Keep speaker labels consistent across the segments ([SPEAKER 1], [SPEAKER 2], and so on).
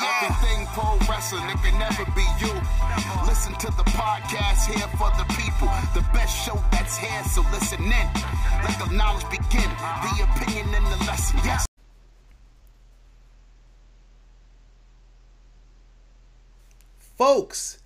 [SPEAKER 1] everything pro wrestling. It can never be you. Listen to the podcast here for the people. The best show that's here, so listen in. Let the knowledge begin. The opinion and the lesson. Yes.
[SPEAKER 2] Folks,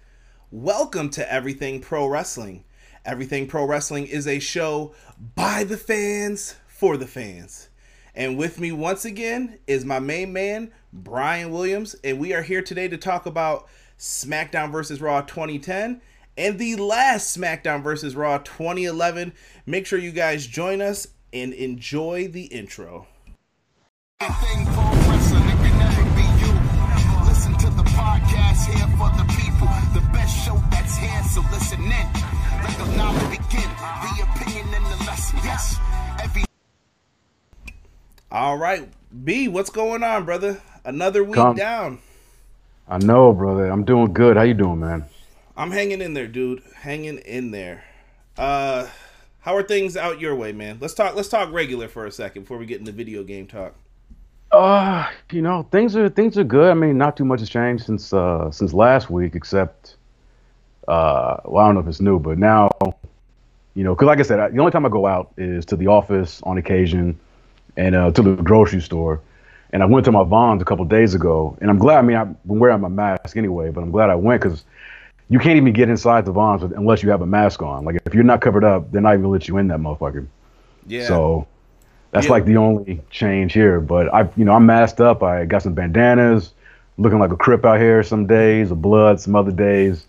[SPEAKER 2] welcome to Everything Pro Wrestling. Everything Pro Wrestling is a show by the fans for the fans. And with me once again is my main man, Brian Williams. And we are here today to talk about SmackDown vs. Raw 2010 and the last SmackDown vs. Raw 2011. Make sure you guys join us and enjoy the intro.
[SPEAKER 1] Everything pro wrestling, it can never be you. Listen to the podcast here for the people. The best show that's here, so listen in. Let the knowledge begin. The opinion and the lesson. Yes. Every
[SPEAKER 2] All right, B, what's going on, brother? Another week
[SPEAKER 3] Come.
[SPEAKER 2] down.
[SPEAKER 3] I know, brother. I'm doing good. How you doing, man?
[SPEAKER 2] I'm hanging in there, dude. Hanging in there. Uh how are things out your way, man? Let's talk let's talk regular for a second before we get into video game talk.
[SPEAKER 3] Uh, you know, things are things are good. I mean, not too much has changed since uh since last week, except uh, well, I don't know if it's new, but now, you know, because like I said, I, the only time I go out is to the office on occasion, and uh, to the grocery store. And I went to my Vons a couple days ago, and I'm glad. I mean, I've been wearing my mask anyway, but I'm glad I went because you can't even get inside the Vons unless you have a mask on. Like if you're not covered up, they're not even gonna let you in that motherfucker.
[SPEAKER 2] Yeah.
[SPEAKER 3] So that's
[SPEAKER 2] Yeah.
[SPEAKER 3] like the only change here. But I, you know, I'm masked up. I got some bandanas, looking like a crip out here some days, a blood some other days.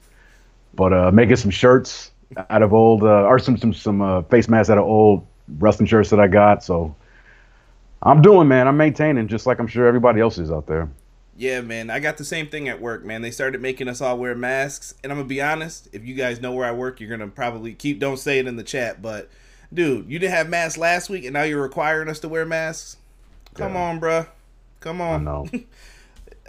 [SPEAKER 3] But uh, making some shirts out of old, uh, or some some some uh, face masks out of old wrestling shirts that I got. So I'm doing, man. I'm maintaining, just like I'm sure everybody else is out there.
[SPEAKER 2] Yeah, man. I got the same thing at work, man. They started making us all wear masks, and I'm gonna be honest. If you guys know where I work, you're gonna probably keep. Don't say it in the chat, but dude, you didn't have masks last week, and now you're requiring us to wear masks. Come
[SPEAKER 3] Yeah.
[SPEAKER 2] on, bruh. Come on.
[SPEAKER 3] I know.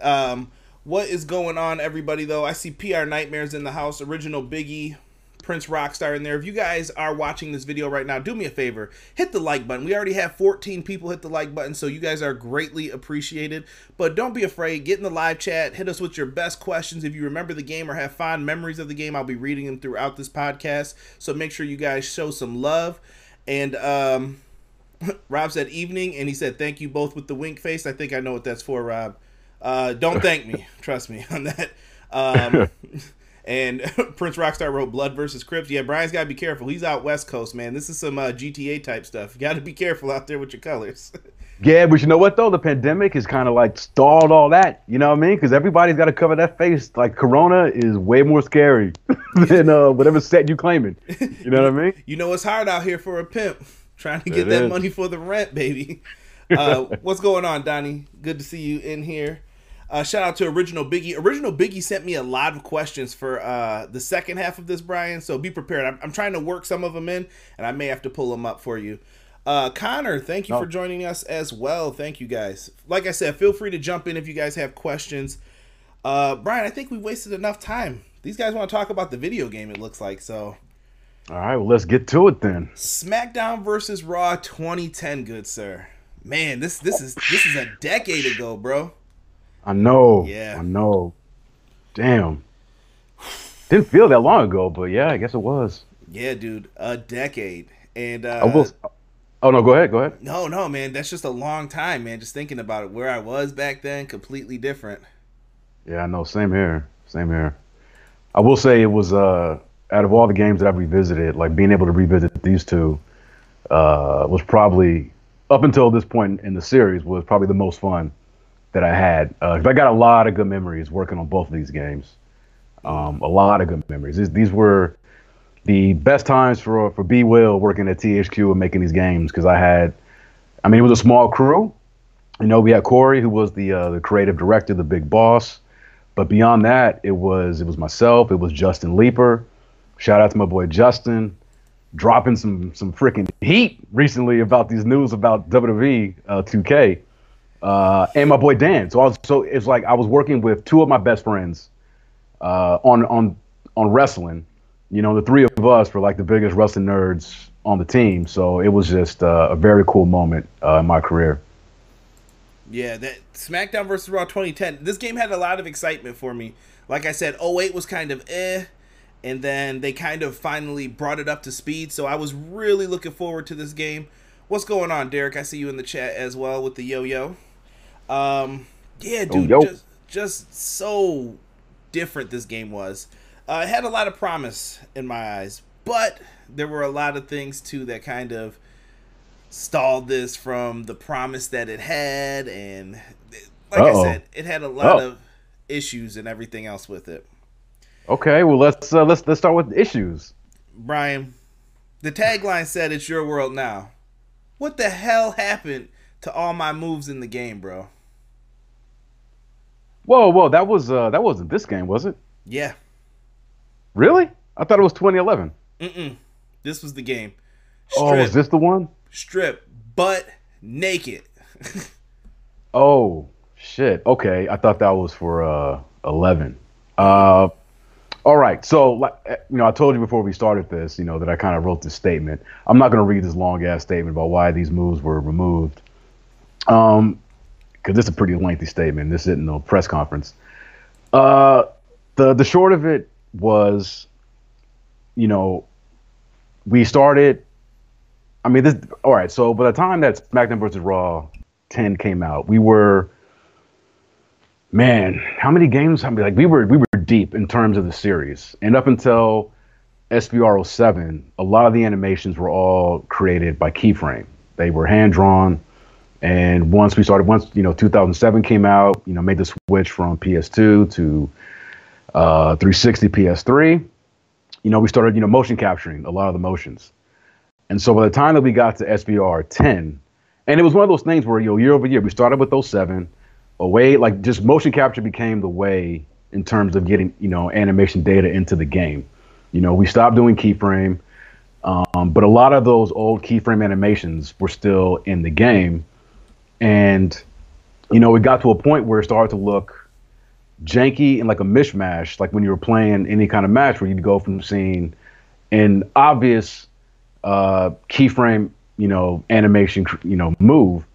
[SPEAKER 2] Um, what is going on, everybody? Though I see PR Nightmares in the house, original Biggie, Prince Rockstar in there. If you guys are watching this video right now, do me a favor, hit the like button. We already have 14 people hit the like button, so you guys are greatly appreciated. But don't be afraid, get in the live chat, hit us with your best questions. If you remember the game or have fond memories of the game, I'll be reading them throughout this podcast. So make sure you guys show some love. And um, Rob said evening, and he said thank you both with the wink face. I think I know what that's for, Rob. Uh, don't thank me, trust me on that. Um, and Prince Rockstar wrote Blood versus Crips. Yeah, Brian's got to be careful. He's out West Coast, man. This is some uh, GTA type stuff. You got to be careful out there with your colors.
[SPEAKER 3] Yeah, but you know what though? The pandemic has kind of like stalled all that. You know what I mean? Because everybody's got to cover that face. Like Corona is way more scary than uh, whatever set you claiming. You know what I mean?
[SPEAKER 2] you know it's hard out here for a pimp trying to get
[SPEAKER 3] It
[SPEAKER 2] that
[SPEAKER 3] is.
[SPEAKER 2] money for the rent, baby. Uh, what's going on, Donnie? Good to see you in here. Uh, shout out to Original Biggie. Original Biggie sent me a lot of questions for uh, the second half of this, Brian. So be prepared. I'm, I'm trying to work some of them in, and I may have to pull them up for you. Uh, Connor, thank you
[SPEAKER 3] No.
[SPEAKER 2] for joining us as well. Thank you guys. Like I said, feel free to jump in if you guys have questions. Uh, Brian, I think we wasted enough time. These guys want to talk about the video game. It looks like so.
[SPEAKER 3] All right, well let's get to it then.
[SPEAKER 2] SmackDown versus Raw 2010, good sir. Man, this this is this is a decade ago, bro.
[SPEAKER 3] I know.
[SPEAKER 2] Yeah.
[SPEAKER 3] I know. Damn. Didn't feel that long ago, but yeah, I guess it was.
[SPEAKER 2] Yeah, dude, a decade. And uh
[SPEAKER 3] I will. Oh no, go ahead. Go ahead.
[SPEAKER 2] no, no, man, that's just a long time, man. Just thinking about it, where I was back then, completely different.
[SPEAKER 3] Yeah, I know. Same here. Same here. I will say it was uh out of all the games that I've revisited, like being able to revisit these two uh was probably up until this point in the series was probably the most fun that I had. Uh, I got a lot of good memories working on both of these games. Um, a lot of good memories. These, these were the best times for for B Will working at THQ and making these games because I had, I mean, it was a small crew. You know, we had Corey, who was the uh, the creative director, the big boss. But beyond that, it was it was myself, it was Justin Leeper, Shout out to my boy Justin, dropping some some freaking heat recently about these news about WWE uh, 2K, uh, and my boy Dan. So I was so it's like I was working with two of my best friends uh, on on on wrestling. You know, the three of us were like the biggest wrestling nerds on the team. So it was just uh, a very cool moment uh, in my career.
[SPEAKER 2] Yeah, that SmackDown versus Raw 2010. This game had a lot of excitement for me. Like I said, 08 was kind of eh, and then they kind of finally brought it up to speed. So I was really looking forward to this game. What's going on, Derek? I see you in the chat as well with the yo-yo. Um, yeah, dude, just just so different this game was. Uh, it had a lot of promise in my eyes, but there were a lot of things too that kind of stalled this from the promise that it had, and like
[SPEAKER 3] Uh-oh.
[SPEAKER 2] I said, it had a lot
[SPEAKER 3] Oh.
[SPEAKER 2] of issues and everything else with it.
[SPEAKER 3] Okay, well let's uh, let's let's start with issues.
[SPEAKER 2] Brian, the tagline said it's your world now. What the hell happened to all my moves in the game, bro?
[SPEAKER 3] Whoa, whoa, that was uh, that wasn't this game, was it?
[SPEAKER 2] Yeah.
[SPEAKER 3] Really? I thought it was 2011.
[SPEAKER 2] Mm-mm. This was the game.
[SPEAKER 3] Oh, was this the one?
[SPEAKER 2] strip, butt naked.
[SPEAKER 3] Oh, shit. Okay, I thought that was for uh 11. Uh, all right. So, like, eh, you know, I told you before we started this, you know, that I kind of wrote this statement. I'm not going to read this long ass statement about why these moves were removed. Um, because it's a pretty lengthy statement. This isn't no press conference. Uh, the the short of it was, you know, we started. I mean, this. All right. So by the time that SmackDown versus Raw 10 came out, we were. Man, how many games? I mean, like we were we were deep in terms of the series, and up until SVR 07, a lot of the animations were all created by keyframe. They were hand drawn. And once we started, once you know, 2007 came out, you know, made the switch from PS2 to uh, 360 PS3. You know, we started, you know, motion capturing a lot of the motions. And so by the time that we got to SVR 10, and it was one of those things where, you know, year over year, we started with those 07, away, like just motion capture became the way in terms of getting, you know, animation data into the game. You know, we stopped doing keyframe, um, but a lot of those old keyframe animations were still in the game. And, you know, it got to a point where it started to look janky and like a mishmash, like when you were playing any kind of match where you'd go from seeing an obvious uh, keyframe, you know, animation, you know, move,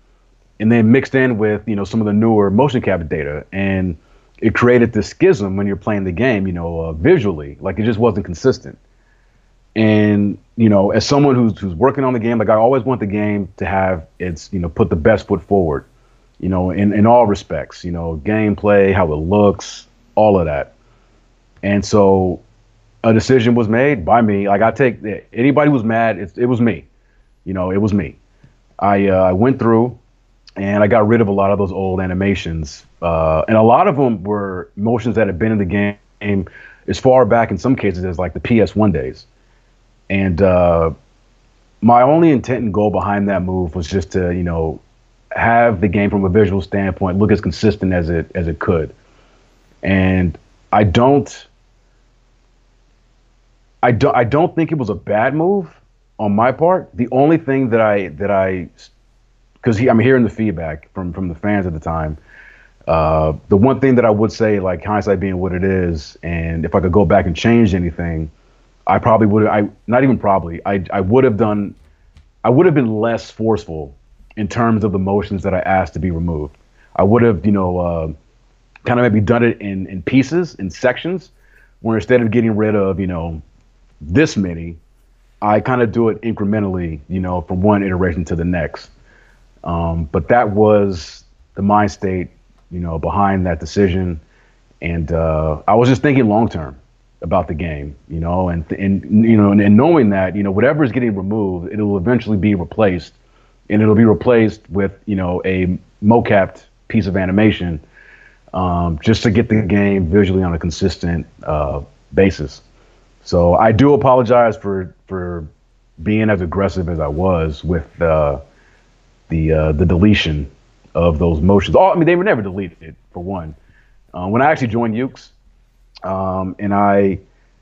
[SPEAKER 3] and then mixed in with, you know, some of the newer motion capture data. And it created this schism when you're playing the game, you know, uh, visually, like it just wasn't consistent. And you know, as someone who's who's working on the game, like I always want the game to have its, you know, put the best foot forward, you know, in in all respects, you know, gameplay, how it looks, all of that. And so, a decision was made by me. Like I take anybody who's mad, it, it was me, you know, it was me. I uh, I went through, and I got rid of a lot of those old animations, uh, and a lot of them were motions that had been in the game as far back in some cases as like the PS1 days. And uh, my only intent and goal behind that move was just to, you know, have the game from a visual standpoint look as consistent as it as it could. And I don't, I don't, I don't think it was a bad move on my part. The only thing that I that I, because I'm hearing the feedback from from the fans at the time. Uh, the one thing that I would say, like hindsight being what it is, and if I could go back and change anything, I probably would. I not even probably. I I would have done. I would have been less forceful in terms of the motions that I asked to be removed. I would have, you know, uh, kind of maybe done it in in pieces, in sections, where instead of getting rid of, you know, this many, I kind of do it incrementally, you know, from one iteration to the next. Um, but that was the mind state, you know, behind that decision, and uh, I was just thinking long term about the game, you know, and and you know, and, and knowing that, you know, whatever is getting removed, it'll eventually be replaced, and it'll be replaced with, you know, a mocapped piece of animation, um, just to get the game visually on a consistent uh, basis. So I do apologize for for being as aggressive as I was with uh, the uh, the deletion of those motions. All, I mean, they were never deleted for one. Uh, when I actually joined Yuke's, um, and I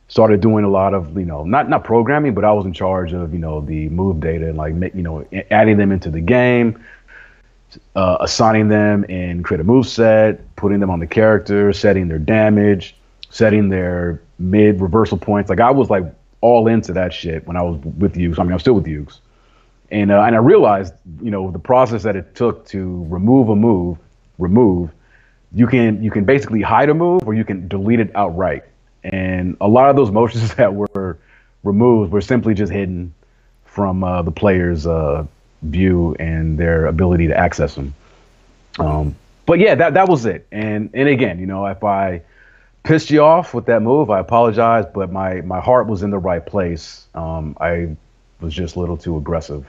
[SPEAKER 3] started doing a lot of you know not not programming, but I was in charge of you know the move data and like you know adding them into the game, uh, assigning them and create a move set, putting them on the character, setting their damage, setting their mid reversal points. Like I was like all into that shit when I was with you. I mean, I'm still with you. And uh, and I realized, you know, the process that it took to remove a move, remove, you can you can basically hide a move or you can delete it outright. And a lot of those motions that were removed were simply just hidden from uh, the player's uh, view and their ability to access them. Um, but yeah, that that was it. And and again, you know, if I pissed you off with that move, I apologize. But my my heart was in the right place. Um, I was just a little too aggressive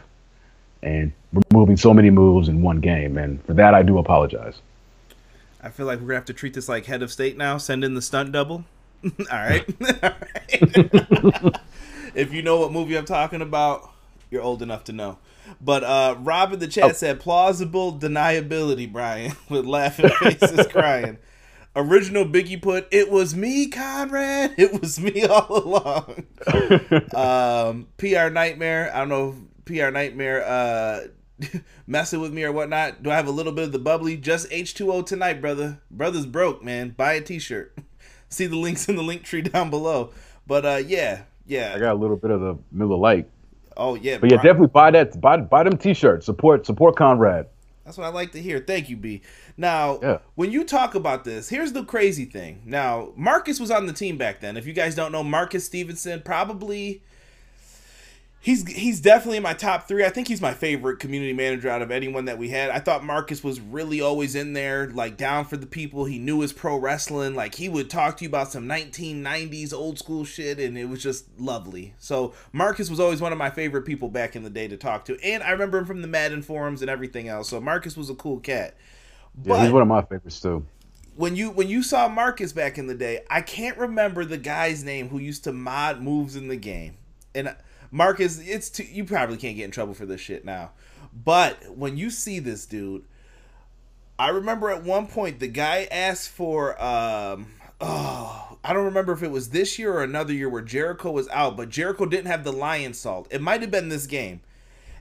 [SPEAKER 3] and removing so many moves in one game, and for that I do apologize.
[SPEAKER 2] I feel like we're gonna have to treat this like head of state now. Send in the stunt double. All right. All right. if you know what movie I'm talking about, you're old enough to know. But uh Rob in the chat oh. said plausible deniability, Brian, with laughing faces crying. Original Biggie put, it was me, Conrad. It was me all along. um, PR Nightmare. I don't know PR Nightmare uh messing with me or whatnot. Do I have a little bit of the bubbly? Just H2O tonight, brother. Brother's broke, man. Buy a t shirt. See the links in the link tree down below. But uh yeah, yeah.
[SPEAKER 3] I got a little bit of the Miller Lite.
[SPEAKER 2] Oh yeah,
[SPEAKER 3] but yeah, definitely buy that. Buy buy them T-shirts. Support support Conrad.
[SPEAKER 2] That's what I like to hear. Thank you, B. Now, yeah. when you talk about this, here's the crazy thing. Now, Marcus was on the team back then. If you guys don't know, Marcus Stevenson probably he's he's definitely in my top three. I think he's my favorite community manager out of anyone that we had. I thought Marcus was really always in there, like down for the people. He knew his pro wrestling. Like he would talk to you about some 1990s old school shit, and it was just lovely. So Marcus was always one of my favorite people back in the day to talk to, and I remember him from the Madden forums and everything else. So Marcus was a cool cat.
[SPEAKER 3] But yeah, he's one of my favorites too.
[SPEAKER 2] When you when you saw Marcus back in the day, I can't remember the guy's name who used to mod moves in the game, and Marcus, it's too, you probably can't get in trouble for this shit now. But when you see this dude, I remember at one point the guy asked for um oh I don't remember if it was this year or another year where Jericho was out, but Jericho didn't have the Lionsault. It might have been this game.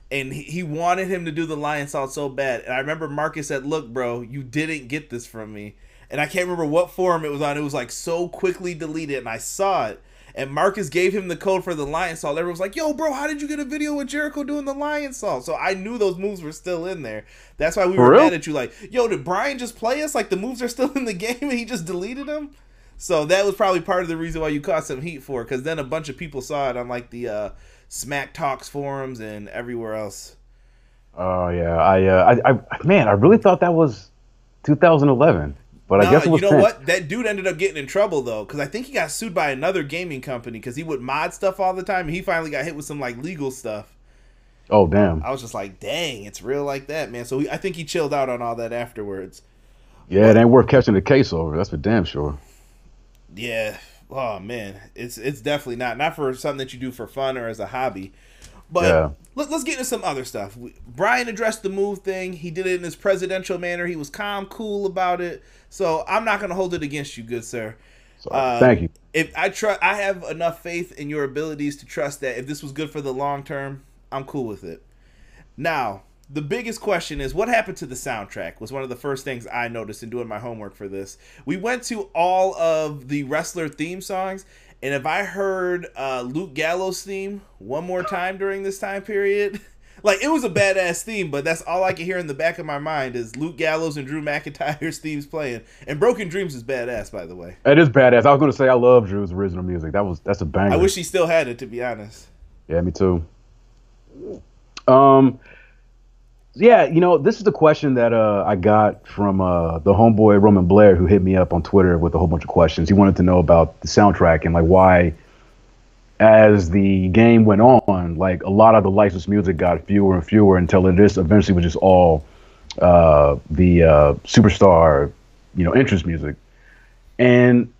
[SPEAKER 2] And he wanted him to do the Lionsault so bad. And I remember Marcus said, Look, bro, you didn't get this from me. And I can't remember what forum it was on. It was like so quickly deleted, and I saw it and Marcus gave him the code for the Lionsault. Everyone was like, "Yo, bro, how did you get a video with Jericho doing the Lionsault?" So I knew those moves were still in there. That's why we for were real? mad at you. Like, "Yo, did Brian just play us? Like the moves are still in the game and he just deleted them?" So that was probably part of the reason why you caught some heat for. Because then a bunch of people saw it on like the uh, Smack Talks forums and everywhere else.
[SPEAKER 3] Oh yeah, I, uh, I, I, man, I really thought that was 2011. But no, I guess you know 10. what?
[SPEAKER 2] That dude ended up getting in trouble though, because I think he got sued by another gaming company because he would mod stuff all the time, and he finally got hit with some like legal stuff.
[SPEAKER 3] Oh damn!
[SPEAKER 2] I was just like, dang, it's real like that, man. So he, I think he chilled out on all that afterwards.
[SPEAKER 3] Yeah, but, it ain't worth catching the case over. That's for damn sure.
[SPEAKER 2] Yeah. Oh man, it's it's definitely not not for something that you do for fun or as a hobby. But yeah. Let, us get into some other stuff. Brian addressed the move thing. He did it in his presidential manner. He was calm, cool about it. So I'm not going to hold it against you, good sir.
[SPEAKER 3] Uh, thank you.
[SPEAKER 2] If I trust, I have enough faith in your abilities to trust that if this was good for the long term, I'm cool with it. Now, the biggest question is what happened to the soundtrack was one of the first things I noticed in doing my homework for this. We went to all of the wrestler theme songs, and if I heard uh, Luke Gallows theme one more time during this time period, like it was a badass theme, but that's all I can hear in the back of my mind is Luke Gallows and Drew McIntyre's themes playing. And Broken Dreams is badass, by the way.
[SPEAKER 3] It is badass. I was gonna say I love Drew's original music. That was that's a banger. I
[SPEAKER 2] wish he still had it, to be honest.
[SPEAKER 3] Yeah, me too. Um, yeah, you know, this is the question that uh, I got from uh, the homeboy Roman Blair, who hit me up on Twitter with a whole bunch of questions. He wanted to know about the soundtrack and like why, as the game went on, like a lot of the licensed music got fewer and fewer until it just eventually was just all uh, the uh, superstar, you know, entrance music. And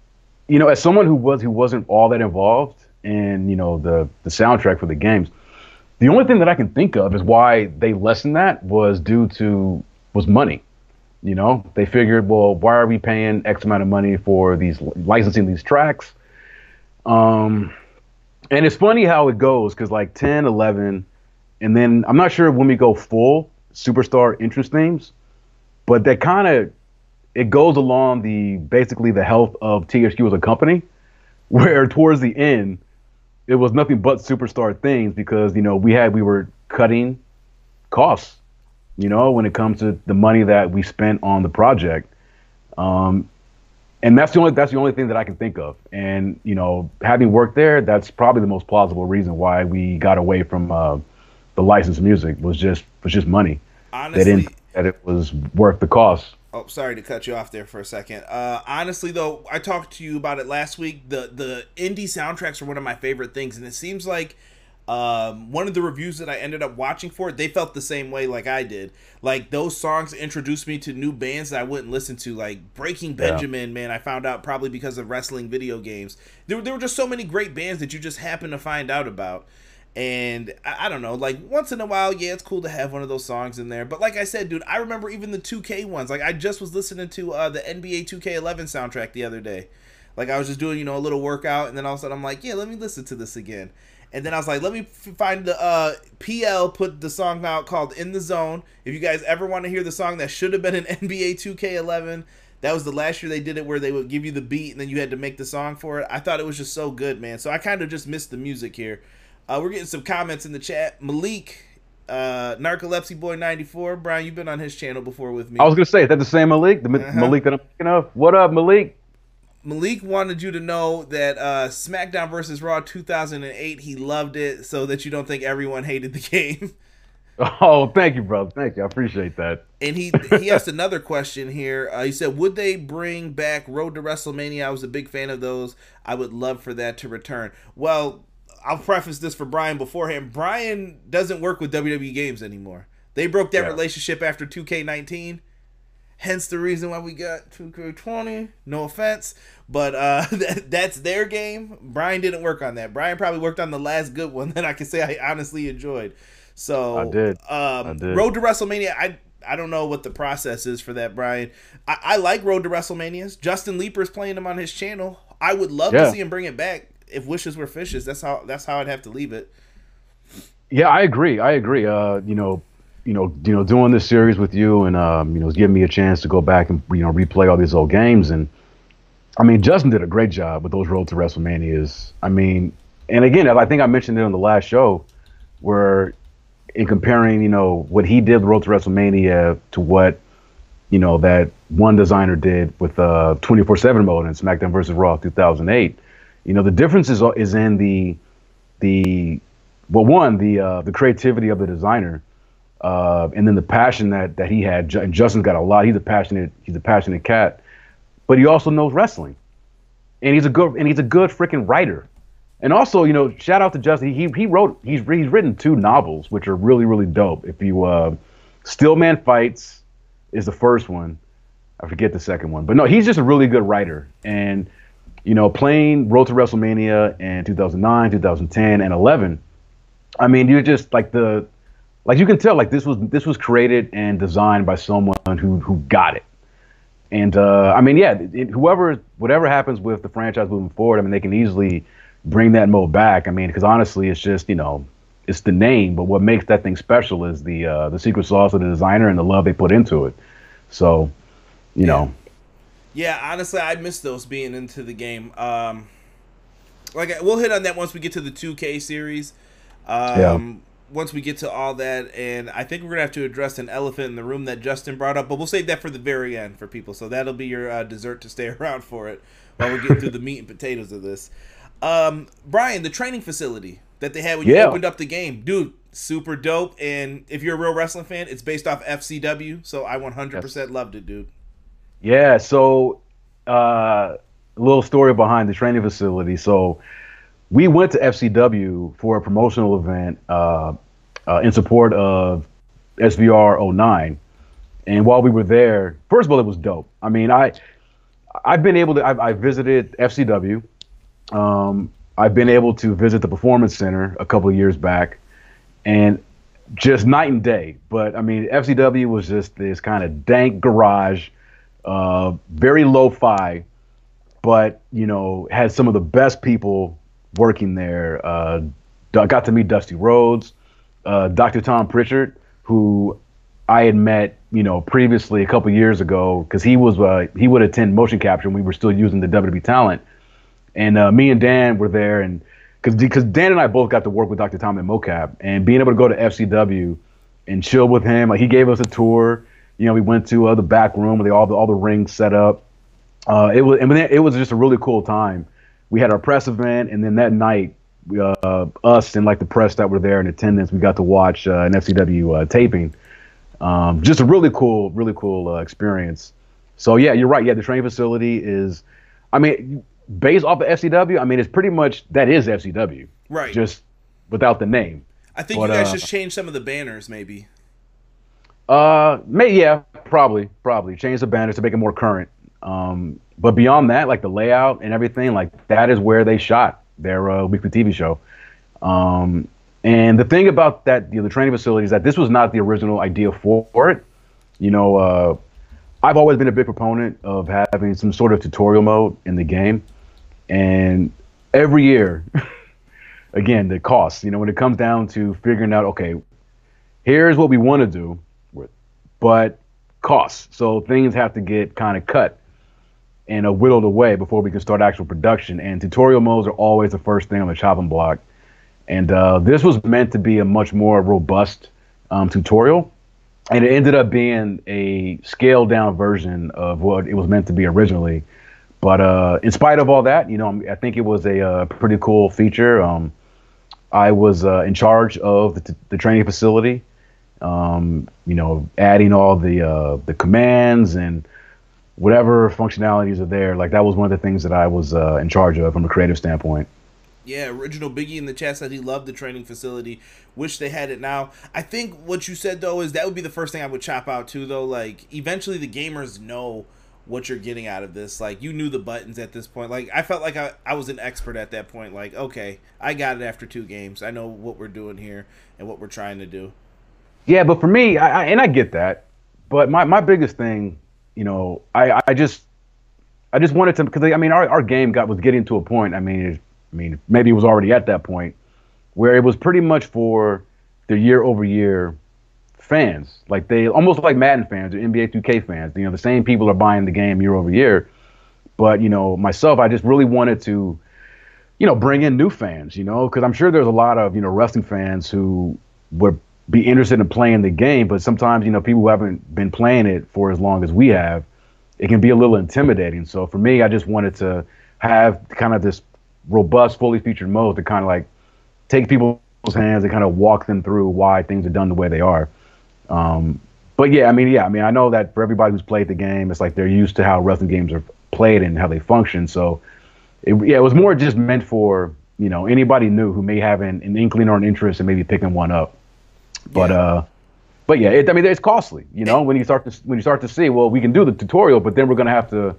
[SPEAKER 3] you know, as someone who was who wasn't all that involved in you know the the soundtrack for the games the only thing that I can think of is why they lessened that was due to was money. You know, they figured, well, why are we paying X amount of money for these licensing these tracks? Um, and it's funny how it goes because like 10, 11, and then I'm not sure when we go full superstar entrance themes, but that kind of it goes along the basically the health of THQ as a company, where towards the end it was nothing but superstar things because you know we had we were cutting costs, you know, when it comes to the money that we spent on the project. Um, and that's the only that's the only thing that I can think of. And you know, having worked there, that's probably the most plausible reason why we got away from uh, the licensed music was just was just money.
[SPEAKER 2] Honestly,
[SPEAKER 3] they didn't that it was worth the cost.
[SPEAKER 2] Oh, sorry to cut you off there for a second. Uh, honestly, though, I talked to you about it last week. The the indie soundtracks are one of my favorite things, and it seems like um, one of the reviews that I ended up watching for it, they felt the same way like I did. Like those songs introduced me to new bands that I wouldn't listen to, like Breaking Benjamin. Yeah. Man, I found out probably because of wrestling video games. There, there were just so many great bands that you just happen to find out about. And I, I, don't know, like once in a while, yeah, it's cool to have one of those songs in there. But like I said, dude, I remember even the 2K ones. Like I just was listening to uh, the NBA 2K11 soundtrack the other day. Like I was just doing, you know, a little workout, and then all of a sudden I'm like, yeah, let me listen to this again. And then I was like, let me find the uh, PL put the song out called "In the Zone." If you guys ever want to hear the song that should have been an NBA 2K11, that was the last year they did it, where they would give you the beat and then you had to make the song for it. I thought it was just so good, man. So I kind of just missed the music here. Uh, we're getting some comments in the chat. Malik, uh, Narcolepsy Boy 94. Brian, you've been on his channel before with me.
[SPEAKER 3] I was gonna say, is that the same Malik? The uh-huh. Malik that I'm thinking of? What up, Malik?
[SPEAKER 2] Malik wanted you to know that uh, SmackDown versus Raw 2008, he loved it, so that you don't think everyone hated the game.
[SPEAKER 3] Oh, thank you, brother. Thank you. I appreciate that.
[SPEAKER 2] And he he asked another question here. Uh, he said, "Would they bring back Road to WrestleMania? I was a big fan of those. I would love for that to return." Well, I'll preface this for Brian beforehand. Brian doesn't work with WWE games anymore. They broke that yeah. relationship after 2K19. Hence the reason why we got 2K20. No offense, but uh, that, that's their game. Brian didn't work on that. Brian probably worked on the last good one that I can say I honestly enjoyed. So
[SPEAKER 3] I did.
[SPEAKER 2] Um,
[SPEAKER 3] I did.
[SPEAKER 2] Road to WrestleMania. I I don't know what the process is for that, Brian. I, I like Road to WrestleManias. Justin Leeper's playing them on his channel. I would love yeah. to see him bring it back. If wishes were fishes, that's how that's how I'd have to leave it.
[SPEAKER 3] Yeah, I agree. I agree. Uh, you know, you know, you know, doing this series with you and um, you know, it's giving me a chance to go back and you know replay all these old games. And I mean, Justin did a great job with those Road to WrestleManias. I mean, and again, I think I mentioned it on the last show, where in comparing, you know, what he did with Road to WrestleMania to what you know that one designer did with uh 24/7 mode in SmackDown versus Raw 2008. You know, the difference is is in the the well, one the uh, the creativity of the designer uh, and then the passion that that he had. And Justin's got a lot. He's a passionate. He's a passionate cat, but he also knows wrestling, and he's a good and he's a good freaking writer. And also, you know, shout out to Justin. He he wrote he's he's written two novels which are really really dope. If you uh, Stillman Fights is the first one. I forget the second one, but no, he's just a really good writer. And you know, playing Road to WrestleMania in 2009, 2010, and 11. I mean, you're just like the like you can tell like this was this was created and designed by someone who who got it and uh, i mean yeah it, whoever whatever happens with the franchise moving forward i mean they can easily bring that mode back i mean because honestly it's just you know it's the name but what makes that thing special is the uh, the secret sauce of the designer and the love they put into it so you yeah. know
[SPEAKER 2] yeah honestly i miss those being into the game um like we'll hit on that once we get to the 2k series um yeah once we get to all that, and I think we're gonna have to address an elephant in the room that Justin brought up, but we'll save that for the very end for people. So that'll be your uh, dessert to stay around for it while we get through the meat and potatoes of this. Um, Brian, the training facility that they had when you opened up the game, dude, super dope. And if you're a real wrestling fan, it's based off FCW, so I 100% yes. loved it, dude.
[SPEAKER 3] Yeah. So, uh, a little story behind the training facility. So we went to FCW for a promotional event uh, uh, in support of SVR 09. And while we were there, first of all, it was dope. I mean, I I've been able to I've, I visited FCW. Um, I've been able to visit the Performance Center a couple of years back, and just night and day. But I mean, FCW was just this kind of dank garage, uh, very lo-fi but you know had some of the best people working there. Uh, got to meet Dusty Rhodes, uh, Dr. Tom Prichard, who I had met, you know, previously a couple years ago because he was uh, he would attend motion capture. and We were still using the WWE talent, and uh, me and Dan were there, and because because Dan and I both got to work with Dr. Tom at mocap, and being able to go to FCW and chill with him, like he gave us a tour. You know, we went to uh, the back room with all the all the rings set up. Uh, it was I mean, it was just a really cool time. We had our press event, and then that night, uh, us and like the press that were there in attendance, we got to watch uh, an FCW uh, taping um, just a really cool, really cool uh, experience. So yeah, you're right. Yeah, the training facility is, I mean, based off of FCW. I mean, it's pretty much that is FCW,
[SPEAKER 2] right?
[SPEAKER 3] Just without the name.
[SPEAKER 2] I think but, you guys uh, just changed some of the banners, maybe.
[SPEAKER 3] Uh, may yeah, probably, probably change the banners to make it more current. Um, but beyond that, like the layout and everything, like that is where they shot their uh, weekly TV show. Um, and the thing about that, you know, the training facility is that this was not the original idea for, for it. You know, uh, I've always been a big proponent of having some sort of tutorial mode in the game. And every year, again, the cost, you know, when it comes down to figuring out, okay, here's what we want to do, but costs. So things have to get kind of cut and uh, whittled away before we can start actual production. And tutorial modes are always the first thing on the chopping block. And uh, this was meant to be a much more robust um, tutorial. And it ended up being a scaled down version of what it was meant to be originally. But uh, in spite of all that, you know, I think it was a, uh, pretty cool feature. Um, I was uh, in charge of the, t- the training facility, um, you know, adding all the uh, the commands and whatever functionalities are there. Like that was one of the things that I was uh, in charge of from a creative standpoint.
[SPEAKER 2] Yeah, original Biggie in the chat said he loved the training facility. Wish they had it now. I think what you said though is that would be the first thing I would chop out too. Though, like eventually the gamers know what you're getting out of this. Like you knew the buttons at this point. Like I felt like I, I was an expert at that point. Like okay, I got it after two games. I know what we're doing here and what we're trying to do.
[SPEAKER 3] Yeah, but for me, I, I and I get that, but my my biggest thing, you know, I I just I just wanted to because I mean our, our game got was getting to a point. I mean I mean, maybe it was already at that point where it was pretty much for the year over year fans. Like they almost like Madden fans or NBA 2K fans. You know, the same people are buying the game year over year. But, you know, myself, I just really wanted to, you know, bring in new fans, you know, because I'm sure there's a lot of, you know, wrestling fans who would be interested in playing the game. But sometimes, you know, people who haven't been playing it for as long as we have, it can be a little intimidating. So for me, I just wanted to have kind of this robust, fully featured mode to kind of like take people's hands and kind of walk them through why things are done the way they are. Um, but yeah, I mean, yeah, I mean, I know that for everybody who's played the game, it's like they're used to how wrestling games are played and how they function. So, it, yeah, it was more just meant for you know anybody new who may have an, an inkling or an interest in maybe picking one up. But yeah. uh, but yeah, it, I mean, it's costly. You know, when you start to when you start to see, well, we can do the tutorial, but then we're gonna have to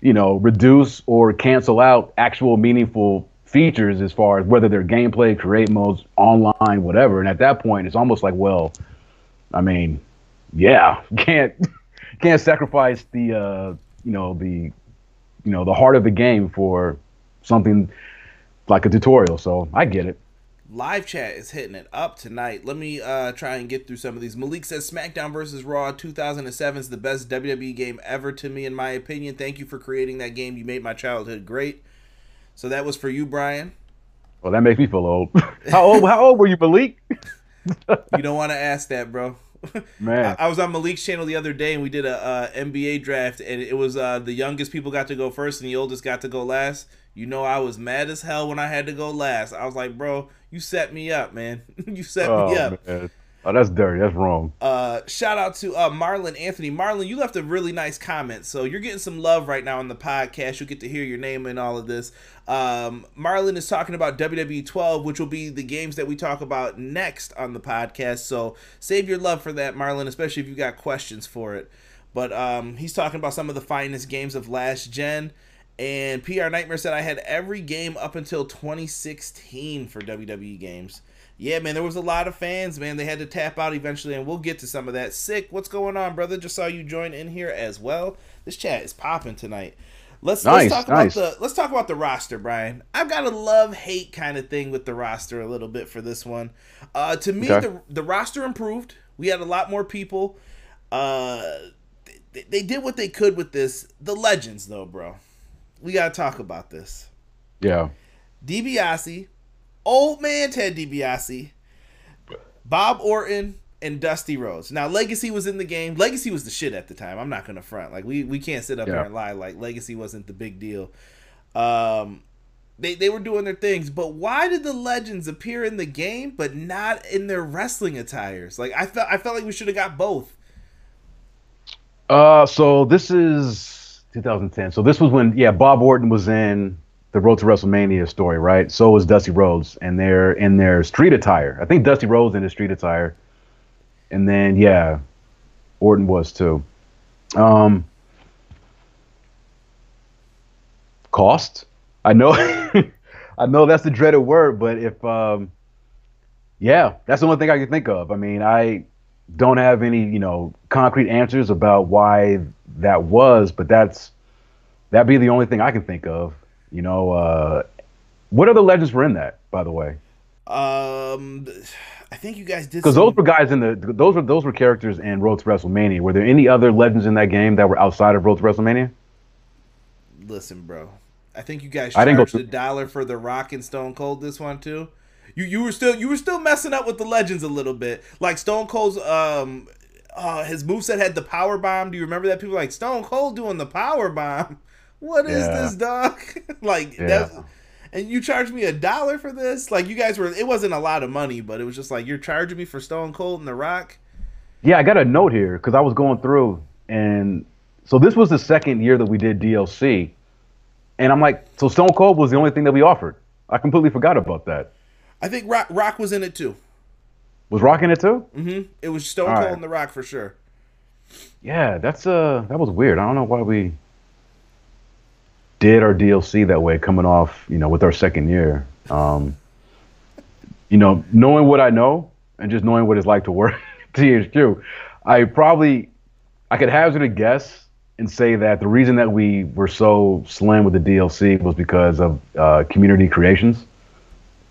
[SPEAKER 3] you know, reduce or cancel out actual meaningful features as far as whether they're gameplay, create modes, online, whatever. And at that point, it's almost like, well, I mean, yeah, can't can't sacrifice the uh, you know the you know the heart of the game for something like a tutorial. So I get it.
[SPEAKER 2] Live chat is hitting it up tonight. Let me uh, try and get through some of these. Malik says SmackDown vs. Raw 2007 is the best WWE game ever to me, in my opinion. Thank you for creating that game. You made my childhood great. So that was for you, Brian.
[SPEAKER 3] Well, that makes me feel old. how old? How old were you, Malik?
[SPEAKER 2] you don't want to ask that, bro. Man, I, I, was on Malik's channel the other day, and we did a uh, NBA draft, and it was uh, the youngest people got to go first, and the oldest got to go last. You know, I was mad as hell when I had to go last. I was like, bro, you set me up, man. you set oh, me up. Man.
[SPEAKER 3] Oh, that's dirty. That's wrong.
[SPEAKER 2] Uh, shout out to uh, Marlon Anthony. Marlon, you left a really nice comment. So you're getting some love right now on the podcast. You'll get to hear your name in all of this. Um, Marlon is talking about WWE 12, which will be the games that we talk about next on the podcast. So save your love for that, Marlon, especially if you got questions for it. But um, he's talking about some of the finest games of last gen. And PR Nightmare said I had every game up until 2016 for WWE games. Yeah, man, there was a lot of fans, man. They had to tap out eventually, and we'll get to some of that. Sick, what's going on, brother? Just saw you join in here as well. This chat is popping tonight. Let's
[SPEAKER 3] Nice,
[SPEAKER 2] let's talk
[SPEAKER 3] nice.
[SPEAKER 2] about the let's talk about the roster, Brian. I've got a love hate kind of thing with the roster a little bit for this one. Uh, to me,
[SPEAKER 3] Okay.
[SPEAKER 2] the the roster improved. We had a lot more people. Uh, they, they did what they could with this. The legends, though, bro. We gotta talk about this.
[SPEAKER 3] Yeah.
[SPEAKER 2] DiBiase, old man Ted DiBiase, Bob Orton, and Dusty Rhodes. Now Legacy was in the game. Legacy was the shit at the time. I'm not gonna front. Like we we can't sit up
[SPEAKER 3] Yeah.
[SPEAKER 2] here and lie. Like Legacy wasn't the big deal. Um, they they were doing their things, but why did the legends appear in the game but not in their wrestling attires? Like I felt I felt like we should have got both.
[SPEAKER 3] Uh, so this is 2010. So this was when, yeah, Bob Orton was in the Road to WrestleMania story, right? So was Dusty Rhodes, and they're in their street attire. I think Dusty Rhodes in his street attire, and then yeah, Orton was too. Um, cost. I know, I know that's the dreaded word, but if um, yeah, that's the only thing I can think of. I mean, I don't have any, you know, concrete answers about why that was, but that's that'd be the only thing I can think of. You know, uh, what other legends were in that, by the way?
[SPEAKER 2] Um, I think you guys did
[SPEAKER 3] Because
[SPEAKER 2] some-
[SPEAKER 3] those were guys in the those were those were characters in Road to WrestleMania. Were there any other legends in that game that were outside of Road to WrestleMania?
[SPEAKER 2] Listen, bro. I think you guys
[SPEAKER 3] I didn't go
[SPEAKER 2] charged a dollar for the Rock and Stone Cold this one too. You you were still you were still messing up with the legends a little bit. Like Stone Cold's um uh his moveset had the power bomb. Do you remember that? People were like Stone Cold doing the power bomb. What is
[SPEAKER 3] Yeah.
[SPEAKER 2] this, dog? like
[SPEAKER 3] Yeah.
[SPEAKER 2] that and you charged me a dollar for this? Like you guys were it wasn't a lot of money, but it was just like you're charging me for Stone Cold and the Rock?
[SPEAKER 3] Yeah, I got a note here because I was going through, and so this was the second year that we did DLC, and I'm like, so Stone Cold was the only thing that we offered. I completely forgot about that.
[SPEAKER 2] I think Rock Rock was in it too.
[SPEAKER 3] Was Rock in it too?
[SPEAKER 2] Mm hmm It was Stone
[SPEAKER 3] All
[SPEAKER 2] Cold
[SPEAKER 3] right.
[SPEAKER 2] and the Rock for sure.
[SPEAKER 3] Yeah, that's uh that was weird. I don't know why we did our DLC that way coming off, you know, with our second year. Um you know, knowing what I know and just knowing what it's like to work at THQ, I probably I could hazard a guess and say that the reason that we were so slim with the DLC was because of uh, community creations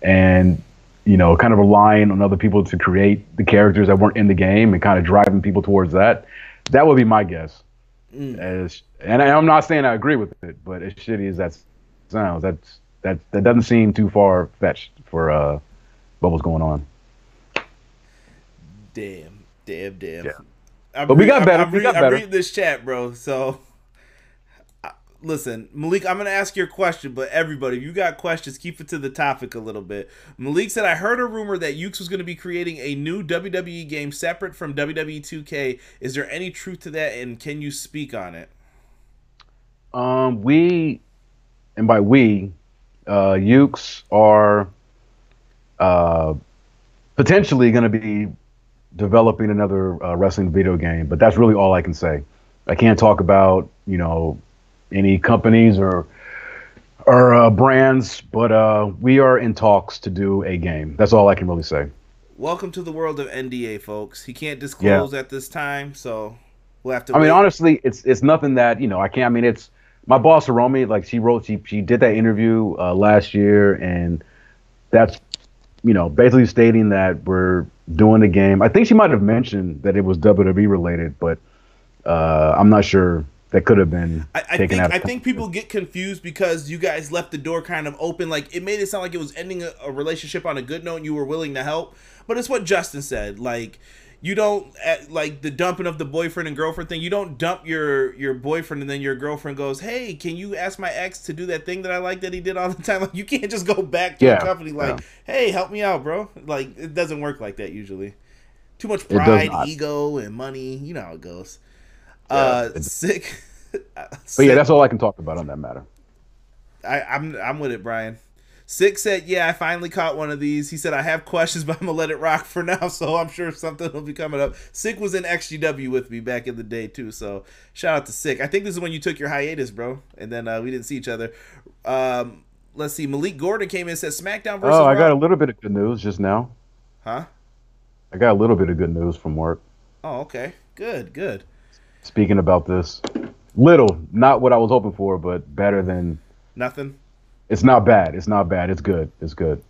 [SPEAKER 3] and you know, kind of relying on other people to create the characters that weren't in the game and kind of driving people towards that. That would be my guess. As and I- I'm not saying I agree with it, but as shitty as that sounds, that's that that doesn't seem too far fetched for uh, what was going on.
[SPEAKER 2] Damn, damn, damn.
[SPEAKER 3] Yeah. But we got better,
[SPEAKER 2] I'm,
[SPEAKER 3] we got
[SPEAKER 2] I'm
[SPEAKER 3] better.
[SPEAKER 2] reading this chat, bro. So, listen, Malik, I'm gonna ask your question, but everybody, if you got questions, keep it to the topic a little bit. Malik said, "I heard a rumor that Yuke's was gonna be creating a new WWE game separate from WWE 2K. Is there any truth to that, and can you speak on it?"
[SPEAKER 3] Um, we, and by we, uh, Yuke's are uh, potentially going to be developing another uh, wrestling video game, but that's really all I can say. I can't talk about you know any companies or or uh, brands, but uh, we are in talks to do a game. That's all I can really say.
[SPEAKER 2] Welcome to the world of NDA, folks. He can't disclose at this time, so we'll have to.
[SPEAKER 3] I mean, honestly, it's it's nothing that you know I can't. I mean, it's my boss Hiromi. Like she wrote, she she did that interview uh, last year, and that's you know basically stating that we're doing the game. I think she might have mentioned that it was WWE related, but uh, I'm not sure. That could have been
[SPEAKER 2] I, I
[SPEAKER 3] taken
[SPEAKER 2] think
[SPEAKER 3] out.
[SPEAKER 2] I think people get confused because you guys left the door kind of open. Like it made it sound like it was ending a, a relationship on a good note. and You were willing to help, but it's what Justin said. Like you don't like the dumping of the boyfriend and girlfriend thing. You don't dump your your boyfriend and then your girlfriend goes, "Hey, can you ask my ex to do that thing that I like that he did all the time?" Like you can't just go back to
[SPEAKER 3] Yeah,
[SPEAKER 2] a company like,
[SPEAKER 3] yeah.
[SPEAKER 2] "Hey, help me out, bro." Like it doesn't work like that usually. Too much pride, ego, and money. You know how it goes. uh,
[SPEAKER 3] it-
[SPEAKER 2] sick.
[SPEAKER 3] But yeah, that's all I can talk about on that matter.
[SPEAKER 2] I, I'm I'm with it, Brian. Six said, "Yeah, I finally caught one of these." He said, "I have questions, but I'm gonna let it rock for now." So I'm sure something will be coming up. Sick was in XGW with me back in the day too. So shout out to Sick. I think this is when you took your hiatus, bro, and then uh, we didn't see each other. Um, let's see. Malik Gordon came in and said, "SmackDown versus
[SPEAKER 3] Oh, I got a little bit of good news just now.
[SPEAKER 2] huh?
[SPEAKER 3] I got a little bit of good news from work.
[SPEAKER 2] Oh, okay. Good, good.
[SPEAKER 3] Speaking about this, Little, not what I was hoping for, but better than
[SPEAKER 2] nothing.
[SPEAKER 3] It's not bad. It's not bad. It's good. It's good.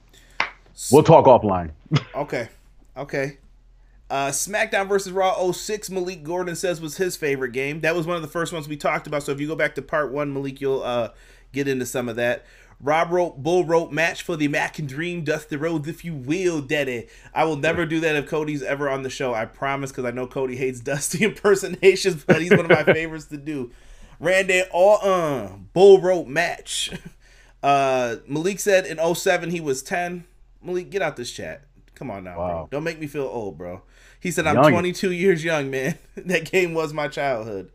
[SPEAKER 3] We'll talk offline.
[SPEAKER 2] okay. Okay. Uh, SmackDown versus Raw 06, Malik Gordon says was his favorite game. That was one of the first ones we talked about. So if you go back to part one, Malik, you'll uh, get into some of that. Rob Rope Bull Rope match for the American Dream Dusty Rhodes, if you will, Daddy. I will never do that if Cody's ever on the show. I promise, because I know Cody hates Dusty impersonations, but he's one of my favorites to do. Randy all uh Bull Rope match. Uh, Malik said in 07 he was 10. Malik, get out this chat. Come on now, wow. bro. Don't make me feel old, bro. He said, I'm young. 22 years young, man. that game was my childhood.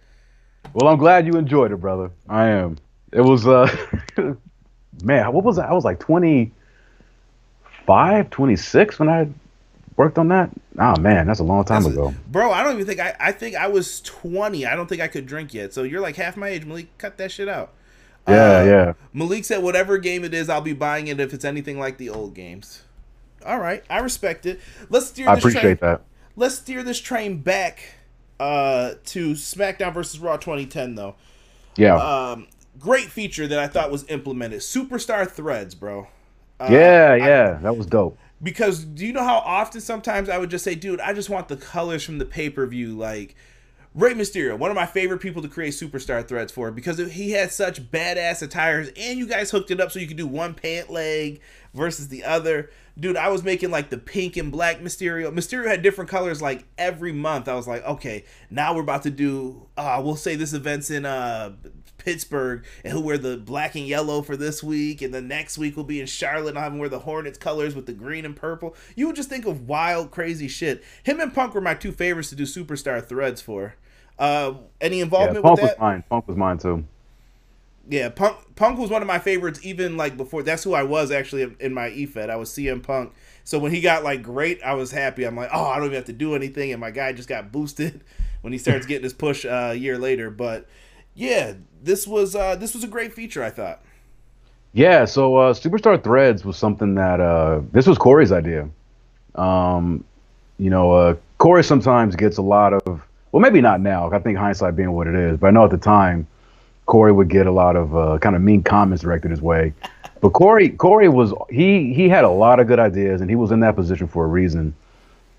[SPEAKER 3] Well, I'm glad you enjoyed it, brother. I am. It was, uh, man, what was that? I was like 25, 26 when I worked on that. Oh, man, that's a long time that's ago.
[SPEAKER 2] A, bro, I don't even think I, I think I was 20. I don't think I could drink yet. So you're like half my age, Malik. Cut that shit out.
[SPEAKER 3] Yeah, uh, yeah.
[SPEAKER 2] Malik said, whatever game it is, I'll be buying it if it's anything like the old games. All right, I respect it. Let's steer.
[SPEAKER 3] I appreciate
[SPEAKER 2] train,
[SPEAKER 3] that.
[SPEAKER 2] Let's steer this train back uh, to SmackDown versus Raw 2010, though.
[SPEAKER 3] Yeah.
[SPEAKER 2] Um, great feature that I thought was implemented. Superstar threads, bro.
[SPEAKER 3] Uh, yeah, yeah, I, that was dope.
[SPEAKER 2] Because do you know how often sometimes I would just say, dude, I just want the colors from the pay per view, like Rey Mysterio, one of my favorite people to create superstar threads for because he had such badass attires, and you guys hooked it up so you could do one pant leg versus the other. Dude, I was making like the pink and black Mysterio. Mysterio had different colors like every month. I was like, okay, now we're about to do. Uh, we'll say this event's in uh, Pittsburgh, and he'll wear the black and yellow for this week, and the next week will be in Charlotte, and I'll have wear the Hornets colors with the green and purple. You would just think of wild, crazy shit. Him and Punk were my two favorites to do superstar threads for. Uh, any involvement
[SPEAKER 3] yeah, Punk
[SPEAKER 2] with that?
[SPEAKER 3] was mine. Punk was mine too.
[SPEAKER 2] Yeah, Punk Punk was one of my favorites even like before. That's who I was actually in my EFED. I was CM Punk. So when he got like great, I was happy. I'm like, oh, I don't even have to do anything, and my guy just got boosted when he starts getting his push uh, a year later. But yeah, this was uh, this was a great feature. I thought.
[SPEAKER 3] Yeah, so uh, Superstar Threads was something that uh, this was Corey's idea. Um, you know, uh, Corey sometimes gets a lot of well, maybe not now. I think hindsight being what it is, but I know at the time, Corey would get a lot of uh, kind of mean comments directed his way. But Corey, Corey was he he had a lot of good ideas, and he was in that position for a reason.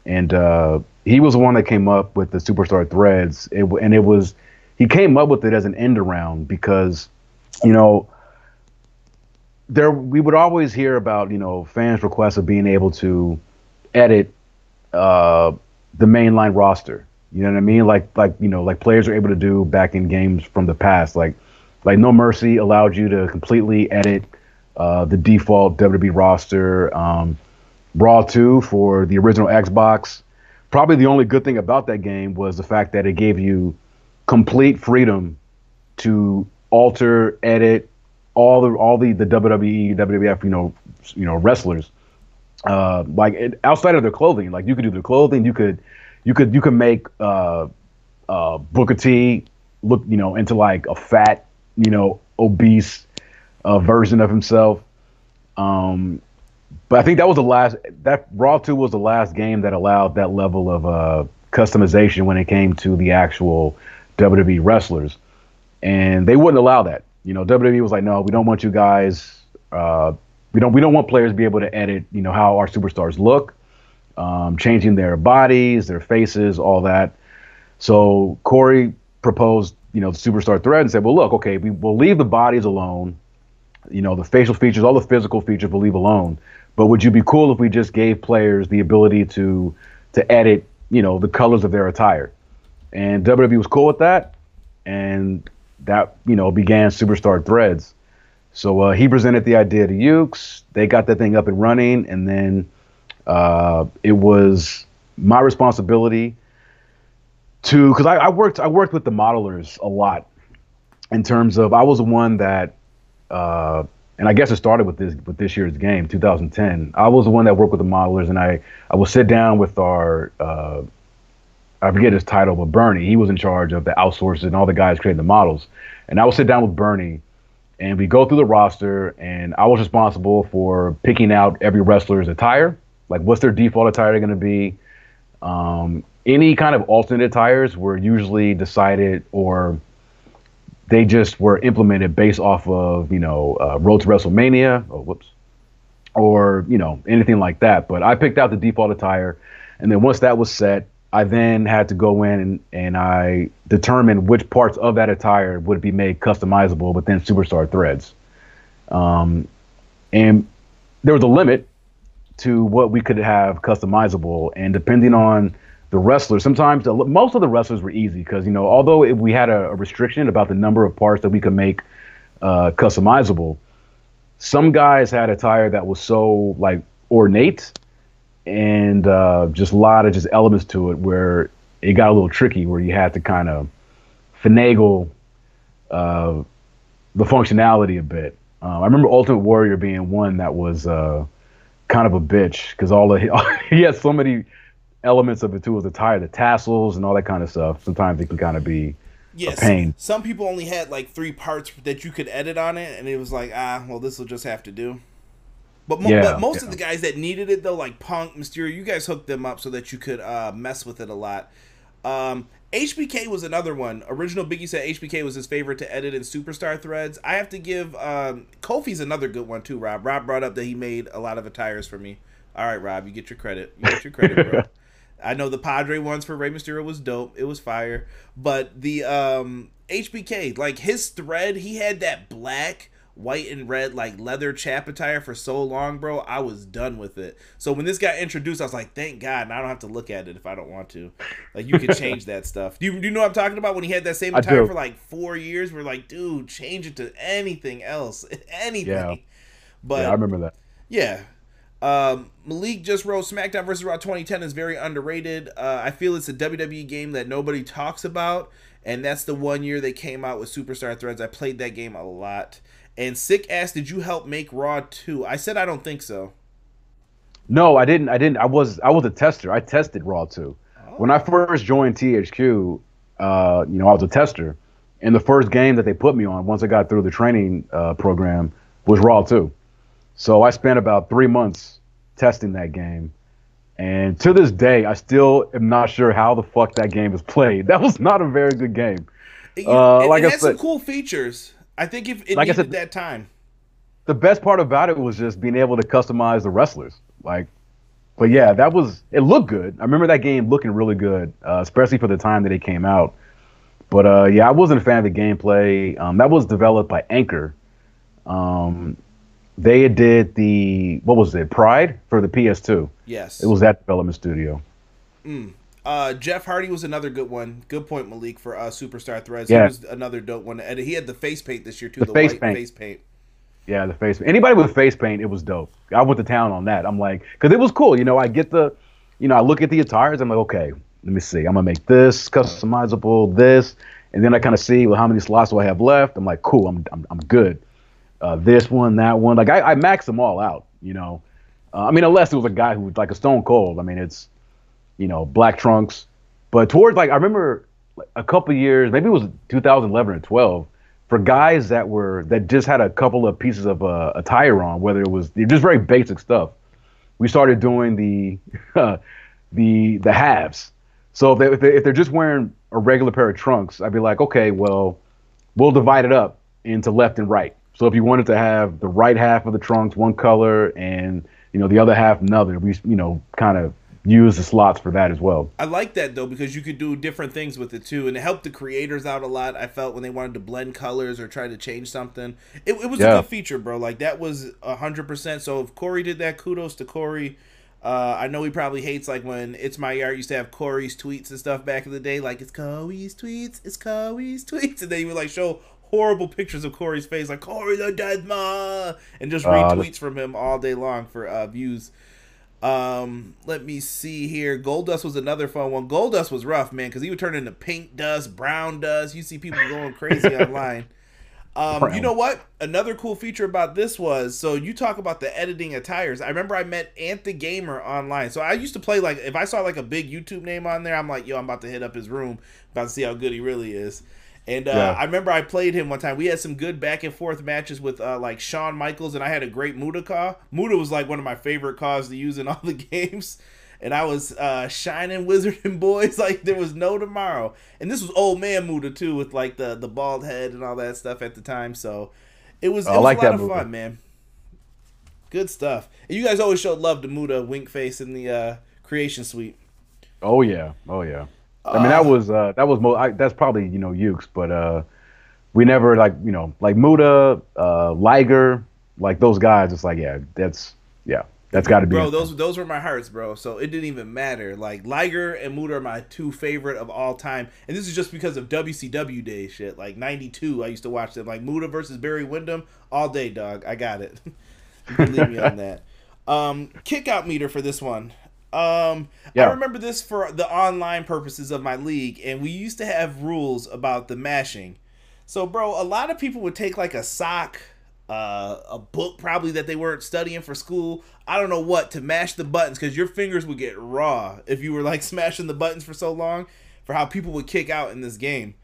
[SPEAKER 3] And uh, he was the one that came up with the superstar threads, it, and it was he came up with it as an end around because, you know, there we would always hear about you know fans' requests of being able to edit uh, the mainline roster you know what I mean? Like like you know like players are able to do back in games from the past. Like like No Mercy allowed you to completely edit uh, the default WWE roster. Um, Brawl 2 for the original Xbox. Probably the only good thing about that game was the fact that it gave you complete freedom to alter, edit all the all the the WWE, WWF, you know, you know wrestlers. Uh, like it, outside of their clothing, like you could do their clothing, you could you could you could make uh, uh, Booker T look you know into like a fat you know obese uh, version of himself. Um, but I think that was the last that Raw two was the last game that allowed that level of uh, customization when it came to the actual WWE wrestlers, and they wouldn't allow that. You know, WWE was like, no, we don't want you guys. Uh, we don't we don't want players to be able to edit. You know how our superstars look um, changing their bodies, their faces, all that. So Corey proposed, you know, the superstar thread and said, well, look, okay, we will leave the bodies alone. You know, the facial features, all the physical features we'll leave alone. But would you be cool if we just gave players the ability to to edit, you know, the colors of their attire? And WWE was cool with that, and that you know began Superstar Threads. So uh, he presented the idea to Yuke's. They got that thing up and running, and then uh, it was my responsibility to because I, I, worked I worked with the modelers a lot in terms of I was the one that uh, and I guess it started with this with this year's game 2010 I was the one that worked with the modelers and I I would sit down with our uh, I forget his title but Bernie he was in charge of the outsourcing and all the guys creating the models. And I would sit down with Bernie and we go through the roster and I was responsible for picking out every wrestler's attire like, what's their default attire going to be? Um, any kind of alternate attires were usually decided or they just were implemented based off of you know uh, Road to WrestleMania. Oh, whoops, or you know anything like that. But I picked out the default attire, and then once that was set, I then had to go in and, and I determined which parts of that attire would be made customizable within Superstar Threads. Um, and there was a limit to what we could have customizable, and depending on the wrestlers, sometimes the, most of the wrestlers were easy because you know although we had a, a, restriction about the number of parts that we could make uh, customizable, some guys had attire that was so like ornate and uh, just a lot of just elements to it where it got a little tricky where you had to kind of finagle uh, the functionality a bit. Uh, I remember Ultimate Warrior being one that was uh, kind of a bitch because all the he has so many elements of it too. Was the tire, the tassels, and all that kind of stuff. Sometimes it can kind of be yes, a pain.
[SPEAKER 2] Some people only had like three parts that you could edit on it, and it was like, ah, well, this will just have to do. But, mo- yeah, but most yeah. of the guys that needed it though, like Punk, Mysterio, you guys hooked them up so that you could uh, mess with it a lot. Um, HBK was another one. Original Biggie said HBK was his favorite to edit in Superstar threads. I have to give um, Kofi's another good one too. Rob. Rob brought up that he made a lot of attires for me. All right, Rob, you get your credit. You get your credit, bro. I know the Padre ones for Rey Mysterio was dope. It was fire. But the um, HBK, like his thread, he had that black white and red like leather chap attire for so long, bro. I was done with it. So when this got introduced, I was like, thank God, and I don't have to look at it if I don't want to. Like you can change that stuff. Do you, do you know what I'm talking about? When he had that same attire for like four years, we're like, dude, change it to anything else, anything. Yeah.
[SPEAKER 3] But yeah, I remember that.
[SPEAKER 2] Yeah. Um, Malik just wrote SmackDown vs. Raw 2010 is very underrated. Uh, I feel it's a WWE game that nobody talks about, and that's the one year they came out with Superstar Threads. I played that game a lot. And Sick asked, "Did you help make Raw 2?" I said I don't think so.
[SPEAKER 3] No, I didn't. I didn't. I was I was a tester. I tested Raw 2. Oh. When I first joined THQ, uh, you know, I was a tester, and the first game that they put me on once I got through the training uh, program was Raw 2. So I spent about three months testing that game. And to this day, I still am not sure how the fuck that game is played. That was not a very good game.
[SPEAKER 2] uh, like it I had said, some cool features. I think if it like needed I said, that time.
[SPEAKER 3] The best part about it was just being able to customize the wrestlers. Like, but yeah, that was it. Looked good. I remember that game looking really good, uh, especially for the time that it came out. But uh, yeah, I wasn't a fan of the gameplay. Um, that was developed by Anchor. Um, they did the what was it? Pride for the PS2.
[SPEAKER 2] Yes,
[SPEAKER 3] it was that development studio.
[SPEAKER 2] Mm. Uh, Jeff Hardy was another good one. Good point, Malik, for uh, Superstar Threads. Yeah. He was another dope one. And he had the face paint this year, too. The, the face white paint. face paint.
[SPEAKER 3] Yeah, the face paint. Anybody with face paint, it was dope. I went to town on that. I'm like, because it was cool. You know, I get the, you know, I look at the attires. I'm like, okay, let me see. I'm going to make this customizable, this. And then I kind of see, well, how many slots do I have left? I'm like, cool, I'm, I'm, I'm good. Uh, this one, that one. Like, I, I max them all out, you know. Uh, I mean, unless it was a guy who was like a Stone Cold. I mean, it's, you know, black trunks. But towards like I remember a couple years, maybe it was 2011 or 12, for guys that were that just had a couple of pieces of uh, attire on, whether it was just very basic stuff. We started doing the uh, the the halves. So if, they, if, they, if they're just wearing a regular pair of trunks, I'd be like, okay, well, we'll divide it up into left and right. So if you wanted to have the right half of the trunks one color and you know the other half another, we you know kind of use the slots for that as well.
[SPEAKER 2] I like that though because you could do different things with it too, and it helped the creators out a lot. I felt when they wanted to blend colors or try to change something, it, it was yeah. a good feature, bro. Like that was hundred percent. So if Corey did that, kudos to Corey. Uh, I know he probably hates like when It's My Yard used to have Corey's tweets and stuff back in the day, like it's Corey's tweets, it's Corey's tweets, and then he would like show horrible pictures of Corey's face, like Corey the Dead Ma, and just uh, retweets from him all day long for uh, views. Um, let me see here. Goldust was another fun one. Goldust was rough, man, because he would turn into pink dust, brown dust. You see people going crazy online. Um, you know what? Another cool feature about this was so you talk about the editing of tires. I remember I met Ant the Gamer online. So I used to play like if I saw like a big YouTube name on there, I'm like, yo, I'm about to hit up his room, about to see how good he really is. And uh, yeah. I remember I played him one time. We had some good back and forth matches with uh, like Shawn Michaels, and I had a great Muta Ka. Muta was like one of my favorite cars to use in all the games. and I was uh, shining wizard and boys like there was no tomorrow. And this was old man Muta too, with like the the bald head and all that stuff at the time. So it was, it was like a lot of movie. fun, man. Good stuff. And you guys always showed love to Muta Wink Face in the uh, creation suite.
[SPEAKER 3] Oh yeah, oh yeah. I mean that uh, was uh, that was mo- I, that's probably you know Yuke's, but uh, we never like you know like Muta, uh, Liger, like those guys. It's like yeah, that's yeah. That's got to be
[SPEAKER 2] bro. Those those were my hearts, bro. So it didn't even matter. Like Liger and Muta are my two favorite of all time, and this is just because of WCW day shit. Like '92, I used to watch them. Like Muta versus Barry Windham all day, dog. I got it. Believe me on that. Um, kick out meter for this one. Um, yeah. I remember this for the online purposes of my league, and we used to have rules about the mashing. So, bro, a lot of people would take like a sock uh, a book probably that they weren't studying for school. I don't know what to mash the buttons because your fingers would get raw if you were like smashing the buttons for so long. For how people would kick out in this game.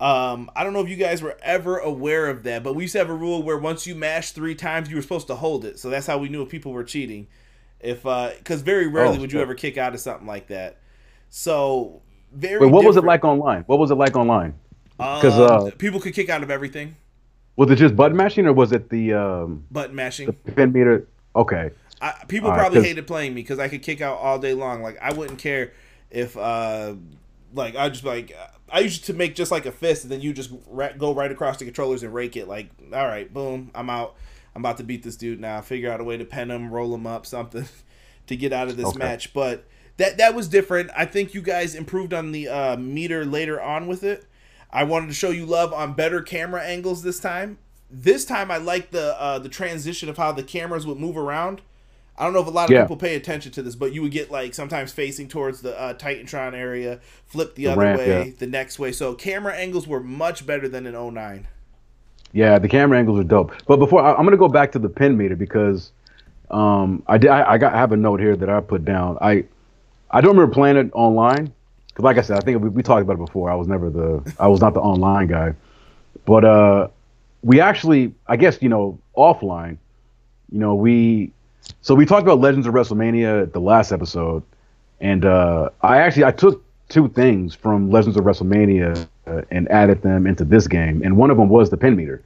[SPEAKER 2] Um, I don't know if you guys were ever aware of that, but we used to have a rule where once you mash three times, you were supposed to hold it. So that's how we knew if people were cheating. If because uh, very rarely oh, would you ever kick out of something like that. So very.
[SPEAKER 3] Wait, what different. was it like online? What was it like online?
[SPEAKER 2] Because uh, uh, people could kick out of everything.
[SPEAKER 3] Was it just button mashing, or was it the um,
[SPEAKER 2] button mashing? The
[SPEAKER 3] pin meter. Okay.
[SPEAKER 2] I, people all probably right, hated playing me because I could kick out all day long. Like I wouldn't care if, uh, like I just like I used to make just like a fist, and then you just ra- go right across the controllers and rake it. Like, all right, boom, I'm out. I'm about to beat this dude now. Figure out a way to pen him, roll him up, something to get out of this okay. match. But that that was different. I think you guys improved on the uh, meter later on with it. I wanted to show you love on better camera angles this time. This time I like the uh, the transition of how the cameras would move around. I don't know if a lot of yeah. people pay attention to this, but you would get like sometimes facing towards the uh, Titantron area, flip the, the other ramp, way, yeah. the next way. So camera angles were much better than in 09.
[SPEAKER 3] Yeah, the camera angles are dope. But before I, am gonna go back to the pin meter because um, I did I, I got I have a note here that I put down. I I don't remember playing it online, because like I said, I think we, we talked about it before. I was never the I was not the online guy, but uh, we actually I guess you know offline, you know we so we talked about Legends of WrestleMania the last episode, and uh, I actually I took two things from Legends of WrestleMania uh, and added them into this game, and one of them was the pin meter.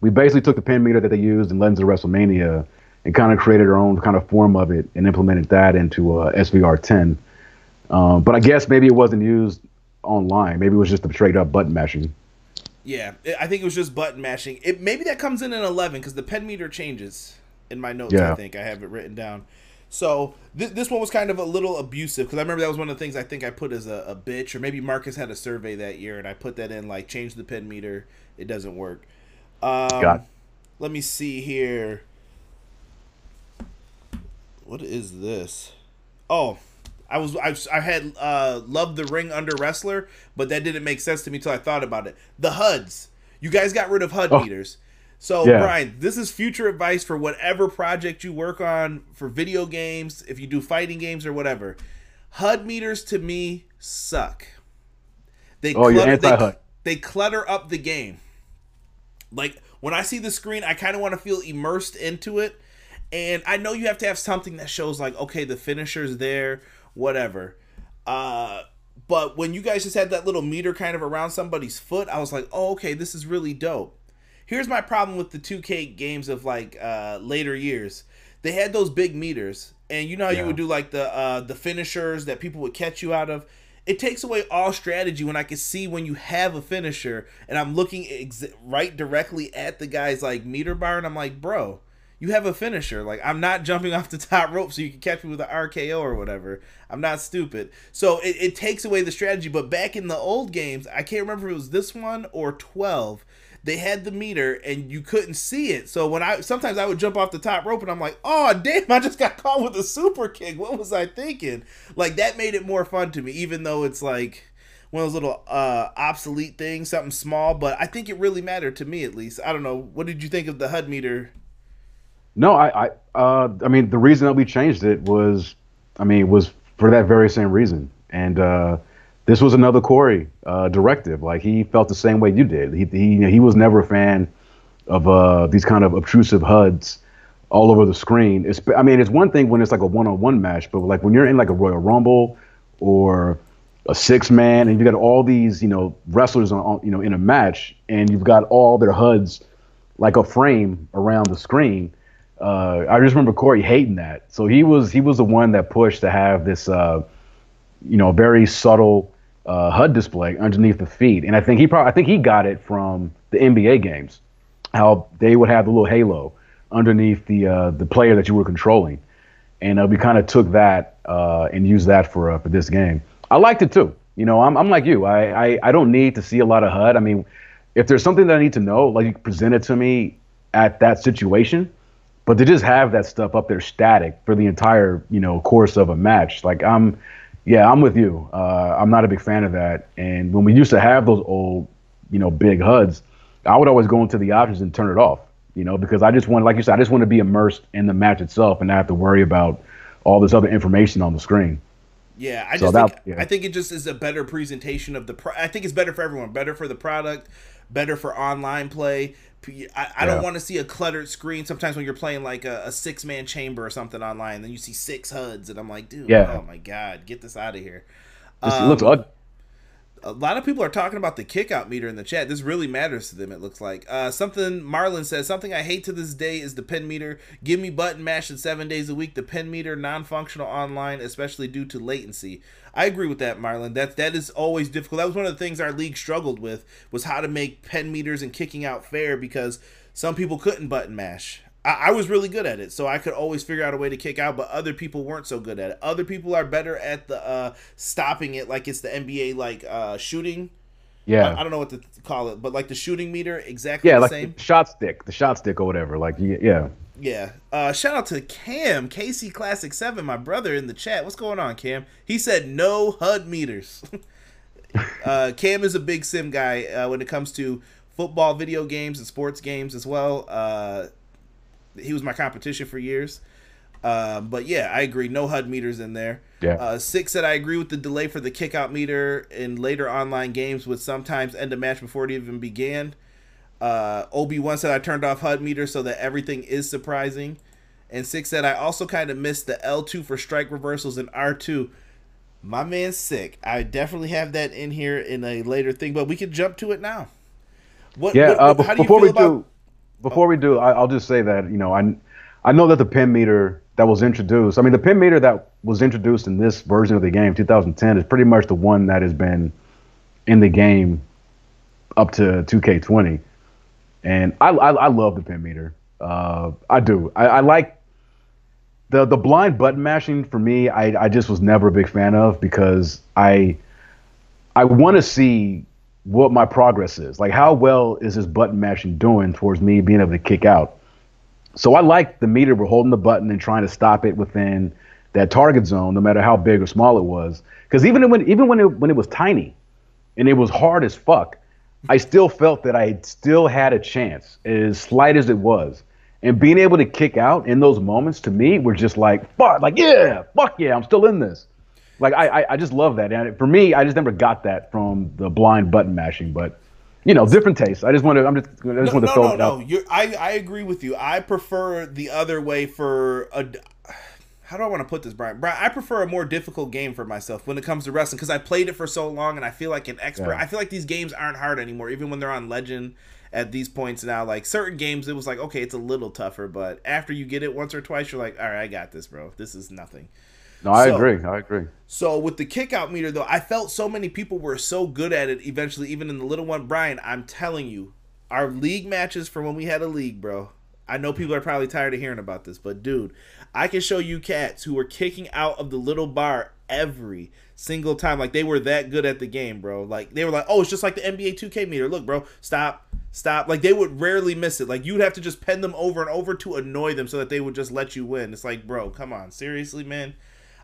[SPEAKER 3] We basically took the pin meter that they used in Legends of WrestleMania and kind of created our own kind of form of it and implemented that into uh, SVR 10 um, but I guess maybe it wasn't used online. Maybe it was just a straight up button mashing.
[SPEAKER 2] Yeah, I think it was just button mashing. It maybe that comes in in eleven because the pen meter changes in my notes. Yeah. I think I have it written down. So th- this one was kind of a little abusive because I remember that was one of the things I think I put as a, a, bitch, or maybe Marcus had a survey that year and I put that in like change the pen meter. It doesn't work. Um, Got. Let me see here. What is this? Oh, I was I, I had uh, loved the ring under wrestler, but that didn't make sense to me until I thought about it. The HUDs, you guys got rid of HUD oh. meters. So yeah. Brian, this is future advice for whatever project you work on for video games, if you do fighting games or whatever. HUD meters to me suck. They oh, clutter, they, they clutter up the game. Like when I see the screen, I kind of want to feel immersed into it. And I know you have to have something that shows like, okay, the finisher's there whatever. Uh, but when you guys just had that little meter kind of around somebody's foot, I was like, oh, okay, this is really dope. Here's my problem with the 2K games of like uh, later years. They had those big meters, and you know how yeah. you would do like the uh, the finishers that people would catch you out of. It takes away all strategy when I can see when you have a finisher, and I'm looking ex- right directly at the guy's like meter bar, and I'm like, bro, you have a finisher. Like I'm not jumping off the top rope so you can catch me with an RKO or whatever. I'm not stupid. So it, it takes away the strategy. But back in the old games, I can't remember if it was this one or 12. They had the meter and you couldn't see it. So when I sometimes I would jump off the top rope and I'm like, oh damn, I just got caught with a super kick. What was I thinking? Like that made it more fun to me, even though it's like one of those little uh, obsolete things, something small. But I think it really mattered to me at least. I don't know. What did you think of the HUD meter
[SPEAKER 3] no, I, I, uh, I mean, the reason that we changed it was, I mean, was for that very same reason. And uh, this was another Corey uh, directive. Like he felt the same way you did. He, he, he was never a fan of uh, these kind of obtrusive HUDs all over the screen. It's, I mean, it's one thing when it's like a one-on-one match, but like when you're in like a Royal Rumble or a six man and you got all these you know wrestlers on you know in a match and you've got all their HUDs like a frame around the screen. Uh, I just remember Corey hating that, so he was he was the one that pushed to have this uh, you know very subtle uh, HUD display underneath the feet, and I think he probably I think he got it from the NBA games, how they would have the little halo underneath the uh, the player that you were controlling, and uh, we kind of took that uh, and used that for for this game. I liked it too. You know, I'm, I'm like you. I, I, I don't need to see a lot of HUD. I mean, if there's something that I need to know, like you present it to me at that situation, but to just have that stuff up there static for the entire, you know, course of a match, like I'm, yeah, I'm with you. Uh, I'm not a big fan of that. And when we used to have those old, you know, big HUDs, I would always go into the options and turn it off, you know, because I just want, like you said, I just want to be immersed in the match itself and not have to worry about all this other information on the screen.
[SPEAKER 2] Yeah, I just so think yeah. I think it just is a better presentation of the. Pro- I think it's better for everyone. Better for the product. Better for online play. I, I yeah. don't want to see a cluttered screen. Sometimes when you're playing like a, a six man chamber or something online, then you see six HUDs, and I'm like, dude, yeah. oh my god, get this out of here.
[SPEAKER 3] Um, looks ugly
[SPEAKER 2] a lot of people are talking about the kickout meter in the chat. This really matters to them. It looks like uh, something. Marlon says something I hate to this day is the pin meter. Give me button mashing seven days a week. The pin meter non-functional online, especially due to latency. I agree with that, Marlon. That that is always difficult. That was one of the things our league struggled with was how to make pen meters and kicking out fair because some people couldn't button mash. I, I, was really good at it, so I could always figure out a way to kick out. But other people weren't so good at it. Other people are better at the uh, stopping it, like it's the NBA like uh, shooting.
[SPEAKER 3] Yeah,
[SPEAKER 2] I, I, don't know what to call it, but like the shooting meter, exactly
[SPEAKER 3] yeah,
[SPEAKER 2] the
[SPEAKER 3] like
[SPEAKER 2] same.
[SPEAKER 3] Shot stick, the shot stick or whatever. Like yeah.
[SPEAKER 2] Yeah. Uh, shout out to Cam, KC Classic 7, my brother in the chat. What's going on, Cam? He said no HUD meters. uh, Cam is a big sim guy uh, when it comes to football video games and sports games as well. He was my competition for years. Um, but yeah, I agree. No HUD meters in there.
[SPEAKER 3] Yeah.
[SPEAKER 2] Uh, six said I agree with the delay for the kickout meter in later online games would sometimes end a match before it even began. Uh, Obi one said I turned off HUD meter so that everything is surprising. And six said I also kind of missed the L two for strike reversals and R two. My man's sick. I definitely have that in here in a later thing, but we can jump to it now.
[SPEAKER 3] What? Yeah. What, uh, what, uh, before we about, do, before we do, I, will just say that you know I I know that the pin meter that was introduced. I mean, the pin meter that was introduced in this version of the game, 2010, is pretty much the one that has been in the game up to 2K20, and I I, I love the pin meter. Uh, I do. I, I like the the blind button mashing for me. I I just was never a big fan of because I I want to see what my progress is. Like, how well is this button mashing doing towards me being able to kick out? So I like the meter we're holding the button and trying to stop it within that target zone, no matter how big or small it was. Because even when even when it when it was tiny, and it was hard as fuck, I still felt that I still had a chance, as slight as it was. And being able to kick out in those moments to me were just like fuck, like yeah, fuck yeah, I'm still in this. Like I, I, just love that, and for me, I just never got that from the blind button mashing. But you know, different tastes. I just want to. I'm just. I just no, want to
[SPEAKER 2] no,
[SPEAKER 3] throw
[SPEAKER 2] no,
[SPEAKER 3] it
[SPEAKER 2] no. You're, I I agree with you. I prefer the other way for a. How do I want to put this, Brian? Brian, I prefer a more difficult game for myself when it comes to wrestling because I played it for so long and I feel like an expert. Yeah. I feel like these games aren't hard anymore, even when they're on Legend at these points now. Like certain games, it was like, okay, it's a little tougher, but after you get it once or twice, you're like, all right, I got this, bro. This is nothing.
[SPEAKER 3] No, I so, agree. I agree.
[SPEAKER 2] So with the kickout meter though, I felt so many people were so good at it eventually, even in the little one. Brian, I'm telling you, our league matches from when we had a league, bro. I know people are probably tired of hearing about this, but dude, I can show you cats who were kicking out of the little bar every single time. Like they were that good at the game, bro. Like they were like, oh, it's just like the NBA 2K meter. Look, bro, stop, stop. Like they would rarely miss it. Like you'd have to just pen them over and over to annoy them so that they would just let you win. It's like, bro, come on, seriously, man.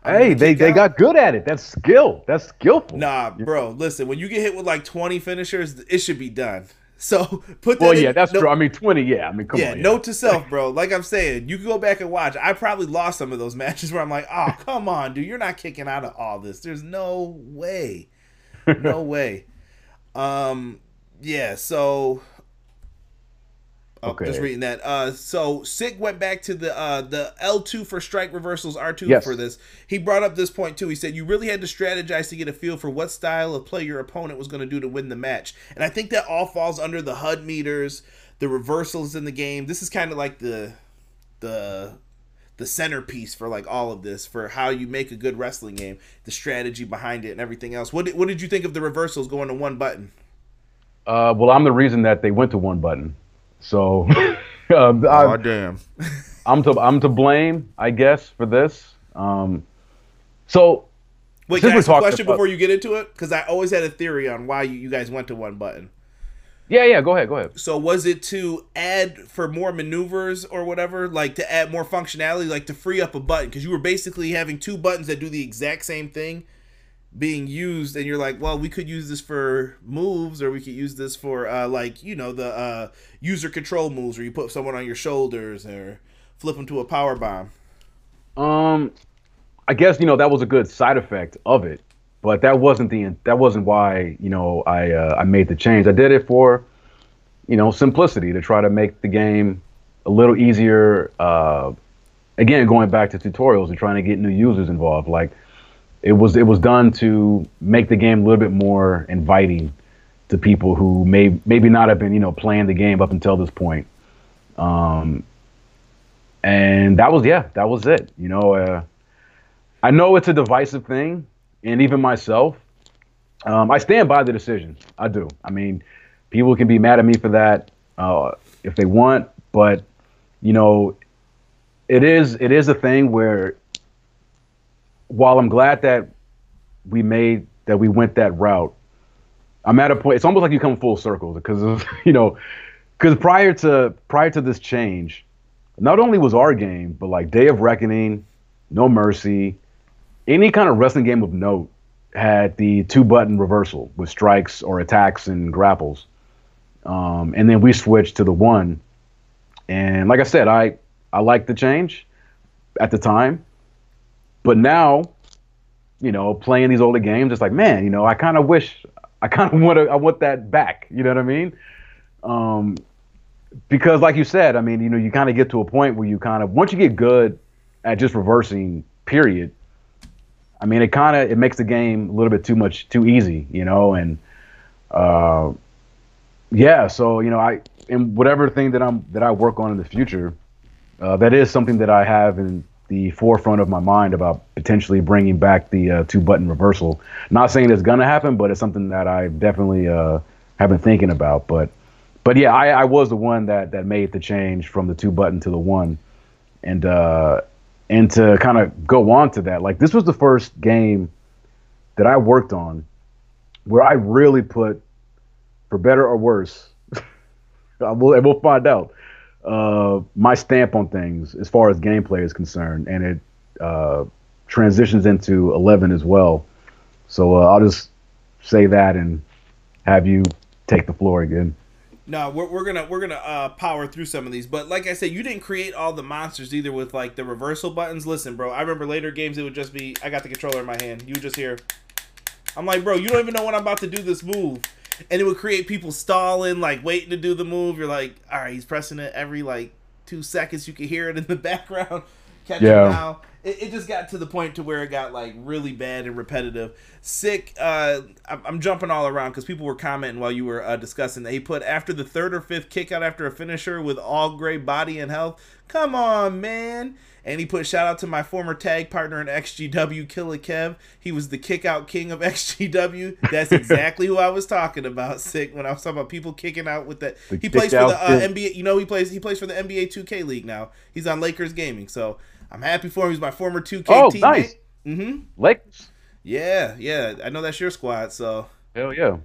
[SPEAKER 3] Hey, they, they got good at it. That's skill. That's skillful.
[SPEAKER 2] Nah, bro. Listen, when you get hit with like twenty finishers, it should be done. So put
[SPEAKER 3] that. Well, yeah, in, that's no, true. I mean, twenty. Yeah, I mean, come
[SPEAKER 2] yeah,
[SPEAKER 3] on.
[SPEAKER 2] Yeah, note to self, bro. Like I'm saying, you can go back and watch. I probably lost some of those matches where I'm like, oh, come on, dude, you're not kicking out of all this. There's no way, no way. Um, yeah. So Oh,
[SPEAKER 3] Okay.
[SPEAKER 2] just reading that. Uh, so Sick went back to the uh, the L two for strike reversals, R two
[SPEAKER 3] Yes.
[SPEAKER 2] for this. He brought up this point too. He said you really had to strategize to get a feel for what style of play your opponent was going to do to win the match, and I think that all falls under the HUD meters, the reversals in the game. This is kind of like the the the centerpiece for like all of this for how you make a good wrestling game, the strategy behind it, and everything else. What did, what did you think of the reversals going to one button?
[SPEAKER 3] Uh, well, I'm the reason that they went to one button. So um, I,
[SPEAKER 2] damn!
[SPEAKER 3] I'm to I'm to blame, I guess, for this. Um, so
[SPEAKER 2] Wait, can I ask a question
[SPEAKER 3] about-
[SPEAKER 2] before you get into it? Because I always had a theory on why you, you guys went to one button.
[SPEAKER 3] yeah, yeah, go ahead, go ahead.
[SPEAKER 2] So was it to add for more maneuvers or whatever, like to add more functionality, like to free up a button? Because you were basically having two buttons that do the exact same thing being used, and you're like, well, we could use this for moves, or we could use this for uh, like you know the uh, user control moves, where you put someone on your shoulders or flip them to a power bomb.
[SPEAKER 3] Um, I guess you know that was a good side effect of it, but that wasn't the that wasn't why you know I uh, I made the change. I did it for you know simplicity to try to make the game a little easier. Uh, again, going back to tutorials and trying to get new users involved, like it was it was done to make the game a little bit more inviting to people who may maybe not have been you know playing the game up until this point. Um, and that was yeah, that was it. You know, uh, I know it's a divisive thing, and even myself, um, I stand by the decision. I do. I mean, people can be mad at me for that uh, if they want, but you know, it is it is a thing where while I'm glad that we made that we went that route, I'm at a point. It's almost like you come full circle because of you know, because prior to prior to this change, not only was our game, but like Day of Reckoning, No Mercy, any kind of wrestling game of note had the two button reversal with strikes or attacks and grapples. Um, and then we switched to the one. And like I said, I I liked the change at the time, but now, you know, playing these older games, it's like, man, you know, I kind of wish, I kind of want to, I want that back. You know what I mean? Um, because like you said, I mean, you know, you kind of get to a point where you kind of once you get good at just reversing, period. I mean, it kind of it makes the game a little bit too much, too easy, you know, and uh, yeah. So you know, I in whatever thing that I'm that I work on in the future, uh, that is something that I have in the forefront of my mind about potentially bringing back the uh, two button reversal. Not saying it's gonna happen, but it's something that I definitely uh, have been thinking about. But but yeah, I, I was the one that that made the change from the two button to the one, and uh, and to kind of go on to that, like this was the first game that I worked on where I really put, for better or worse, I will, and we'll find out, uh, my stamp on things as far as gameplay is concerned, and it uh, transitions into 11 as well. So uh, I'll just say that and have you take the floor again.
[SPEAKER 2] No, we're, we're gonna we're gonna uh, power through some of these, but like I said, you didn't create all the monsters either with like the reversal buttons. Listen, bro, I remember later games it would just be I got the controller in my hand, you just hear. I'm like, bro, you don't even know when I'm about to do this move, and it would create people stalling, like waiting to do the move. You're like, all right, he's pressing it every like two seconds. You can hear it in the background. Catch
[SPEAKER 3] Yeah.
[SPEAKER 2] it now. It, it just got to the point to where it got like really bad and repetitive. Sick. Uh, I'm, I'm jumping all around because people were commenting while you were uh, discussing that he put after the third or fifth kick out after a finisher with all gray body and health. Come on, man. And he put shout out to my former tag partner in XGW, Killer Kev. He was the kick out king of XGW. That's exactly who I was talking about. Sick when I was talking about people kicking out with that.
[SPEAKER 3] The
[SPEAKER 2] he plays for the uh. NBA. You know he plays. He plays for the NBA 2K league now. He's on Lakers Gaming. So I'm happy for him. He's my former 2K
[SPEAKER 3] Oh,
[SPEAKER 2] teammate.
[SPEAKER 3] nice.
[SPEAKER 2] Mm-hmm.
[SPEAKER 3] Lakers.
[SPEAKER 2] Yeah, yeah. I know that's your squad. So
[SPEAKER 3] Hell yeah.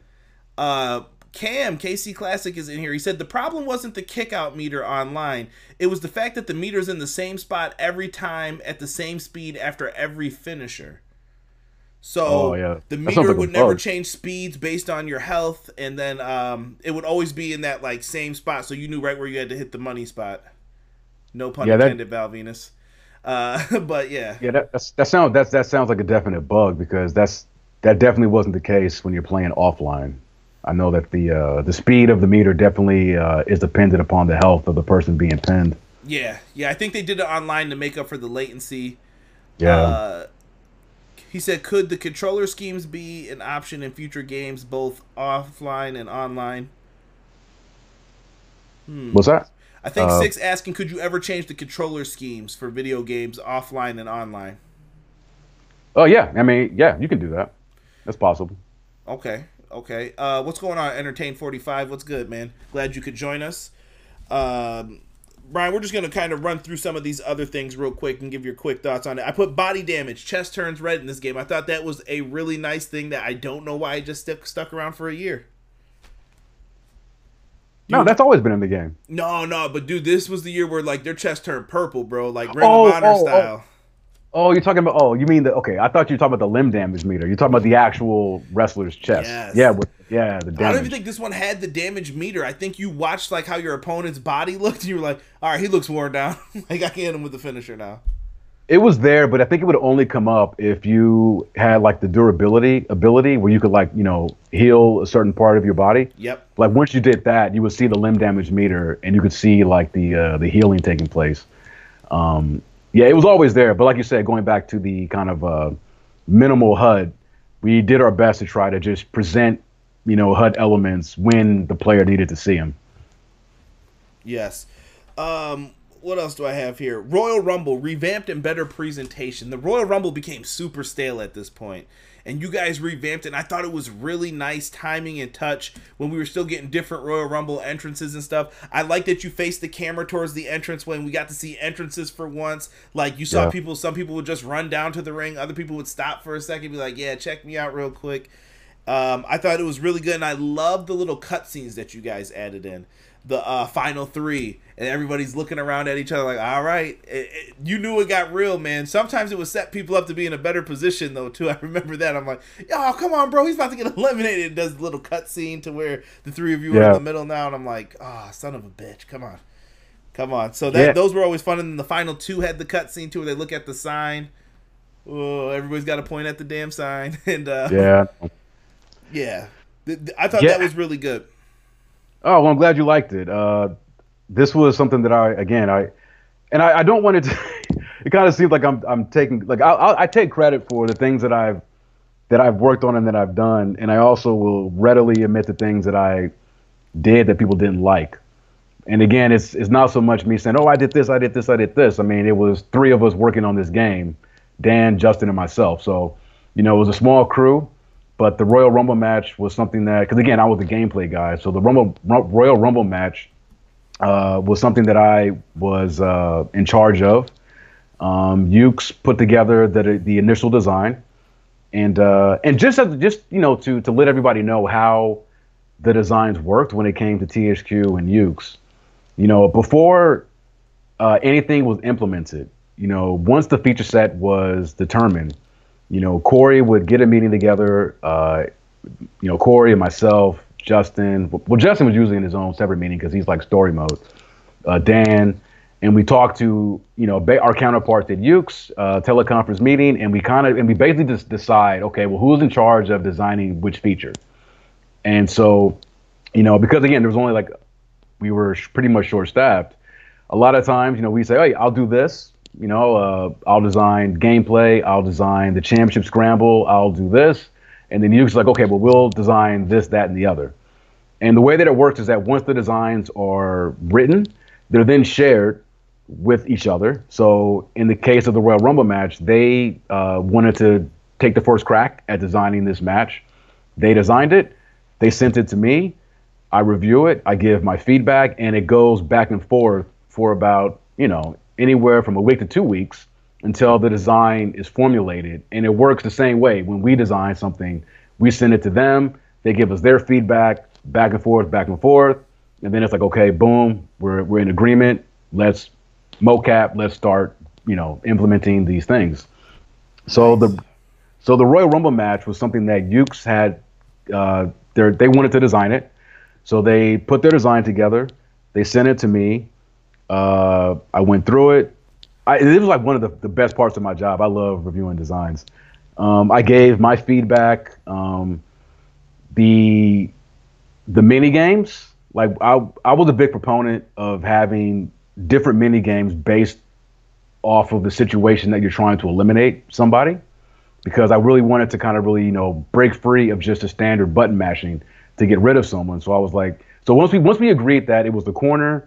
[SPEAKER 2] uh Cam KC Classic is in here. He said the problem wasn't the kickout meter online. It was the fact that the meter's in the same spot every time at the same speed after every finisher. So
[SPEAKER 3] Oh, yeah.
[SPEAKER 2] the meter
[SPEAKER 3] like
[SPEAKER 2] would never
[SPEAKER 3] bug.
[SPEAKER 2] change speeds based on your health, and then um, it would always be in that like same spot, so you knew right where you had to hit the money spot. No pun
[SPEAKER 3] Yeah, that-
[SPEAKER 2] intended, Val Venus. Uh, but yeah,
[SPEAKER 3] Yeah, that that's, that sounds that's that sounds like a definite bug because that's that definitely wasn't the case when you're playing offline. I know that the uh, the speed of the meter definitely uh, is dependent upon the health of the person being pinned.
[SPEAKER 2] Yeah, yeah. I think they did it online to make up for the latency.
[SPEAKER 3] Yeah.
[SPEAKER 2] Uh, he said, could the controller schemes be an option in future games, both offline and online?
[SPEAKER 3] What's that?
[SPEAKER 2] I think
[SPEAKER 3] Uh,
[SPEAKER 2] Six asking, could you ever change the controller schemes for video games offline and online?
[SPEAKER 3] Oh yeah, I mean yeah, you can do that. That's possible.
[SPEAKER 2] Okay, okay. Uh, what's going on, Entertain Forty Five? What's good, man? Glad you could join us. Um, Brian, we're just gonna kind of run through some of these other things real quick and give your quick thoughts on it. I put body damage, chest turns red in this game. I thought that was a really nice thing that I don't know why it just stuck stuck around for a year.
[SPEAKER 3] No, that's always been in the game.
[SPEAKER 2] No, no, but dude, this was the year where like their chest turned purple, bro, like Ring
[SPEAKER 3] Oh,
[SPEAKER 2] of Honor
[SPEAKER 3] oh, oh.
[SPEAKER 2] style.
[SPEAKER 3] Oh, you're talking about? Oh, you mean the? Okay, I thought you were talking about the limb damage meter. You're talking about the actual wrestler's chest.
[SPEAKER 2] Yes.
[SPEAKER 3] Yeah, with, yeah, the
[SPEAKER 2] I don't even think this one had the damage meter. I think you watched like how your opponent's body looked, and you were like, "All right, he looks worn down. like I can hit him with the finisher now."
[SPEAKER 3] It was there, but I think it would only come up if you had like the durability ability where you could like you know heal a certain part of your body.
[SPEAKER 2] Yep.
[SPEAKER 3] Like once you did that, you would see the limb damage meter, and you could see like the uh, the healing taking place. Um, yeah, it was always there, but like you said, going back to the kind of uh, minimal HUD, we did our best to try to just present you know HUD elements when the player needed to see them.
[SPEAKER 2] Yes. Um, what else do I have here? Royal Rumble revamped and better presentation. The Royal Rumble became super stale at this point, and you guys revamped it. And I thought it was really nice timing and touch when we were still getting different Royal Rumble entrances and stuff. I like that you faced the camera towards the entrance when we got to see entrances for once. Like you saw
[SPEAKER 3] Yeah.
[SPEAKER 2] people, some people would just run down to the ring, other people would stop for a second, be like, "Yeah, check me out real quick." Um, I thought it was really good, and I love the little cutscenes that you guys added in. The uh, final three, and everybody's looking around at each other like, "All right." It- it- you knew it got real, man. Sometimes it would set people up to be in a better position, though. Too, I remember that. I'm like, "Yo, come on, bro, he's about to get eliminated." It does a little cutscene to where the three of you are in the middle now, and I'm like, "Ah, son of a bitch, come on, come on." So that
[SPEAKER 3] Yeah.
[SPEAKER 2] those were always fun, and then the final two had the cutscene too, where they look at the sign. Oh, everybody's got to point at the damn sign, and uh,
[SPEAKER 3] Yeah.
[SPEAKER 2] yeah, I thought
[SPEAKER 3] Yeah.
[SPEAKER 2] that was really good.
[SPEAKER 3] Oh, well, I'm glad you liked it. Uh, this was something that I, again, I, and I, I don't want it to. it kind of seems like I'm, I'm taking, like, I, I, I take credit for the things that I've, that I've worked on and that I've done, and I also will readily admit the things that I did that people didn't like. And again, it's it's not so much me saying, "Oh, I did this, I did this, I did this." I mean, it was three of us working on this game, Dan, Justin, and myself. So, you know, it was a small crew, but the Royal Rumble match was something that, because again, I was the gameplay guy. So the Rumble Ru- Royal Rumble match uh, was something that I was uh, in charge of. Um, Yuke's put together the the initial design, and uh, and just as, just you know to to let everybody know how the designs worked when it came to THQ and Yuke's. You know, before uh, anything was implemented, you know, once the feature set was determined, you know, Corey would get a meeting together. Uh, you know, Corey and myself, Justin. Well, Justin was usually in his own separate meeting because he's like story mode. Uh, Dan, and we talked to you know our counterparts at Yuke's uh, teleconference meeting, and we kind of and we basically just decide, okay, well, who's in charge of designing which feature? And so, you know, because again, there was only like we were pretty much short staffed. A lot of times, you know, we say, hey, I'll do this. You know, uh, I'll design gameplay. I'll design the championship scramble. I'll do this. And then Yuke's like, okay, well, we'll design this, that, and the other. And the way that it works is that once the designs are written, they're then shared with each other. So in the case of the Royal Rumble match, they uh, wanted to take the first crack at designing this match. They designed it. They sent it to me. I review it. I give my feedback, and it goes back and forth for about you know anywhere from a week to two weeks until the design is formulated. And it works the same way. When we design something, we send it to them. They give us their feedback, back and forth, back and forth, and then it's like, okay, boom, we're we're in agreement. Let's mocap. Let's start, you know, implementing these things. So the so the Royal Rumble match was something that Yuke's had. Uh, they wanted to design it, so they put their design together. They sent it to me. Uh, I went through it. I, it was like one of the, the best parts of my job. I love reviewing designs. Um, I gave my feedback. Um, the the mini games, like I I was a big proponent of having different mini games based off of the situation that you're trying to eliminate somebody because I really wanted to kind of really, you know, break free of just a standard button mashing to get rid of someone. So I was like, so once we once we agreed that it was the corner,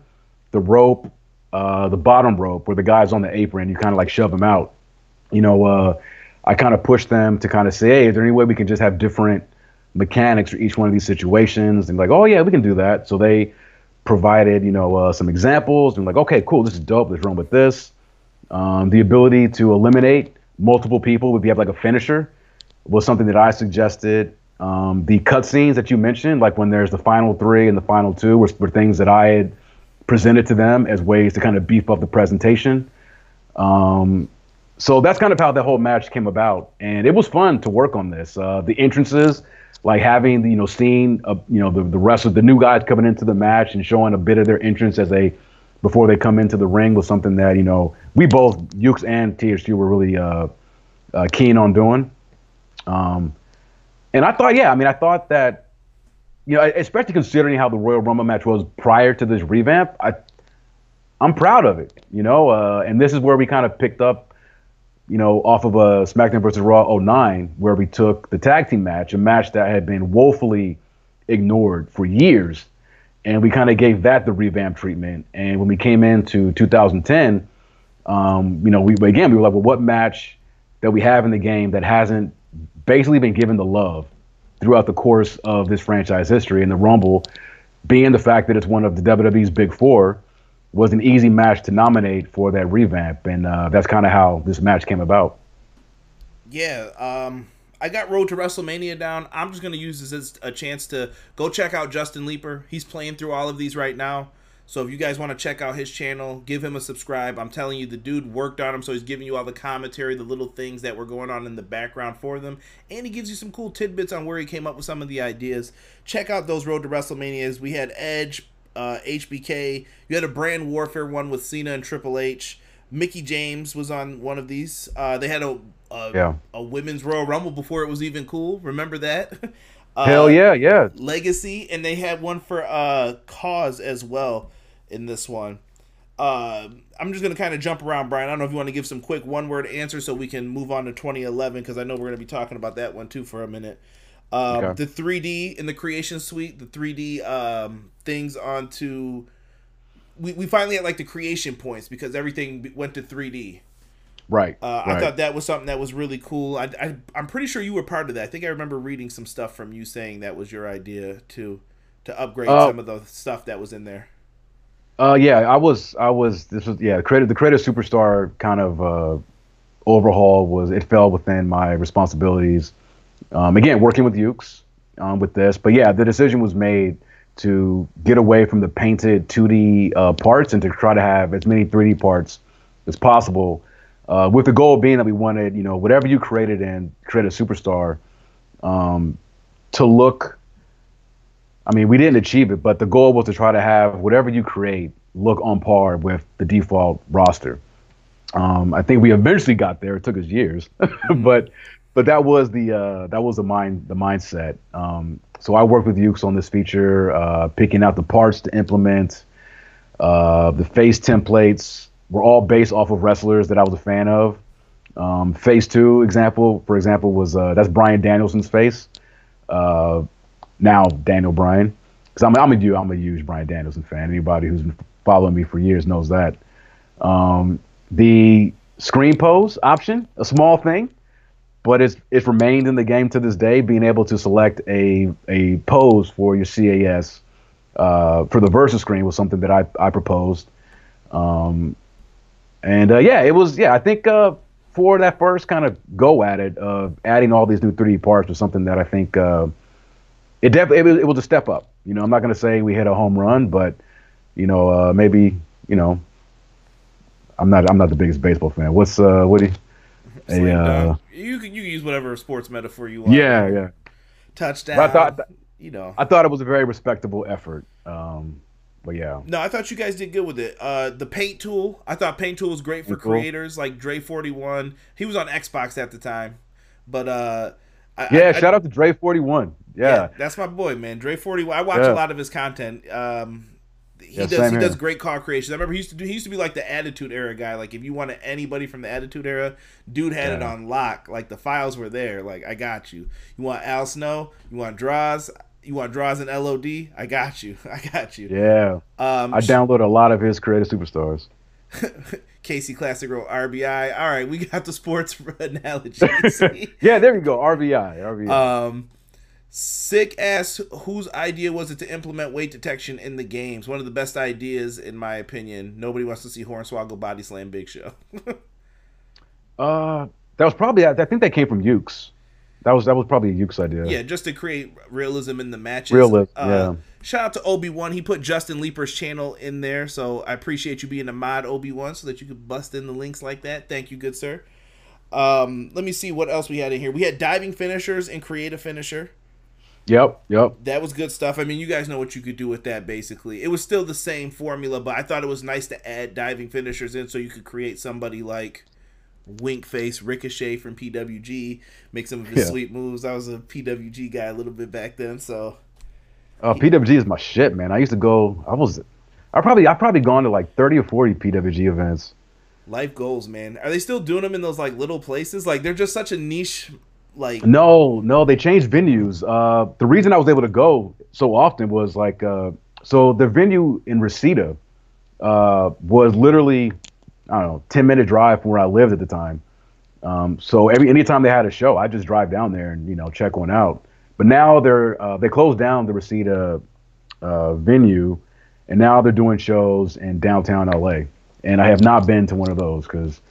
[SPEAKER 3] the rope, uh, the bottom rope where the guy's on the apron, you kind of like shove them out. You know, uh, I kind of pushed them to kind of say, hey, is there any way we can just have different mechanics for each one of these situations? And like, oh yeah, we can do that. So they provided, you know, uh, some examples and like, okay, cool, this is dope. Let's run with this. Um, the ability to eliminate multiple people if you have like a finisher was something that I suggested. Um, the cutscenes that you mentioned, like when there's the final three and the final two, were, were things that I had presented to them as ways to kind of beef up the presentation. Um, so that's kind of how the whole match came about, and it was fun to work on this. Uh, the entrances, like having the you know seeing uh, you know the the rest of the new guys coming into the match and showing a bit of their entrance as they before they come into the ring was something that you know we both Yuke's and THQ were really uh, uh, keen on doing. Um, and I thought, yeah, I mean, I thought that you know, especially considering how the Royal Rumble match was prior to this revamp, I I'm proud of it. You know, uh, and this is where we kind of picked up, you know, off of a uh, SmackDown versus Raw 09, where we took the tag team match, a match that had been woefully ignored for years and we kind of gave that the revamp treatment. And when we came into 2010, um, you know, we again we were like, well, what match that we have in the game that hasn't basically been given the love throughout the course of this franchise history? And the Rumble, being the fact that it's one of the WWE's big four, was an easy match to nominate for that revamp, and uh, that's kind of how this match came about.
[SPEAKER 2] Yeah. Um I got Road to WrestleMania down. I'm just gonna use this as a chance to go check out Justin Leeper. He's playing through all of these right now. So if you guys want to check out his channel, give him a subscribe. I'm telling you, the dude worked on him, so he's giving you all the commentary, the little things that were going on in the background for them, and he gives you some cool tidbits on where he came up with some of the ideas. Check out those Road to WrestleManias. We had Edge, uh, HBK. You had a brand warfare one with Cena and Triple H. Mickie James was on one of these. Uh, they had a a, yeah. a women's Royal Rumble before it was even cool. Remember that?
[SPEAKER 3] Uh, Hell yeah, yeah.
[SPEAKER 2] Legacy, and they had one for uh CAS as well in this one. Uh, I'm just gonna kind of jump around, Brian. I don't know if you want to give some quick one word answers so we can move on to 2011 because I know we're gonna be talking about that one too for a minute. Um, okay. The 3D in the Creation Suite, the 3D um, things onto. We, we finally had like the creation points because everything went to 3D.
[SPEAKER 3] Right,
[SPEAKER 2] uh,
[SPEAKER 3] right.
[SPEAKER 2] I thought that was something that was really cool. I, I I'm pretty sure you were part of that. I think I remember reading some stuff from you saying that was your idea to to upgrade uh, some of the stuff that was in there.
[SPEAKER 3] Uh, yeah, I was I was this was yeah creative the creative superstar kind of uh, overhaul was it fell within my responsibilities. Um, again, working with Yuke's um, with this, but yeah, the decision was made to get away from the painted 2D uh, parts and to try to have as many 3D parts as possible uh, with the goal being that we wanted, you know, whatever you created and create a superstar um, to look. I mean, we didn't achieve it, but the goal was to try to have whatever you create look on par with the default roster. Um, I think we eventually got there. It took us years, but but that was the uh, that was the mind the mindset. Um, so I worked with Yuke's on this feature, uh, picking out the parts to implement, uh, the face templates, were all based off of wrestlers that I was a fan of. Um, phase two example, for example, was uh, that's Bryan Danielson's face. Uh, now Daniel Bryan, because I'm I'm a I'm a huge Bryan Danielson fan. Anybody who's been following me for years knows that. Um, the screen pose option, a small thing, but it's it's remained in the game to this day. Being able to select a a pose for your CAS uh, for the versus screen was something that I I proposed. Um, and uh, yeah, it was yeah. I think uh, for that first kind of go at it of adding all these new 3D parts was something that I think uh, it definitely it, was a step up. You know, I'm not going to say we hit a home run, but you know, uh, maybe you know, I'm not I'm not the biggest baseball fan. What's uh, do you?
[SPEAKER 2] A, uh, you can you can use whatever sports metaphor you want.
[SPEAKER 3] Yeah, yeah.
[SPEAKER 2] Touchdown. But I thought, you know,
[SPEAKER 3] I thought it was a very respectable effort. Um, but yeah.
[SPEAKER 2] No, I thought you guys did good with it. Uh, the paint tool, I thought paint tool was great for cool. creators like Dre Forty One. He was on Xbox at the time, but uh, I,
[SPEAKER 3] Yeah,
[SPEAKER 2] I-
[SPEAKER 3] shout out to Dre Forty One. Yeah.
[SPEAKER 2] that's my boy, man. Dre Forty. I watch
[SPEAKER 3] Yeah.
[SPEAKER 2] a lot of his content. Um, he
[SPEAKER 3] Yeah,
[SPEAKER 2] does he
[SPEAKER 3] here.
[SPEAKER 2] does great call creations. I remember he used to do he used to be like the Attitude Era guy. Like if you wanted anybody from the Attitude Era, dude had it on lock. Like the files were there. Like I got you. You want Al Snow? You want Droz? You want Droz and LOD? I got you. I got you.
[SPEAKER 3] Yeah.
[SPEAKER 2] Um,
[SPEAKER 3] I download a lot of his creative superstars.
[SPEAKER 2] Casey Classic Row RBI. All right, we got the sports analogies.
[SPEAKER 3] Yeah, there you go. RBI. RBI.
[SPEAKER 2] Um, sick ass. Whose idea was it to implement weight detection in the games? One of the best ideas, in my opinion. Nobody wants to see Hornswoggle body slam Big Show.
[SPEAKER 3] Uh, that was probably. I think that came from Yuke's. That was that was probably a Yuke's idea.
[SPEAKER 2] yeah, just to create realism in the matches.
[SPEAKER 3] Realism,
[SPEAKER 2] Uh,
[SPEAKER 3] yeah.
[SPEAKER 2] Shout out to Obi Wan. He put Justin Leeper's channel in there, so I appreciate you being a mod Obi Wan, so that you could bust in the links like that. Thank you, good sir. Um, let me see what else we had in here. We had diving finishers and creative finisher.
[SPEAKER 3] Yep. Yep.
[SPEAKER 2] that was good stuff. I mean, you guys know what you could do with that basically. It was still the same formula, but I thought it was nice to add diving finishers in so you could create somebody like Wink Face Ricochet from PWG, make some of his
[SPEAKER 3] Yeah.
[SPEAKER 2] sweet moves. I was a PWG guy a little bit back then, so
[SPEAKER 3] Uh, PWG is my shit, man. I used to go. I was. I probably. I probably gone to like thirty or forty PWG events.
[SPEAKER 2] life goals, man. Are they still doing them in those like little places? Like they're just such a niche like
[SPEAKER 3] No, no, they changed venues. Uh, the reason I was able to go so often was like, uh, so the venue in Reseda uh, was literally, I don't know, ten minute drive from where I lived at the time. Um, so every anytime they had a show, I just drive down there and you know check one out. But now they're uh, they closed down the Reseda uh, venue, and now they're doing shows in downtown LA. And I have not been to one of those because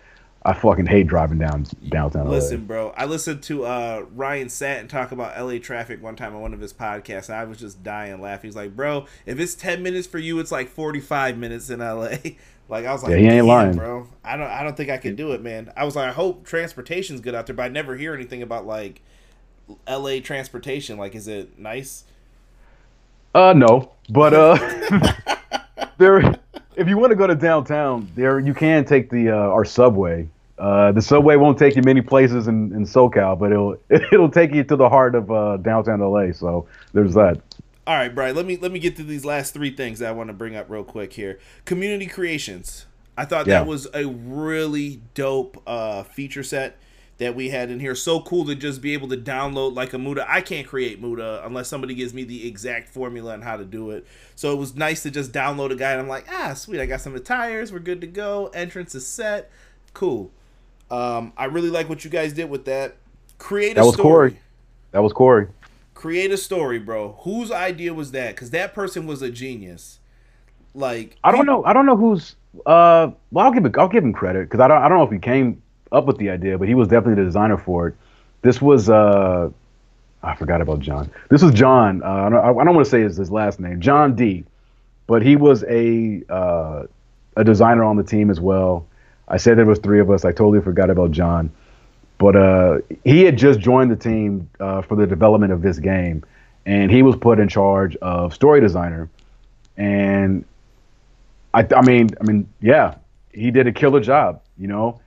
[SPEAKER 3] I fucking hate driving down downtown
[SPEAKER 2] Listen,
[SPEAKER 3] LA.
[SPEAKER 2] bro. I listened to uh, Ryan Satin talk about LA traffic one time on one of his podcasts, and I was just dying laughing. He's like, "Bro, if it's ten minutes for you, it's like forty-five minutes in LA." like I was like,
[SPEAKER 3] Yeah, he ain't lying.
[SPEAKER 2] bro. I don't, I don't think I can do it, man." I was like, "I hope transportation's good out there," but I never hear anything about like LA transportation. Like, is it nice?
[SPEAKER 3] Uh, no, but uh, there. If you want to go to downtown, there you can take the uh, our subway. Uh, the subway won't take you many places in, in SoCal, but it'll it'll take you to the heart of uh, downtown LA. So there's that.
[SPEAKER 2] All right, Brian. Let me let me get to these last three things that I want to bring up real quick here. Community creations. I thought
[SPEAKER 3] Yeah.
[SPEAKER 2] that was a really dope uh, feature set that we had in here. So cool to just be able to download like a Muta. I can't create Muta unless somebody gives me the exact formula on how to do it. So it was nice to just download a guide. I'm like, ah, sweet. I got some attires. We're good to go. Entrance is set. Cool. Um, I really like what you guys did with that. Create a story.
[SPEAKER 3] That was
[SPEAKER 2] story
[SPEAKER 3] Corey. That was Corey.
[SPEAKER 2] create a story, bro. Whose idea was that? Because that person was a genius. Like
[SPEAKER 3] I don't know. I don't know who's. Uh, well, I'll give it. I'll give him credit because I don't. I don't know if he came up with the idea, but he was definitely the designer for it. This was. Uh, I forgot about John. This was John. Uh, I don't, I don't want to say his, his last name, John D. But he was a uh, a designer on the team as well. I said there was three of us. I totally forgot about John. But uh, he had just joined the team uh, for the development of this game, and he was put in charge of story designer. And I, I mean, I mean, yeah, he did a killer job. You know,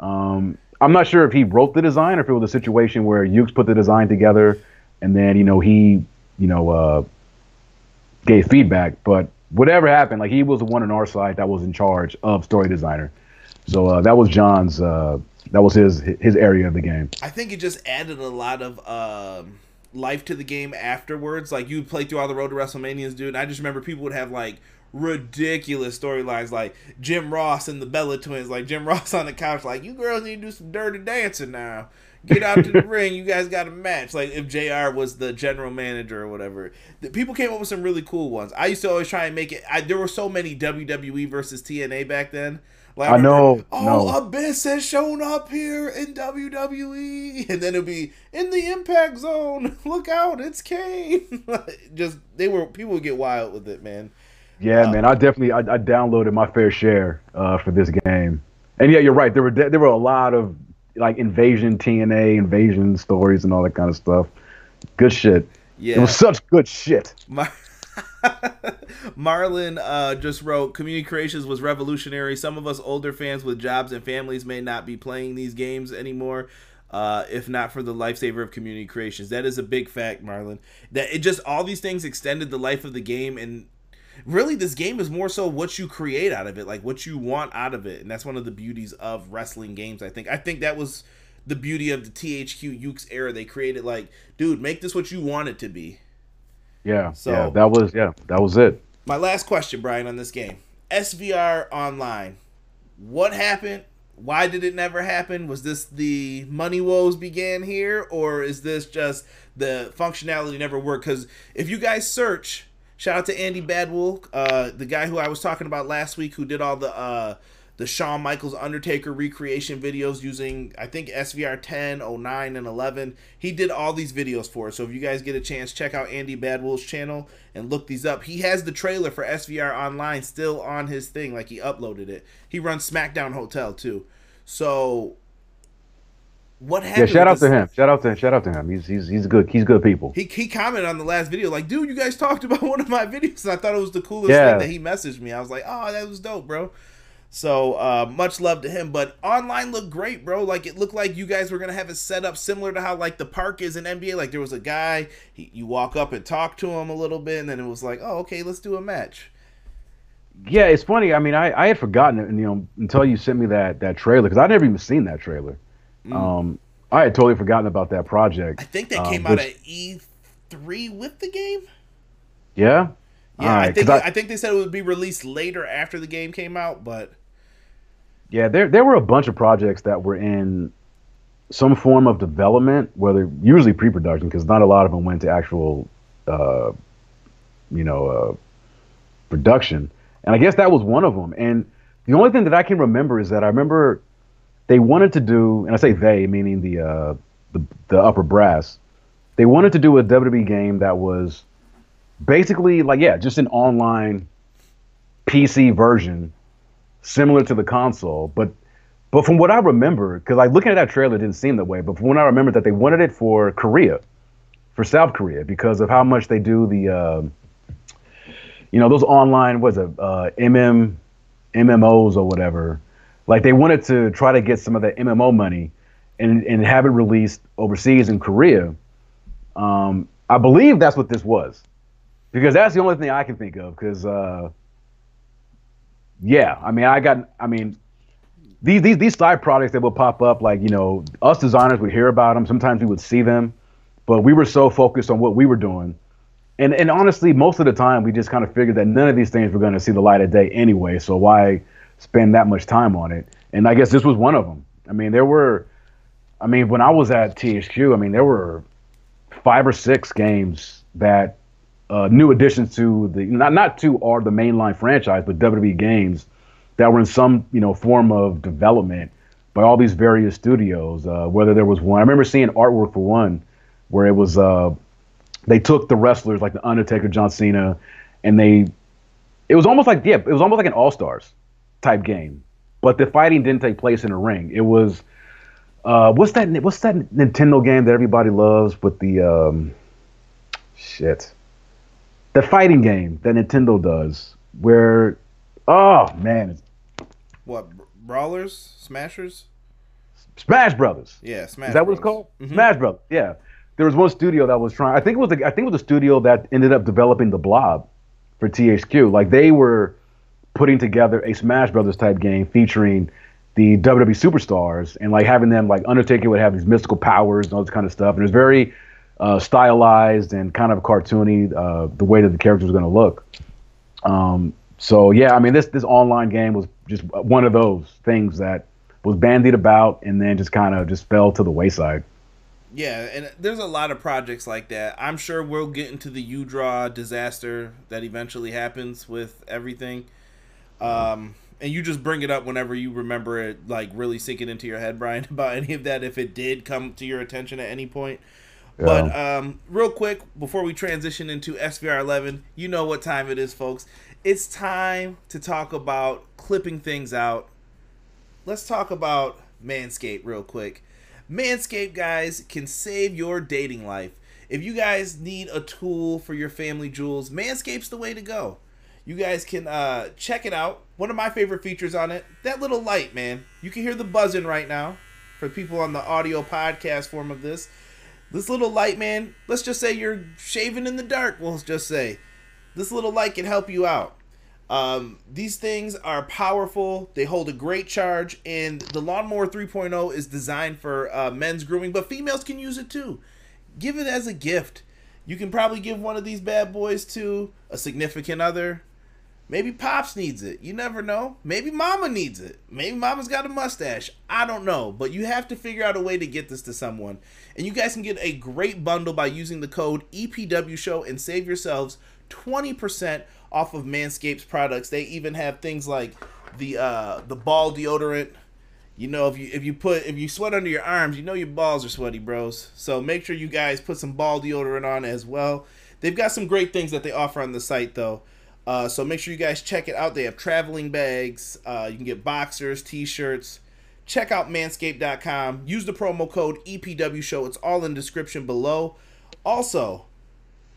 [SPEAKER 3] um, I'm not sure if he wrote the design or if it was a situation where Yuke's put the design together, and then you know he, you know, uh, gave feedback. But whatever happened, like he was the one on our side that was in charge of story designer. So uh, that was John's. Uh, that was his his area of the game.
[SPEAKER 2] I think it just added a lot of um, life to the game afterwards. Like you play through all the Road to WrestleManias, dude. And I just remember people would have like ridiculous storylines, like Jim Ross and the Bella Twins. Like Jim Ross on the couch, like you girls need to do some dirty dancing now. Get out to the ring. You guys got a match. Like if Jr. was the general manager or whatever. The people came up with some really cool ones. I used to always try and make it. I, there were so many WWE versus TNA back then. Like,
[SPEAKER 3] I know,
[SPEAKER 2] Oh,
[SPEAKER 3] no.
[SPEAKER 2] Abyss has shown up here in WWE, and then it'll be in the Impact Zone. Look out, it's Kane. Just they were people would get wild with it, man.
[SPEAKER 3] Yeah, man, I definitely I, I downloaded my fair share uh, for this game, and yeah, you're right. There were de- there were a lot of like invasion TNA invasion stories and all that kind of stuff. Good shit.
[SPEAKER 2] Yeah,
[SPEAKER 3] It was such good shit.
[SPEAKER 2] Mar- Marlon uh, just wrote, "Community Creations was revolutionary. Some of us older fans with jobs and families may not be playing these games anymore." uh, if not for the lifesaver of community creations. That is a big fact, Marlon. That it just all these things extended the life of the game, and really, this game is more so what you create out of it, like what you want out of it, and that's one of the beauties of wrestling games. I think. I think that was the beauty of the THQ Yuke's era. They created like, dude, make this what you want it to be.
[SPEAKER 3] Yeah. So yeah, that was yeah, that was it.
[SPEAKER 2] My last question, Brian, on this game. SVR Online. What happened? Why did it never happen? Was this the money woes began here, or is this just the functionality never worked? Because if you guys search, shout out to Andy Badwool, uh, the guy who I was talking about last week, who did all the uh, the Shawn Michaels Undertaker recreation videos using I think SVR 10, 09, and 11. He did all these videos for us. So if you guys get a chance, check out Andy Badwool's channel and look these up. He has the trailer for SVR Online still on his thing, like he uploaded it. He runs SmackDown Hotel too. So what happened?
[SPEAKER 3] Yeah, shout out to him. Shout out to him. Shout out to him. He's he's he's good. He's good people.
[SPEAKER 2] He he commented on the last video like, dude, you guys talked about one of my videos, and I thought it was the coolest yeah. thing that he messaged me. I was like, oh, that was dope, bro. So uh, much love to him. But online looked great, bro. Like it looked like you guys were gonna have it set up similar to how like the park is in NBA. Like there was a guy, he, you walk up and talk to him a little bit, and then it was like, oh, okay, let's do a match.
[SPEAKER 3] Yeah, it's funny. I mean, I, I had forgotten it, you know, until you sent me that that trailer because I'd never even seen that trailer. Mm. Um, I had totally forgotten about that project.
[SPEAKER 2] I think that came um, out at E three with the game.
[SPEAKER 3] Yeah.
[SPEAKER 2] Yeah, right, I think I, I, think they said it would be released later after the game came out, but
[SPEAKER 3] yeah, there there were a bunch of projects that were in some form of development, whether usually pre-production, because not a lot of them went to actual, uh, you know, uh, production. And I guess that was one of them. And the only thing that I can remember is that I remember they wanted to do, and I say they, meaning the uh, the, the upper brass, they wanted to do a WWE game that was basically like yeah, just an online PC version similar to the console, but but from what I remember, because like looking at that trailer, didn't seem that way. But from what I remember, that they wanted it for Korea, for South Korea, because of how much they do the, uh, you know, those online was it uh, MM, MMOs or whatever. Like they wanted to try to get some of that MMO money, and and have it released overseas in Korea. Um, I believe that's what this was, because that's the only thing I can think of. Because uh, yeah, I mean, I got, I mean, these these these side products that would pop up, like you know, us designers would hear about them. Sometimes we would see them, but we were so focused on what we were doing, and and honestly, most of the time we just kind of figured that none of these things were going to see the light of day anyway. So why spend that much time on it? And I guess this was one of them. I mean, there were, I mean, when I was at THQ, I mean, there were five or six games that uh, new additions to the not not to our the mainline franchise, but WWE games that were in some you know form of development by all these various studios. Uh, whether there was one, I remember seeing artwork for one where it was uh, they took the wrestlers like the Undertaker, John Cena, and they it was almost like yeah, it was almost like an All Stars type game, but the fighting didn't take place in a ring. It was uh, what's that? What's that Nintendo game that everybody loves with the um, shit? The fighting game that Nintendo does, where oh man,
[SPEAKER 2] what brawlers, smashers,
[SPEAKER 3] Smash Brothers.
[SPEAKER 2] Yeah, Smash.
[SPEAKER 3] Is that
[SPEAKER 2] Brothers.
[SPEAKER 3] what it's called? Mm-hmm. Smash Brothers. Yeah, there was one studio that was trying. I think it was the, I think it was the studio that ended up developing the Blob for THQ. Like they were putting together a Smash Brothers type game featuring the WWE superstars and like having them like Undertaker would have these mystical powers and all this kind of stuff. And it was very uh, stylized and kind of cartoony uh, the way that the character was going to look. Um, so yeah, I mean this this online game was just one of those things that was bandied about and then just kind of just fell to the wayside.
[SPEAKER 2] Yeah, and there's a lot of projects like that. I'm sure we'll get into the U-Draw disaster that eventually happens with everything. Um, and you just bring it up whenever you remember it, like really sinking into your head, Brian, about any of that. If it did come to your attention at any point, but um, real quick, before we transition into SVR 11, you know what time it is, folks. It's time to talk about clipping things out. Let's talk about Manscaped real quick. Manscaped, guys, can save your dating life. If you guys need a tool for your family jewels, Manscaped's the way to go. You guys can uh, check it out. One of my favorite features on it, that little light, man. You can hear the buzzing right now. for people on the audio podcast form of this. This little light, man, let's just say you're shaving in the dark, we'll just say. This little light can help you out. Um, these things are powerful. They hold a great charge, and the Lawnmower 3.0 is designed for uh, men's grooming, but females can use it too. Give it as a gift. You can probably give one of these bad boys to a significant other. Maybe Pops needs it. You never know. Maybe Mama needs it. Maybe Mama's got a mustache. I don't know. But you have to figure out a way to get this to someone. And you guys can get a great bundle by using the code EPW Show and save yourselves 20% off of Manscaped's products. They even have things like the uh, the ball deodorant. You know, if you if you put if you sweat under your arms, you know your balls are sweaty, bros. So make sure you guys put some ball deodorant on as well. They've got some great things that they offer on the site though. Uh, so make sure you guys check it out. They have traveling bags. Uh, you can get boxers, t-shirts. Check out manscaped.com. Use the promo code EPW show. It's all in the description below. Also,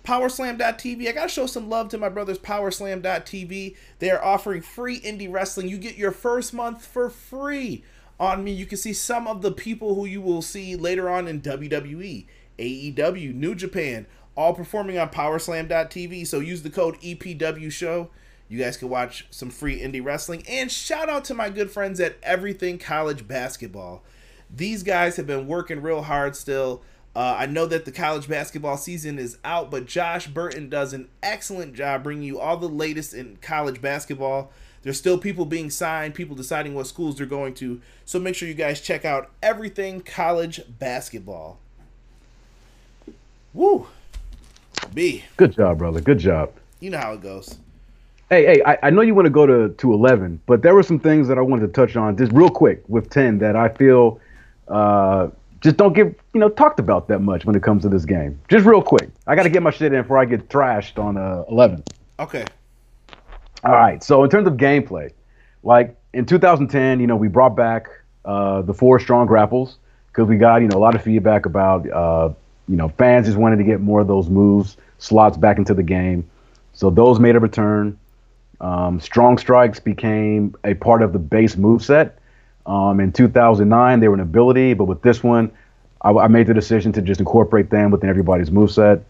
[SPEAKER 2] Powerslam.tv. I got to show some love to my brothers, Powerslam.tv. They are offering free indie wrestling. You get your first month for free on me. You can see some of the people who you will see later on in WWE, AEW, New Japan, all performing on Powerslam.tv. So use the code EPW Show. You guys can watch some free indie wrestling. And shout out to my good friends at Everything College Basketball. These guys have been working real hard still. Uh, I know that the college basketball season is out, but Josh Burton does an excellent job bringing you all the latest in college basketball. There's still people being signed, people deciding what schools they're going to. So make sure you guys check out everything college basketball. Woo! B.
[SPEAKER 3] Good job, brother. Good job.
[SPEAKER 2] You know how it goes.
[SPEAKER 3] Hey, hey, I, I know you want to go to, to 11, but there were some things that I wanted to touch on just real quick with 10 that I feel uh, just don't get you know talked about that much when it comes to this game. Just real quick, I got to get my shit in before I get thrashed on uh, 11.
[SPEAKER 2] Okay.
[SPEAKER 3] All right. So in terms of gameplay, like in 2010, you know, we brought back uh, the four strong grapples because we got you know a lot of feedback about uh, you know fans just wanted to get more of those moves slots back into the game. So those made a return. Um, strong strikes became a part of the base move set. Um, in 2009, they were an ability, but with this one, I, I made the decision to just incorporate them within everybody's moveset.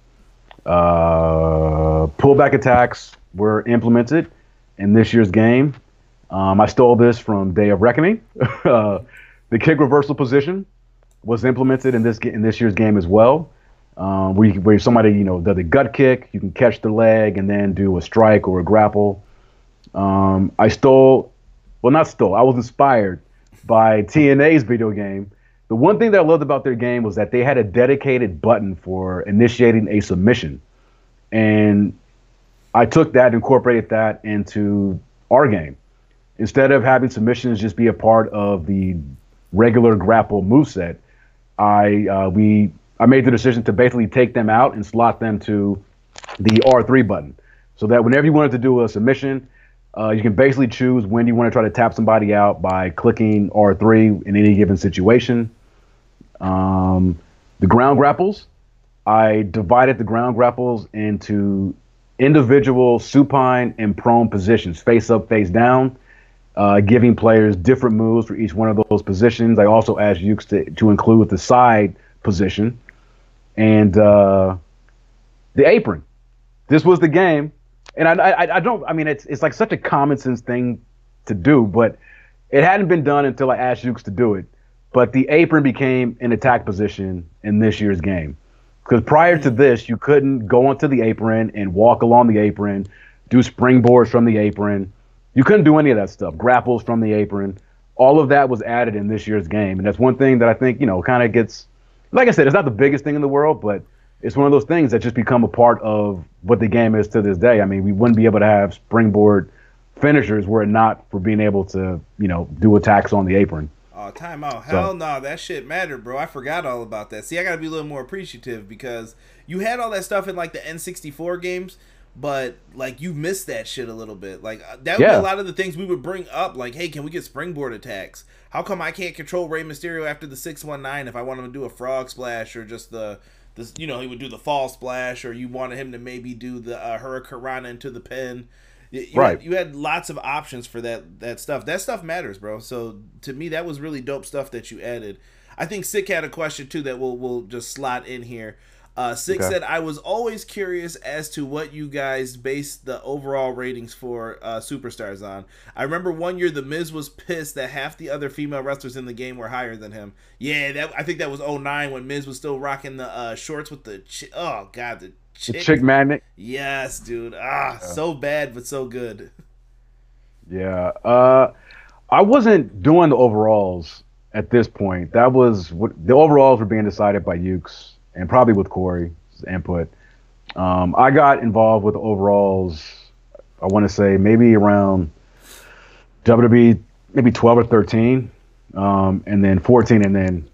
[SPEAKER 3] Uh, pullback attacks were implemented in this year's game. Um, I stole this from Day of Reckoning. uh, the kick reversal position was implemented in this in this year's game as well. Um, where, you, where somebody you know does a gut kick, you can catch the leg and then do a strike or a grapple. Um, I stole, well, not stole. I was inspired by TNA's video game. The one thing that I loved about their game was that they had a dedicated button for initiating a submission. And I took that and incorporated that into our game. Instead of having submissions just be a part of the regular grapple moveset, I uh, we I made the decision to basically take them out and slot them to the R3 button. So that whenever you wanted to do a submission, uh, you can basically choose when you want to try to tap somebody out by clicking R3 in any given situation. Um, the ground grapples, I divided the ground grapples into individual supine and prone positions, face up, face down, uh, giving players different moves for each one of those positions. I also asked Yuke's to, to include the side position and uh, the apron. This was the game and I, I, I don't. I mean, it's it's like such a common sense thing to do, but it hadn't been done until I asked Yuke's to do it. But the apron became an attack position in this year's game. Because prior to this, you couldn't go onto the apron and walk along the apron, do springboards from the apron. You couldn't do any of that stuff. Grapples from the apron. All of that was added in this year's game. And that's one thing that I think, you know, kind of gets, like I said, it's not the biggest thing in the world, but it's one of those things that just become a part of what the game is to this day. I mean, we wouldn't be able to have springboard finishers were it not for being able to, you know, do attacks on the apron.
[SPEAKER 2] Oh, timeout. Hell so. no, nah, that shit mattered, bro. I forgot all about that. See, I got to be a little more appreciative because you had all that stuff in like the N64 games, but like you missed that shit a little bit. Like uh, that would yeah. be a lot of the things we would bring up like, "Hey, can we get springboard attacks? How come I can't control Rey Mysterio after the 619 if I want him to do a frog splash or just the this, you know, he would do the fall splash, or you wanted him to maybe do the uh, hurricanrana into the pin. You
[SPEAKER 3] right.
[SPEAKER 2] Had, you had lots of options for that that stuff. That stuff matters, bro. So to me, that was really dope stuff that you added. I think Sick had a question too that we'll we'll just slot in here. Uh, Sick
[SPEAKER 3] Okay.
[SPEAKER 2] said, "I was always curious as to what you guys based the overall ratings for uh, superstars on. I remember one year the Miz was pissed that half the other female wrestlers in the game were higher than him. Yeah, that I think that was 09 when Miz was still rocking the uh, shorts with the chi- oh god the
[SPEAKER 3] The
[SPEAKER 2] chick.
[SPEAKER 3] chick magnet.
[SPEAKER 2] Yes, dude. Ah, so bad but so good.
[SPEAKER 3] Yeah. Uh, I wasn't doing the overalls at this point. That was what the overalls were being decided by Yuke's and probably with Corey's input. Um, I got involved with overalls. I want to say maybe around WWE maybe 12 or 13, um, and then 14, and then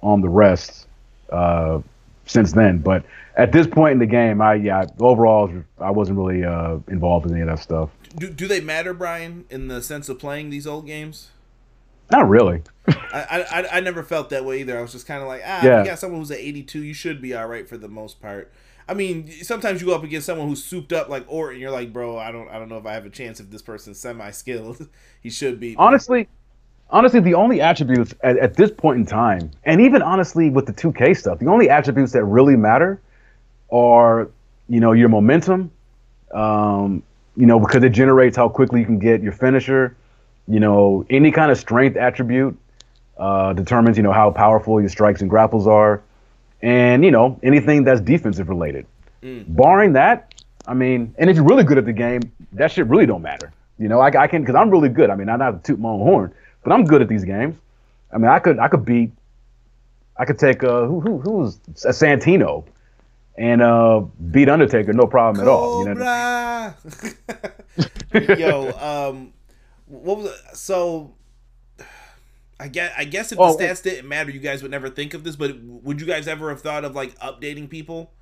[SPEAKER 3] on the rest uh, since then. But at this point in the game, I yeah, the overalls I wasn't really uh, involved in any of that stuff.
[SPEAKER 2] Do, do they matter, Brian, in the sense of playing these old games?
[SPEAKER 3] Not really.
[SPEAKER 2] I, I, I never felt that way either. I was just kind of like, ah,
[SPEAKER 3] Yeah.
[SPEAKER 2] you got someone who's at 82, you should be all right for the most part. I mean, sometimes you go up against someone who's souped up like Orton, you're like, bro, I don't I don't know if I have a chance if this person's semi skilled. he should be.
[SPEAKER 3] honestly, honestly, the only attributes at, at this point in time, and even honestly with the 2K stuff, the only attributes that really matter are, you know, your momentum, um, you know, because it generates how quickly you can get your finisher, you know, any kind of strength attribute uh, determines, you know, how powerful your strikes and grapples are, and you know, anything that's defensive related. Barring that, I mean, and if you're really good at the game, that shit really don't matter. You know, I, I can because I'm really good. I mean, I'm not to toot my own horn, but I'm good at these games. I mean, I could I could beat, I could take uh who who who was a Santino, and uh beat Undertaker no problem at all. You know,
[SPEAKER 2] Yo, um, what was it? so? I guess I guess if the
[SPEAKER 3] Oh,
[SPEAKER 2] stats didn't matter, you guys would never think of this. But would you guys ever have thought of like updating people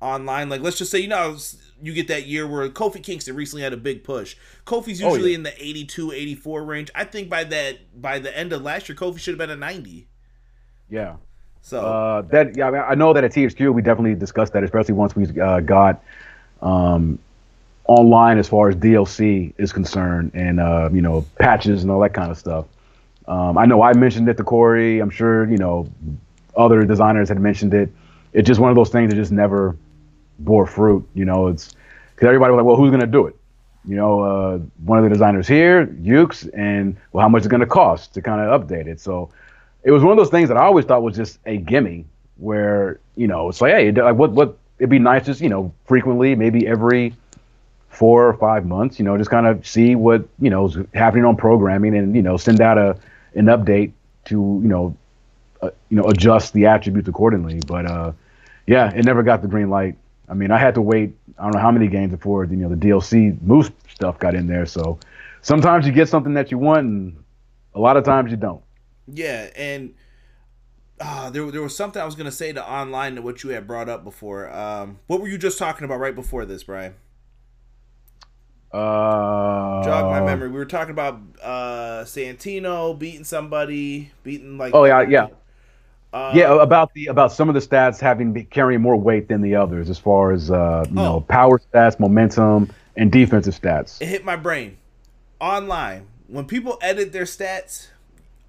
[SPEAKER 2] online? Like, let's just say you know you get that year where Kofi Kingston recently had a big push. Kofi's
[SPEAKER 3] Oh,
[SPEAKER 2] usually
[SPEAKER 3] yeah.
[SPEAKER 2] in the 82, 84 range. I think by that by the end of last year, Kofi should have been a ninety.
[SPEAKER 3] yeah.
[SPEAKER 2] So
[SPEAKER 3] Uh, that yeah, I, mean, I know that at THQ we definitely discussed that, especially once we uh, got um, online as far as DLC is concerned, and uh, you know patches and all that kind of stuff. Um, I know I mentioned it to Corey. I'm sure you know other designers had mentioned it. It's just one of those things that just never bore fruit. You know, it's because everybody was like, well, who's gonna do it? You know, uh, one of the designers here, Yuke's, and well, how much is it gonna cost to kind of update it? So it was one of those things that I always thought was just a gimme, where you know it's like, hey, like what what it'd be nice just you know frequently, maybe every four or five months, you know, just kind of see what you know is happening on programming, and you know send out a an update to you know uh, you know adjust the attributes accordingly. But uh, yeah, it never got the green light. I mean, I had to wait. I don't know how many games before you know the DLC Moose stuff got in there. So sometimes you get something that you want, and a lot of times you don't.
[SPEAKER 2] Yeah, and uh, there there was something I was gonna say to online to what you had brought up before. Um, what were you just talking about right before this, Brian?
[SPEAKER 3] Uh,
[SPEAKER 2] Jog my memory. We were talking about uh, Santino beating somebody, beating like.
[SPEAKER 3] Oh yeah, yeah,
[SPEAKER 2] Uh,
[SPEAKER 3] yeah. About the about some of the stats having be, carrying more weight than the others, as far as uh, you
[SPEAKER 2] Oh.
[SPEAKER 3] know, power stats, momentum, and defensive stats.
[SPEAKER 2] It hit my brain. Online, when people edit their stats,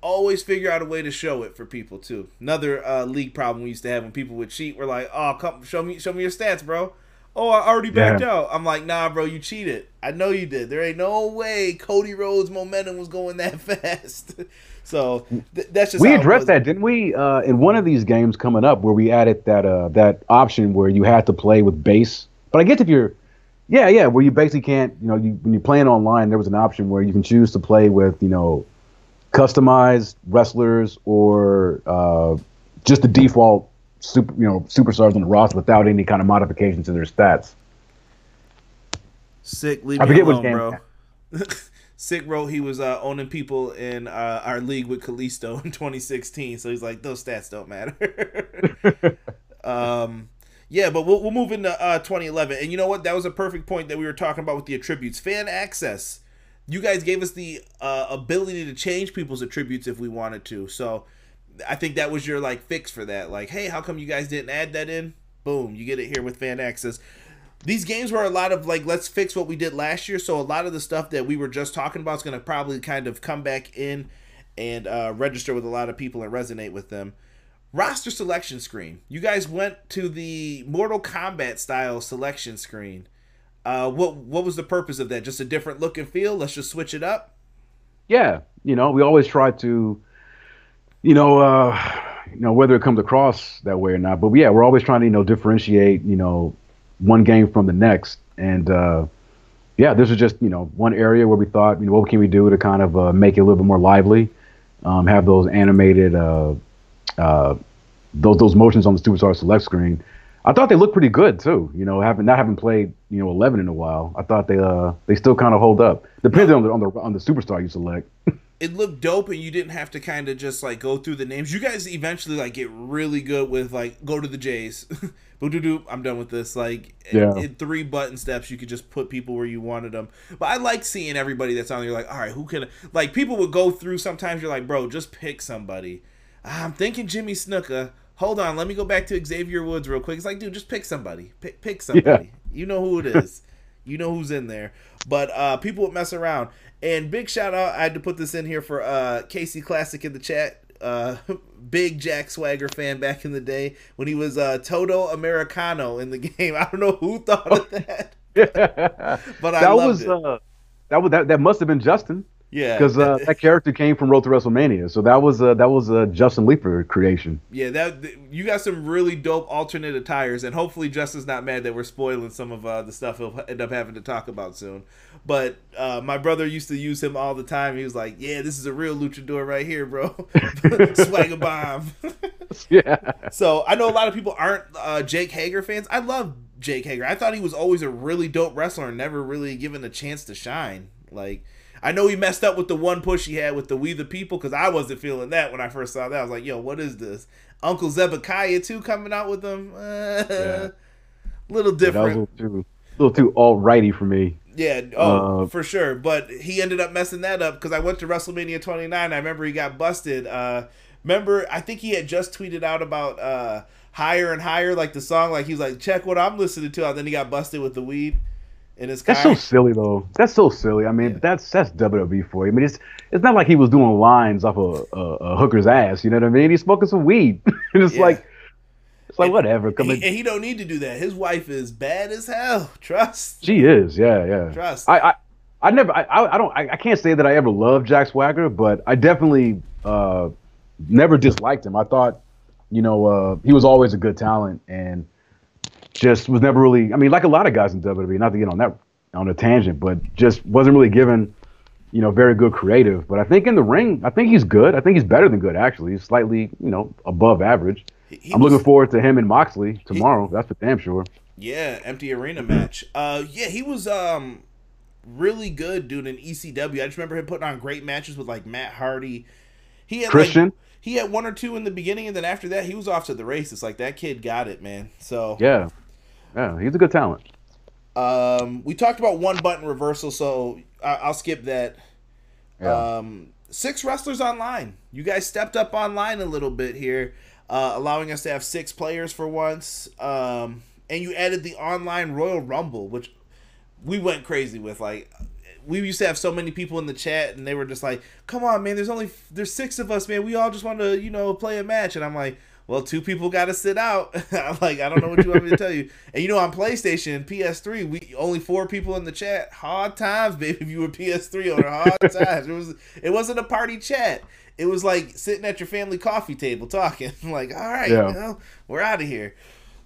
[SPEAKER 2] always figure out a way to show it for people too. Another uh, league problem we used to have when people would cheat. We're like, "Oh, come show me, show me your stats, bro." Oh, I already backed
[SPEAKER 3] Yeah.
[SPEAKER 2] out. I'm like, "Nah, bro, you cheated. I know you did. There ain't no way Cody Rhodes' momentum was going that fast." so th- that's just
[SPEAKER 3] we addressed that, didn't we? Uh, in one of these games coming up, where we added that uh, that option where you had to play with base. But I guess if you're, yeah, yeah, where you basically can't, you know, you, when you're playing online, there was an option where you can choose to play with, you know, customized wrestlers or uh, just the default super, you know, superstars on the roster without any kind of modification to their stats.
[SPEAKER 2] Sick, leave
[SPEAKER 3] I
[SPEAKER 2] me alone,
[SPEAKER 3] game-
[SPEAKER 2] bro. Sick wrote he was uh, owning people in uh, our league with Kalisto in 2016, so he's like, those stats don't matter. um, yeah, but we'll, we'll move into uh, 2011, and you know what? That was a perfect point that we were talking about with the attributes, fan access. You guys gave us the uh, ability to change people's attributes if we wanted to, so I think that was your like fix for that. Like, hey, how come you guys didn't add that in? Boom, you get it here with fan access these games were a lot of like let's fix what we did last year so a lot of the stuff that we were just talking about is going to probably kind of come back in and uh, register with a lot of people and resonate with them. Roster selection screen. You guys went to the Mortal Kombat style selection screen. Uh, what what was the purpose of that? Just a different look and feel. Let's just switch it up.
[SPEAKER 3] Yeah, you know, we always try to, you know, uh, you know whether it comes across that way or not. But yeah, we're always trying to you know differentiate you know one game from the next, and uh, yeah, this is just you know one area where we thought you know what can we do to kind of uh, make it a little bit more lively, um, have those animated uh, uh, those those motions on the superstar select screen. I thought they looked pretty good too. You know, having not having played you know 11 in a while, I thought they uh they still kind of hold up. Depends on the on the on the superstar you select.
[SPEAKER 2] it looked dope and you didn't have to kind of just like go through the names. You guys eventually like get really good with like go to the Jays. Boo doo doo. I'm done with this. Like
[SPEAKER 3] yeah.
[SPEAKER 2] in, in, three button steps, you could just put people where you wanted them. But I like seeing everybody that's on there. Like, all right, who can like people would go through. Sometimes you're like, bro, just pick somebody. I'm thinking Jimmy Snuka. Hold on, let me go back to Xavier Woods real quick. It's like, dude, just pick somebody. Pick pick somebody. Yeah. You know who it is. you know who's in there. But uh, people would mess around. And big shout out, I had to put this in here for uh, Casey Classic in the chat. Uh, big Jack Swagger fan back in the day when he was uh, Todo Americano in the game. I don't know who thought of that. yeah. but I
[SPEAKER 3] that
[SPEAKER 2] loved
[SPEAKER 3] was,
[SPEAKER 2] it.
[SPEAKER 3] Uh, that was that, that must have been Justin.
[SPEAKER 2] Yeah,
[SPEAKER 3] because uh, that character came from Road to WrestleMania, so that was uh, that was a Justin Leeper creation.
[SPEAKER 2] Yeah, that you got some really dope alternate attires, and hopefully Justin's not mad that we're spoiling some of uh, the stuff he'll end up having to talk about soon. But uh, my brother used to use him all the time. He was like, "Yeah, this is a real luchador right here, bro. Swagger bomb."
[SPEAKER 3] yeah.
[SPEAKER 2] So I know a lot of people aren't uh, Jake Hager fans. I love Jake Hager. I thought he was always a really dope wrestler and never really given a chance to shine. Like I know he messed up with the one push he had with the We the People because I wasn't feeling that when I first saw that. I was like, yo, what is this? Uncle Zebekiah too coming out with them. Uh, yeah. Little different.
[SPEAKER 3] Yeah, a little too, little too all righty for me.
[SPEAKER 2] Yeah, oh, uh, for sure. But he ended up messing that up because I went to WrestleMania 29. I remember he got busted. Uh, remember, I think he had just tweeted out about uh, higher and higher, like the song. Like he was like, check what I'm listening to. And then he got busted with the weed in his
[SPEAKER 3] That's so silly though. That's so silly. I mean, yeah. that's that's WWE for you. I mean, it's it's not like he was doing lines off a, a, a hooker's ass. You know what I mean? He's smoking some weed, and it's yeah. like it's like and, whatever.
[SPEAKER 2] Come and, he, and he don't need to do that. His wife is bad as hell. Trust.
[SPEAKER 3] She is. Yeah, yeah.
[SPEAKER 2] Trust.
[SPEAKER 3] I I, I never. I I don't. I, I can't say that I ever loved Jack Swagger, but I definitely uh never disliked him. I thought, you know, uh he was always a good talent and just was never really. I mean, like a lot of guys in WWE, not to get on that on a tangent, but just wasn't really given, you know, very good creative. But I think in the ring, I think he's good. I think he's better than good actually. He's slightly, you know, above average. He I'm was, looking forward to him and Moxley tomorrow. He, that's for damn sure.
[SPEAKER 2] Yeah, empty arena match. Uh, yeah, he was um really good, dude. In ECW, I just remember him putting on great matches with like Matt Hardy. He had
[SPEAKER 3] Christian.
[SPEAKER 2] Like, he had one or two in the beginning, and then after that, he was off to the races. Like that kid got it, man. So
[SPEAKER 3] yeah, yeah, he's a good talent.
[SPEAKER 2] Um, we talked about one button reversal, so I- will skip that. Yeah. Um, six wrestlers online. You guys stepped up online a little bit here, uh, allowing us to have six players for once. Um, and you added the online Royal Rumble, which we went crazy with. Like, we used to have so many people in the chat, and they were just like, "Come on, man! There's only there's six of us, man. We all just want to, you know, play a match." And I'm like, well, two people got to sit out. I'm like, I don't know what you want me to tell you. And you know, on PlayStation, PS3, we only four people in the chat. Hard times, baby. If you were PS3 owner, hard times. It was. It wasn't a party chat. It was like sitting at your family coffee table talking. like, all right, yeah. you know, we're out of here.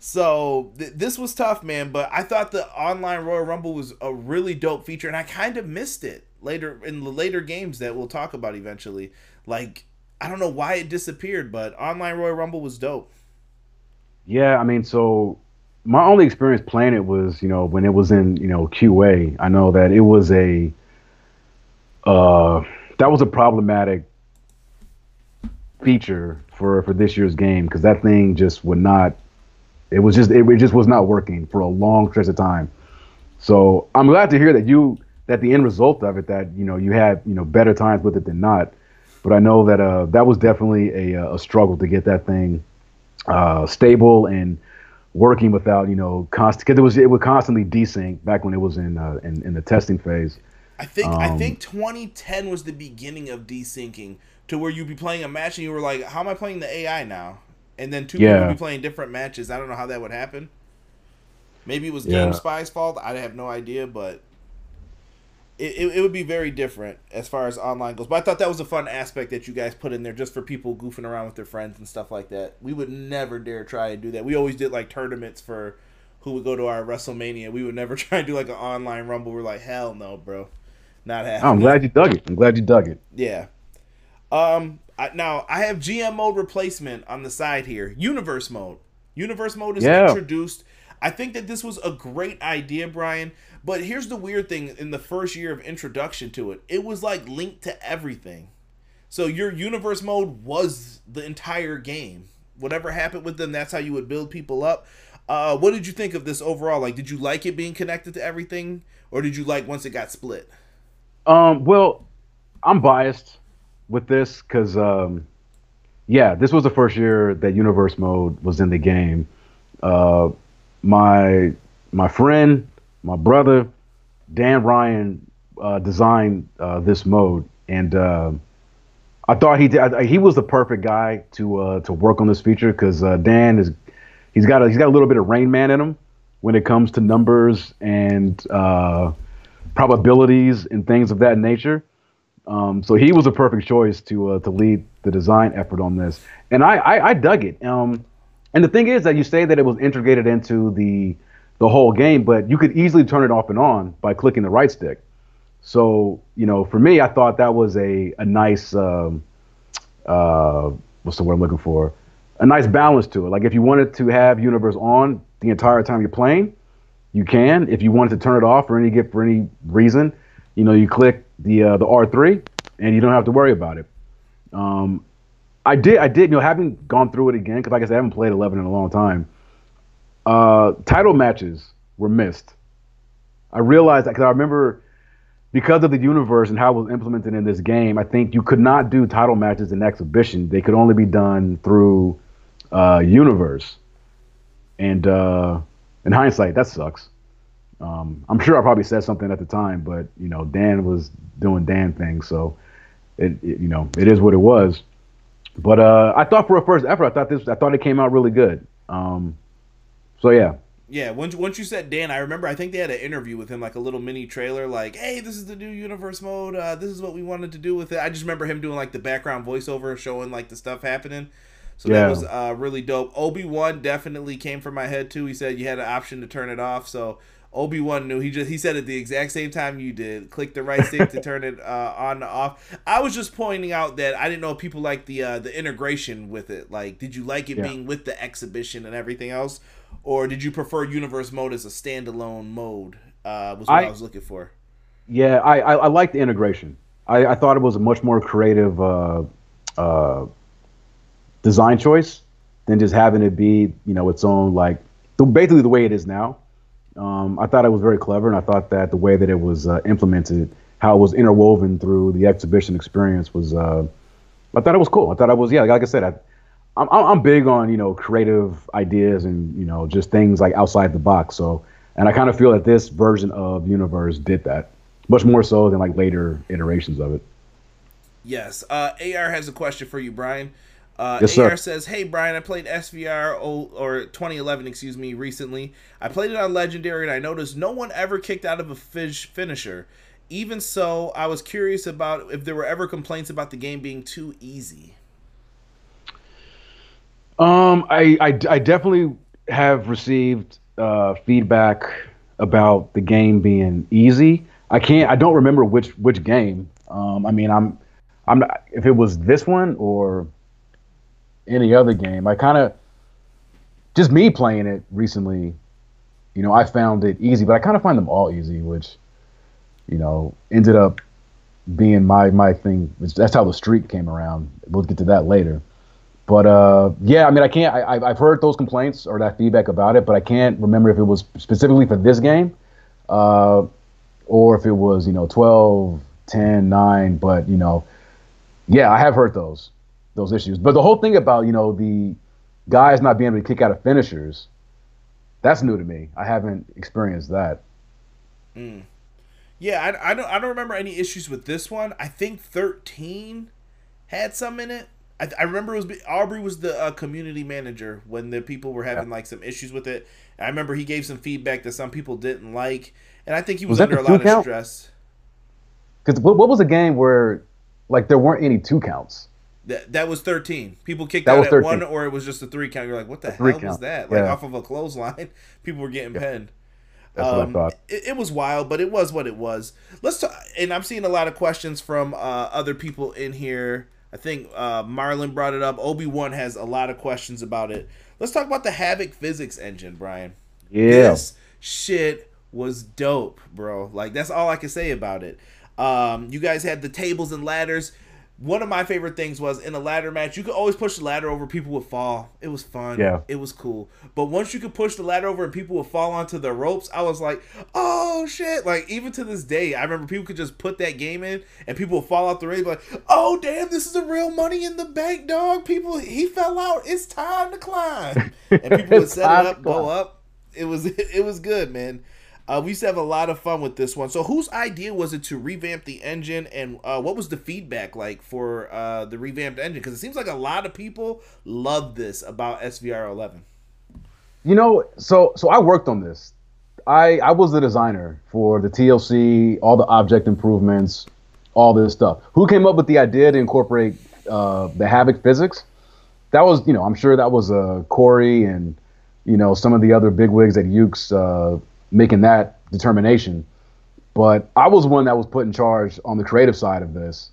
[SPEAKER 2] So th- this was tough, man. But I thought the online Royal Rumble was a really dope feature, and I kind of missed it later in the later games that we'll talk about eventually. Like I don't know why it disappeared, but online Royal Rumble was dope.
[SPEAKER 3] Yeah, I mean, so my only experience playing it was, you know, when it was in, you know, QA. I know that it was a uh that was a problematic feature for for this year's game because that thing just would not it was just it, it just was not working for a long stretch of time. So I'm glad to hear that you that the end result of it that you know you had you know better times with it than not. But I know that uh, that was definitely a, uh, a struggle to get that thing uh, stable and working without you know constant because it was it would constantly desync back when it was in, uh, in in the testing phase.
[SPEAKER 2] I think um, I think 2010 was the beginning of desyncing to where you'd be playing a match and you were like, "How am I playing the AI now?" And then two yeah. people would be playing different matches. I don't know how that would happen. Maybe it was yeah. GameSpy's fault. I have no idea, but it, it, it, would be very different as far as online goes. But I thought that was a fun aspect that you guys put in there just for people goofing around with their friends and stuff like that. We would never dare try and do that. We always did like tournaments for who would go to our WrestleMania. We would never try and do like an online rumble. We're like, hell no, bro. Not happening.
[SPEAKER 3] I'm glad you dug it. I'm glad you dug it.
[SPEAKER 2] Yeah. Um. I, now I have GM mode replacement on the side here. Universe mode. Universe mode is yeah. introduced. I think that this was a great idea, Brian. But here's the weird thing: in the first year of introduction to it, it was like linked to everything. So your universe mode was the entire game. Whatever happened with them, that's how you would build people up. Uh, what did you think of this overall? Like, did you like it being connected to everything, or did you like once it got split?
[SPEAKER 3] Um, well, I'm biased with this because, um, yeah, this was the first year that universe mode was in the game. Uh, my my friend, my brother, Dan Ryan uh, designed uh, this mode, and uh, I thought he did. I, he was the perfect guy to uh, to work on this feature because uh, Dan is he's got a, he's got a little bit of Rain Man in him when it comes to numbers and uh, probabilities and things of that nature. Um, so he was a perfect choice to to lead the design effort on this, and I I, I dug it. Um, and the thing is that you say that it was integrated into the the whole game, but you could easily turn it off and on by clicking the right stick. So you know, for me, I thought that was a a nice um, uh, what's the word I'm looking for? A nice balance to it. Like if you wanted to have Universe on the entire time you're playing, you can. If you wanted to turn it off for any for any reason, you know, you click the uh, the R3 and you don't have to worry about it. Um, I did, I did, you know, having gone through it again, because like I said, I haven't played 11 in a long time. Uh, title matches were missed. I realized that because I remember because of the universe and how it was implemented in this game, I think you could not do title matches in exhibition. They could only be done through uh, universe. And uh, in hindsight, that sucks. Um, I'm sure I probably said something at the time, but you know, Dan was doing Dan things, so it, it you know, it is what it was. But uh, I thought for a first effort, I thought this, I thought it came out really good. Um, so yeah.
[SPEAKER 2] Yeah, once once you said Dan, I remember I think they had an interview with him, like a little mini trailer, like, "Hey, this is the new universe mode. Uh, this is what we wanted to do with it." I just remember him doing like the background voiceover, showing like the stuff happening. So yeah. that was uh, really dope. Obi Wan definitely came from my head too. He said you had an option to turn it off, so Obi Wan knew. He just he said at the exact same time you did. Click the right stick to turn it uh, on off. I was just pointing out that I didn't know people like the uh, the integration with it. Like, did you like it yeah. being with the exhibition and everything else, or did you prefer Universe mode as a standalone mode? Uh, was what I, I, was looking for.
[SPEAKER 3] Yeah, I I, I like the integration. I, I thought it was a much more creative uh, uh, design choice than just having it be you know its own like basically the way it is now um, I thought it was very clever, and I thought that the way that it was uh, implemented, how it was interwoven through the exhibition experience, was. Uh, I thought it was cool. I thought it was yeah, like I said, I, I'm I'm big on you know creative ideas and you know just things like outside the box. So, and I kind of feel that this version of Universe did that much more so than like later iterations of it.
[SPEAKER 2] Yes. Uh, AR has a question for you, Brian. Uh, yes, AR sir. says, "Hey Brian, I played SVR or 2011, excuse me, recently. I played it on Legendary, and I noticed no one ever kicked out of a fish finisher. Even so, I was curious about if there were ever complaints about the game being too easy."
[SPEAKER 3] Um, I I, I definitely have received uh, feedback about the game being easy. I can't. I don't remember which which game. Um, I mean, I'm I'm not, if it was this one or any other game. I kind of just me playing it recently. You know, I found it easy, but I kind of find them all easy, which you know ended up being my my thing. That's how the streak came around. We'll get to that later. But uh, yeah, I mean, I can't. I, I've heard those complaints or that feedback about it, but I can't remember if it was specifically for this game, uh, or if it was you know 12, 10, 9. But you know, yeah, I have heard those those issues. But the whole thing about you know the guys not being able to kick out of finishers, that's new to me. I haven't experienced that.
[SPEAKER 2] Mm. Yeah, I, I don't I don't remember any issues with this one. I think thirteen had some in it. I, I remember it was Aubrey was the uh, community manager when the people were having yeah. like some issues with it. I remember he gave some feedback that some people didn't like, and I think he was, was under a lot count? of stress.
[SPEAKER 3] Because what, what was a game where like there weren't any two counts?
[SPEAKER 2] That that was thirteen. People kicked that out at 13. one, or it was just a three count. You're like, what the hell count. was that? Like yeah. off of a clothesline, people were getting yeah. pinned. That's um, what I thought. It, it, was wild, but it was what it was. Let's talk. And I'm seeing a lot of questions from uh, other people in here. I think uh, Marlon brought it up. Obi Wan has a lot of questions about it. Let's talk about the Havok physics engine, Brian.
[SPEAKER 3] Yeah.
[SPEAKER 2] This shit was dope, bro. Like that's all I can say about it. Um, you guys had the tables and ladders one of my favorite things was in a ladder match, you could always push the ladder over, people would fall. It was fun.
[SPEAKER 3] Yeah.
[SPEAKER 2] It was cool. But once you could push the ladder over and people would fall onto the ropes, I was like, oh shit. Like, even to this day, I remember people could just put that game in and people would fall out the ring, like, oh damn, this is a real money in the bank, dog. People, he fell out. It's time to climb. And people would set it up, go up. It was, it was good, man. Uh, we used to have a lot of fun with this one. So, whose idea was it to revamp the engine, and uh, what was the feedback like for uh, the revamped engine? Because it seems like a lot of people love this about SVR 11.
[SPEAKER 3] You know, so so I worked on this. I I was the designer for the TLC, all the object improvements, all this stuff. Who came up with the idea to incorporate uh, the Havok physics? That was, you know, I'm sure that was uh, Corey and you know some of the other bigwigs at Yuke's uh, making that determination. But I was one that was put in charge on the creative side of this,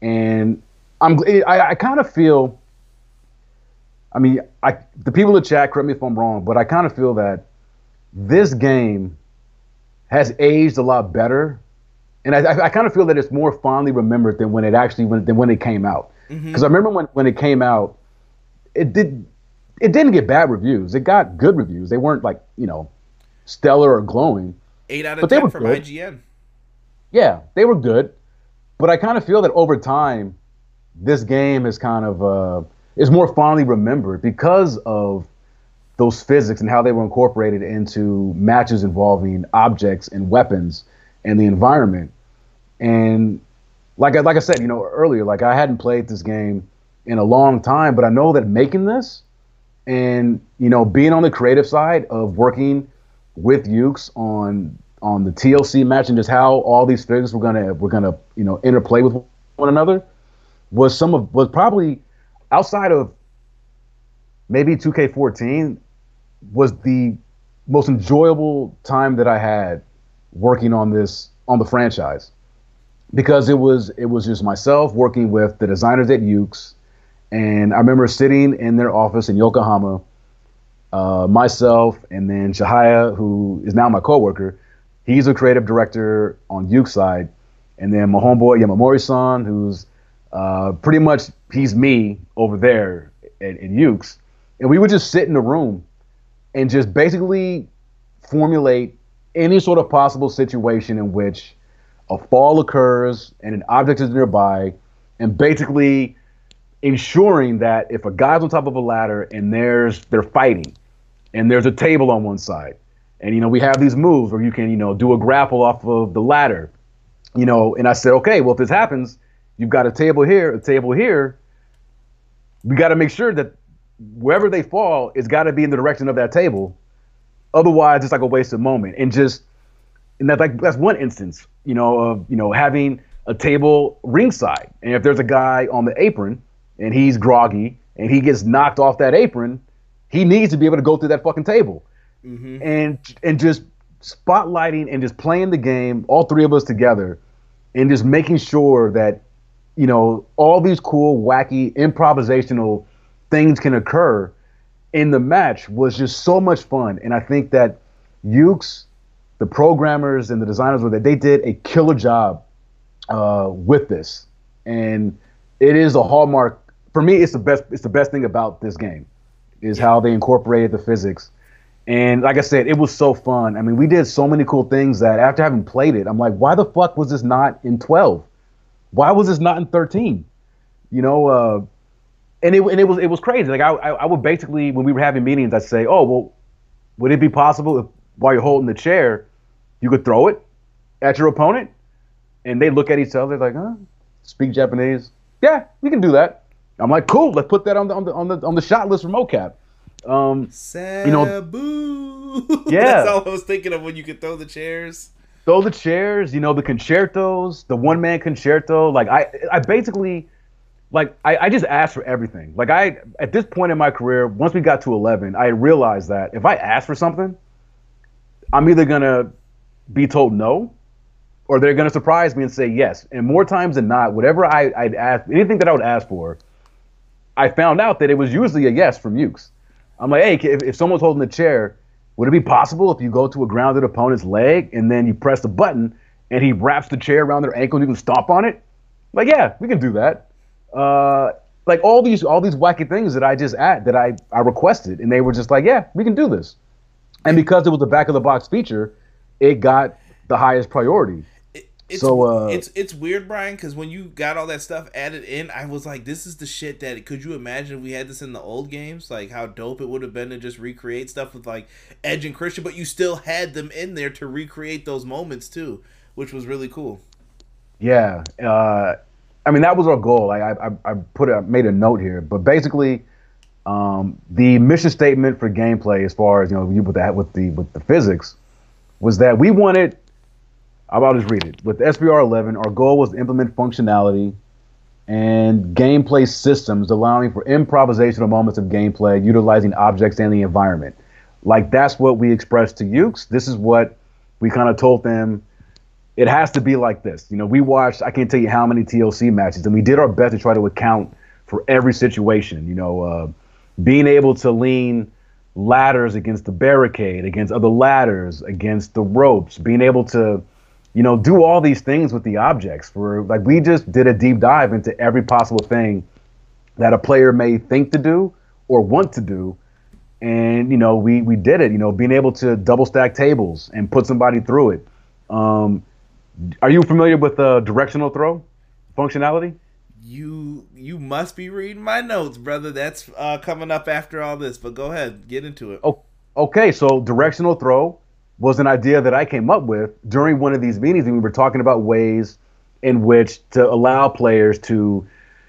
[SPEAKER 3] and I'm I, I kind of feel. I mean, I the people in the chat correct me if I'm wrong, but I kind of feel that this game has aged a lot better, and I, I kind of feel that it's more fondly remembered than when it actually when than when it came out. Because mm-hmm. I remember when when it came out, it did it didn't get bad reviews. It got good reviews. They weren't like you know stellar or glowing.
[SPEAKER 2] Eight out of but ten from good. IGN.
[SPEAKER 3] Yeah, they were good, but I kind of feel that over time, this game is kind of uh, is more fondly remembered because of those physics and how they were incorporated into matches involving objects and weapons and the environment. And like I, like I said, you know earlier, like I hadn't played this game in a long time, but I know that making this and you know being on the creative side of working with Yuke's on on the TLC match and just how all these figures were gonna were gonna you know interplay with one another was some of was probably outside of maybe 2K14 was the most enjoyable time that I had working on this on the franchise. Because it was it was just myself working with the designers at Yuke's. And I remember sitting in their office in Yokohama uh, myself, and then Shahaya, who is now my coworker. He's a creative director on Yuke's side, and then my homeboy Yamamori-san, who's uh, pretty much he's me over there at, at and we would just sit in the room and just basically formulate any sort of possible situation in which a fall occurs and an object is nearby, and basically ensuring that if a guy's on top of a ladder and there's they're fighting and there's a table on one side. And you know, we have these moves where you can, you know, do a grapple off of the ladder. You know, and I said, okay, well if this happens, you've got a table here, a table here. We got to make sure that wherever they fall, it's got to be in the direction of that table. Otherwise, it's like a wasted moment. And just and that's like that's one instance, you know, of you know having a table ringside, and if there's a guy on the apron and he's groggy and he gets knocked off that apron, he needs to be able to go through that fucking table, mm-hmm. and and just spotlighting and just playing the game, all three of us together, and just making sure that you know all these cool, wacky, improvisational things can occur in the match was just so much fun, and I think that Yuke's, the programmers and the designers were that they did a killer job uh, with this, and it is a hallmark for me. It's the best. It's the best thing about this game is how they incorporated the physics. And like I said, it was so fun. I mean, we did so many cool things that after having played it, I'm like, why the fuck was this not in 12? Why was this not in 13? You know, uh, and it and it was it was crazy. Like I, I would basically when we were having meetings, I'd say, oh well, would it be possible if while you're holding the chair, you could throw it? at your opponent, and they look at each other like, huh? Speak Japanese? Yeah, we can do that. I'm like, cool. Let's put that on the on the on the on the shot list for mocap. Um,
[SPEAKER 2] Sabu.
[SPEAKER 3] know- Yeah.
[SPEAKER 2] That's all I was thinking of when you could throw the chairs.
[SPEAKER 3] throw the chairs, you know, the concertos, the one man concerto. Like I, I basically, like I, I just asked for everything. Like I, at this point in my career, once we got to 11, I realized that if I ask for something, I'm either gonna be told no, or they're gonna surprise me and say yes. And more times than not, whatever I, I'd ask, anything that I would ask for, I found out that it was usually a yes from Yuke's. I'm like, hey, if, if someone's holding the chair, would it be possible if you go to a grounded opponent's leg and then you press the button and he wraps the chair around their ankle and you can stomp on it? Like, yeah, we can do that. Uh, like all these all these wacky things that I just add that I I requested, and they were just like, yeah, we can do this. And because it was the back of the box feature, it got the highest priority.
[SPEAKER 2] It, it's,
[SPEAKER 3] So, uh,
[SPEAKER 2] it's it's weird, Brian, because when you got all that stuff added in, I was like, "This is the shit that." Could you imagine if we had this in the old games? Like how dope it would have been to just recreate stuff with like Edge and Christian, but you still had them in there to recreate those moments too, which was really cool.
[SPEAKER 3] Yeah, uh, I mean that was our goal. Like I, I, I put a, made a note here, but basically, um, the mission statement for gameplay, as far as you know, you with that with the with the physics, was that we wanted. I'll just read it. With SVR 11, our goal was to implement functionality and gameplay systems allowing for improvisational moments of gameplay utilizing objects and the environment. Like that's what we expressed to Yuke's. This is what we kind of told them it has to be like this. You know, we watched I can't tell you how many TLC matches, and we did our best to try to account for every situation. You know, uh, being able to lean ladders against the barricade, against other ladders, against the ropes, being able to, you know, do all these things with the objects. For like, we just did a deep dive into every possible thing that a player may think to do or want to do. And you know, we we did it. You know, being able to double stack tables and put somebody through it. Um, are you familiar with uh, directional throw functionality?
[SPEAKER 2] You you must be reading my notes, brother. That's uh, coming up after all this. But go ahead, get into it.
[SPEAKER 3] Oh, okay. So directional throw was an idea that I came up with during one of these meetings, and we were talking about ways in which to allow players to,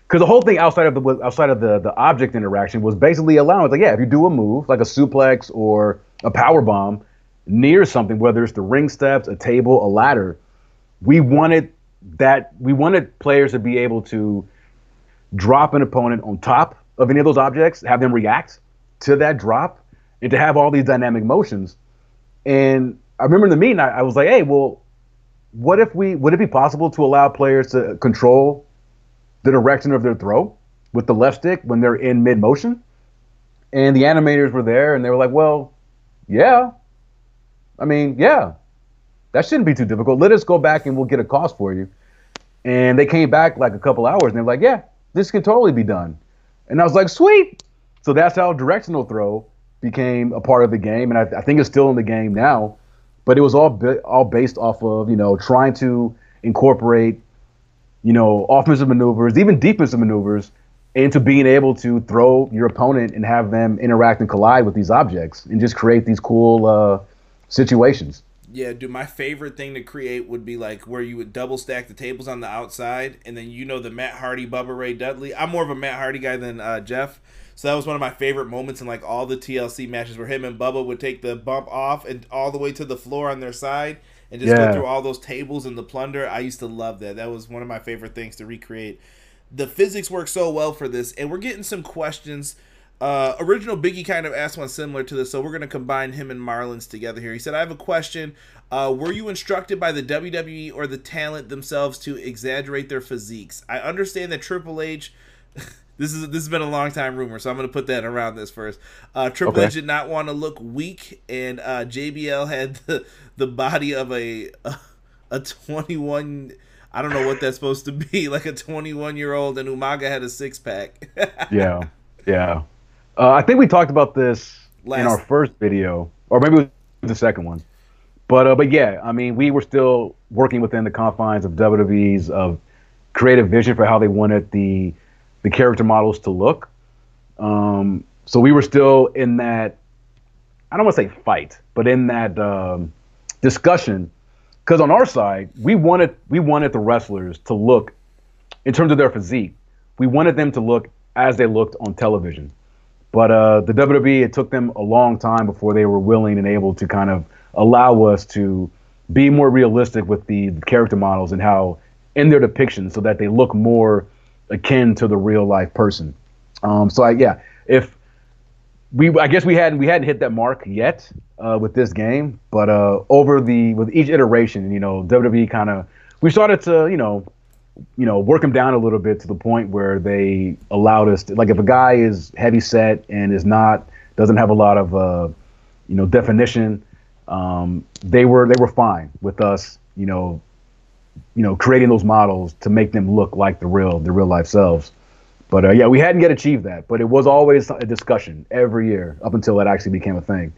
[SPEAKER 3] because the whole thing outside of the outside of the the object interaction was basically allowing, like, yeah, if you do a move like a suplex or a power bomb near something, whether it's the ring steps, a table, a ladder, we wanted that we wanted players to be able to drop an opponent on top of any of those objects, have them react to that drop, and to have all these dynamic motions. And I remember in the meeting, I, I was like, "Hey, well, what if we? Would it be possible to allow players to control the direction of their throw with the left stick when they're in mid motion?" And the animators were there, and they were like, "Well, yeah. I mean, yeah, that shouldn't be too difficult. Let us go back and we'll get a cost for you." And they came back like a couple hours, and they're like, "Yeah, this can totally be done." And I was like, "Sweet." So that's how directional throw became a part of the game, and I, I think it's still in the game now. But it was all all based off of you know trying to incorporate you know offensive maneuvers, even defensive maneuvers, into being able to throw your opponent and have them interact and collide with these objects, and just create these cool uh, situations.
[SPEAKER 2] Yeah, dude, my favorite thing to create would be like where you would double stack the tables on the outside, and then you know the Matt Hardy, Bubba Ray Dudley. I'm more of a Matt Hardy guy than uh, Jeff, so that was one of my favorite moments in like all the TLC matches where him and Bubba would take the bump off and all the way to the floor on their side and just
[SPEAKER 3] Yeah.
[SPEAKER 2] go through all those tables and the plunder. I used to love that. That was one of my favorite things to recreate. The physics work so well for this, and we're getting some questions. Uh, original Biggie kind of asked one similar to this, so we're going to combine him and Marlins together here. He said, I have a question. Uh, were you instructed by the WWE or the talent themselves to exaggerate their physiques? I understand that Triple H. This is this has been a long time rumor, so I'm going to put that around this first. Uh, Triple
[SPEAKER 3] Okay.
[SPEAKER 2] H did not want to look weak, and uh, JBL had the, the body of a a 21. I don't know what that's supposed to be, like a 21 year old, and Umaga had a six pack.
[SPEAKER 3] yeah, yeah. Uh, I think we talked about this in our first video, or maybe it was the second one. But uh, but yeah, I mean, we were still working within the confines of WWE's of creative vision for how they wanted the the character models to look. Um, so we were still in that. I don't want to say fight, but in that um, discussion because on our side, we wanted we wanted the wrestlers to look, in terms of their physique, we wanted them to look as they looked on television. But uh, the WWE, it took them a long time before they were willing and able to kind of allow us to be more realistic with the character models and how in their depictions, so that they look more akin to the real life person. Um, so I, yeah, if we, I guess we hadn't we hadn't hit that mark yet uh, with this game, but uh, over the with each iteration, you know, WWE kind of we started to you know you know work them down a little bit to the point where they allowed us to like if a guy is heavy set and is not doesn't have a lot of uh, you know definition, um, they were they were fine with us you know you know creating those models to make them look like the real the real life selves. But uh, yeah, we hadn't yet achieved that, but it was always a discussion every year up until it actually became a thing.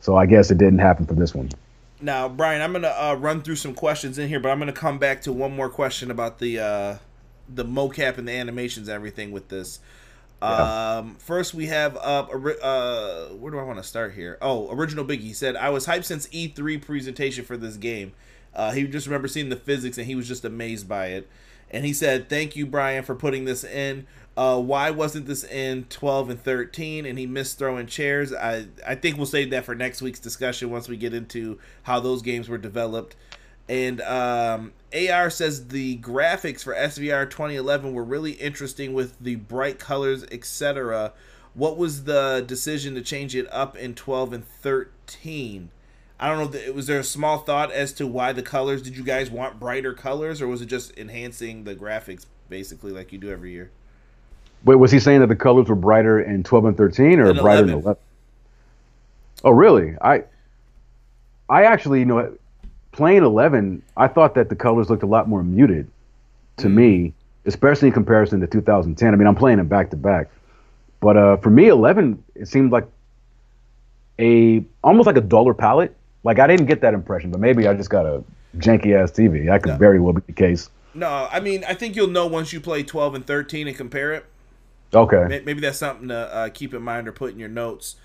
[SPEAKER 3] So I guess it didn't happen for this one.
[SPEAKER 2] Now, Brian, I'm gonna uh, run through some questions in here, but I'm gonna come back to one more question about the uh, the mocap and the animations, and everything with this. Yeah. Um, first, we have up. Uh, where do I want to start here? Oh, original Biggie said I was hyped since E3 presentation for this game. Uh, he just remember seeing the physics and he was just amazed by it. And he said, "Thank you, Brian, for putting this in. Uh, why wasn't this in 12 and 13 and he missed throwing chairs. I i think we'll save that for next week's discussion once we get into how those games were developed. And um, ar says the graphics for svr 2011 were really interesting with the bright colors etc what was the decision to change it up in 12 and 13 i don't know was there a small thought as to why the colors did you guys want brighter colors or was it just enhancing the graphics basically like you do every year
[SPEAKER 3] Wait, was he saying that the colors were brighter in 12 and 13 or brighter in 11? Oh, really? I I actually, you know, playing 11, I thought that the colors looked a lot more muted to mm. me, especially in comparison to 2010. I mean, I'm playing them back to back. But uh, for me, 11, it seemed like a almost like a duller palette. Like I didn't get that impression, but maybe I just got a janky ass TV. That could no. very well be the case.
[SPEAKER 2] No, I mean, I think you'll know once you play 12 and 13 and compare it.
[SPEAKER 3] Okay.
[SPEAKER 2] Maybe that's something to uh, keep in mind or put in your notes.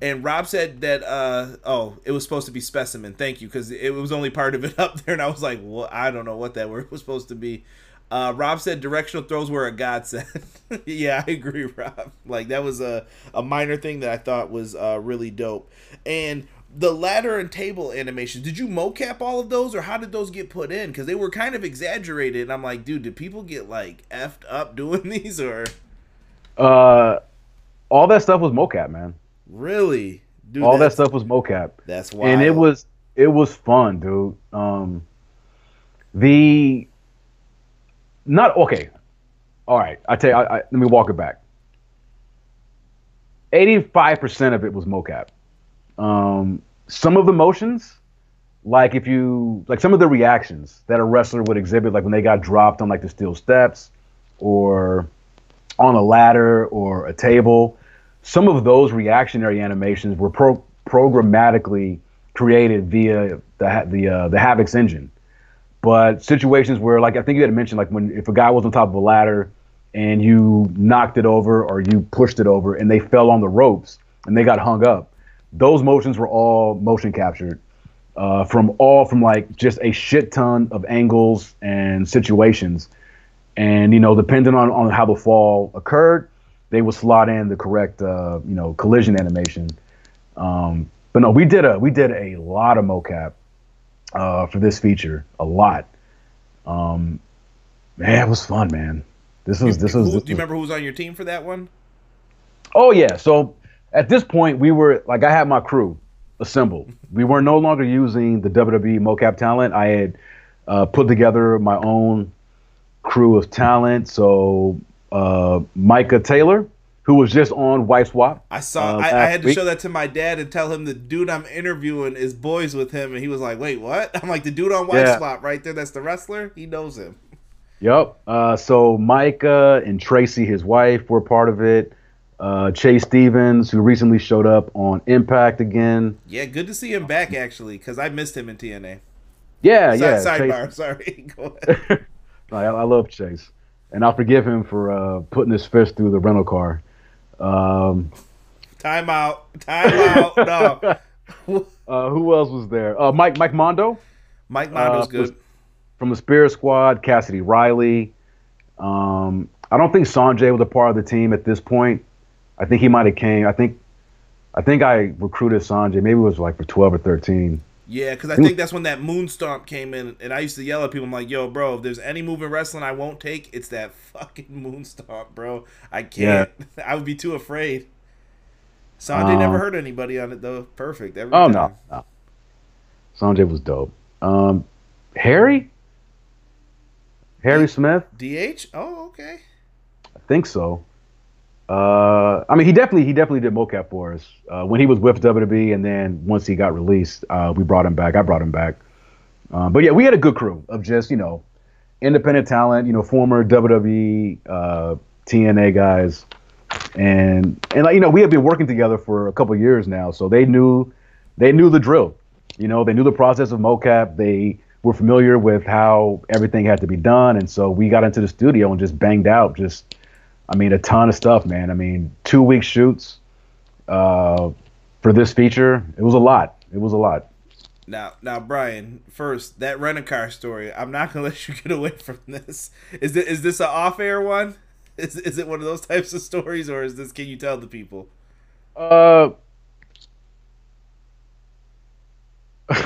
[SPEAKER 2] And Rob said that uh, oh, it was supposed to be specimen. Thank you, because it was only part of it up there, and I was like, well, I don't know what that word was supposed to be. Uh, Rob said directional throws were a godsend. yeah, I agree, Rob. Like that was a, a minor thing that I thought was uh, really dope. And the ladder and table animations, did you mocap all of those, or how did those get put in? Because they were kind of exaggerated. And I'm like, dude, did people get like effed up doing these, or?
[SPEAKER 3] Uh, all that stuff was mocap, man.
[SPEAKER 2] Really?
[SPEAKER 3] Dude, all that stuff was mocap.
[SPEAKER 2] That's why.
[SPEAKER 3] And it was it was fun, dude. Um, the not okay. All right, I tell you. I, I, let me walk it back. Eighty-five percent of it was mocap. Um, some of the motions, like if you like some of the reactions that a wrestler would exhibit, like when they got dropped on like the steel steps, or on a ladder or a table. Some of those reactionary animations were pro- programmatically created via the the uh, the Havok's engine. But situations where, like I think you had mentioned, like when if a guy was on top of a ladder and you knocked it over or you pushed it over and they fell on the ropes and they got hung up, those motions were all motion captured uh, from all from like just a shit ton of angles and situations and you know, depending on, on how the fall occurred, they would slot in the correct uh, you know collision animation. Um, but no, we did a we did a lot of mocap uh, for this feature, a lot. Um, man, it was fun, man. This was this was. This
[SPEAKER 2] do you remember who was on your team for that one?
[SPEAKER 3] Oh yeah, so at this point we were like I had my crew assembled. we were no longer using the WWE mocap talent. I had uh, put together my own crew of talent. So uh, Micah Taylor, who was just on Wife Swap.
[SPEAKER 2] I saw. Uh, I, I, had to week. show that to my dad and tell him the dude I'm interviewing is boys with him, and he was like, "Wait, what?" I'm like, "The dude on Wife yeah. Swap right there. That's the wrestler. He knows him."
[SPEAKER 3] Yep. Uh, so Micah and Tracy, his wife, were part of it. Uh, Chase Stevens, who recently showed up on Impact again.
[SPEAKER 2] Yeah, good to see him back actually, because I missed him in TNA.
[SPEAKER 3] Yeah, yeah.
[SPEAKER 2] Sidebar. Chase... Sorry. Go ahead.
[SPEAKER 3] I, I love Chase, and I'll forgive him for uh, putting his fist through the rental car. Um,
[SPEAKER 2] time out. Time out. No.
[SPEAKER 3] uh, who else was there? Uh, Mike Mike Mondo.
[SPEAKER 2] Mike Mondo's
[SPEAKER 3] Uh,
[SPEAKER 2] good.
[SPEAKER 3] from the Spirit Squad, Cassidy Riley. Um, I don't think Sanjay was a part of the team at this point. I think he might have came. I think, I think I recruited Sanjay. Maybe it was like for twelve or thirteen.
[SPEAKER 2] Yeah, because I think that's when that moon stomp came in, and I used to yell at people. I'm like, "Yo, bro, if there's any move in wrestling I won't take, it's that fucking moon stomp, bro. I can't. I would be too afraid." Sanjay
[SPEAKER 3] Um,
[SPEAKER 2] never hurt anybody on it though. Perfect. Every
[SPEAKER 3] Oh no, no. Sanjay was dope. Um, Harry, Harry Smith.
[SPEAKER 2] DH? Oh, okay.
[SPEAKER 3] I think so. Uh, I mean, he definitely he definitely did mocap for us uh, when he was with WWE, and then once he got released, uh, we brought him back. I brought him back. Um, but yeah, we had a good crew of just you know independent talent, you know, former WWE, uh, TNA guys, and and like you know we have been working together for a couple years now, so they knew they knew the drill. You know, they knew the process of mocap. They were familiar with how everything had to be done, and so we got into the studio and just banged out just I mean, a ton of stuff, man. I mean, two week shoots uh, for this feature. It was a lot. It was a lot.
[SPEAKER 2] Now, now, Brian. First, that rent a car story. I'm not gonna let you get away from this. Is it is this an off air one? Is is it one of those types of stories, or is this? Can you tell the people?
[SPEAKER 3] Uh,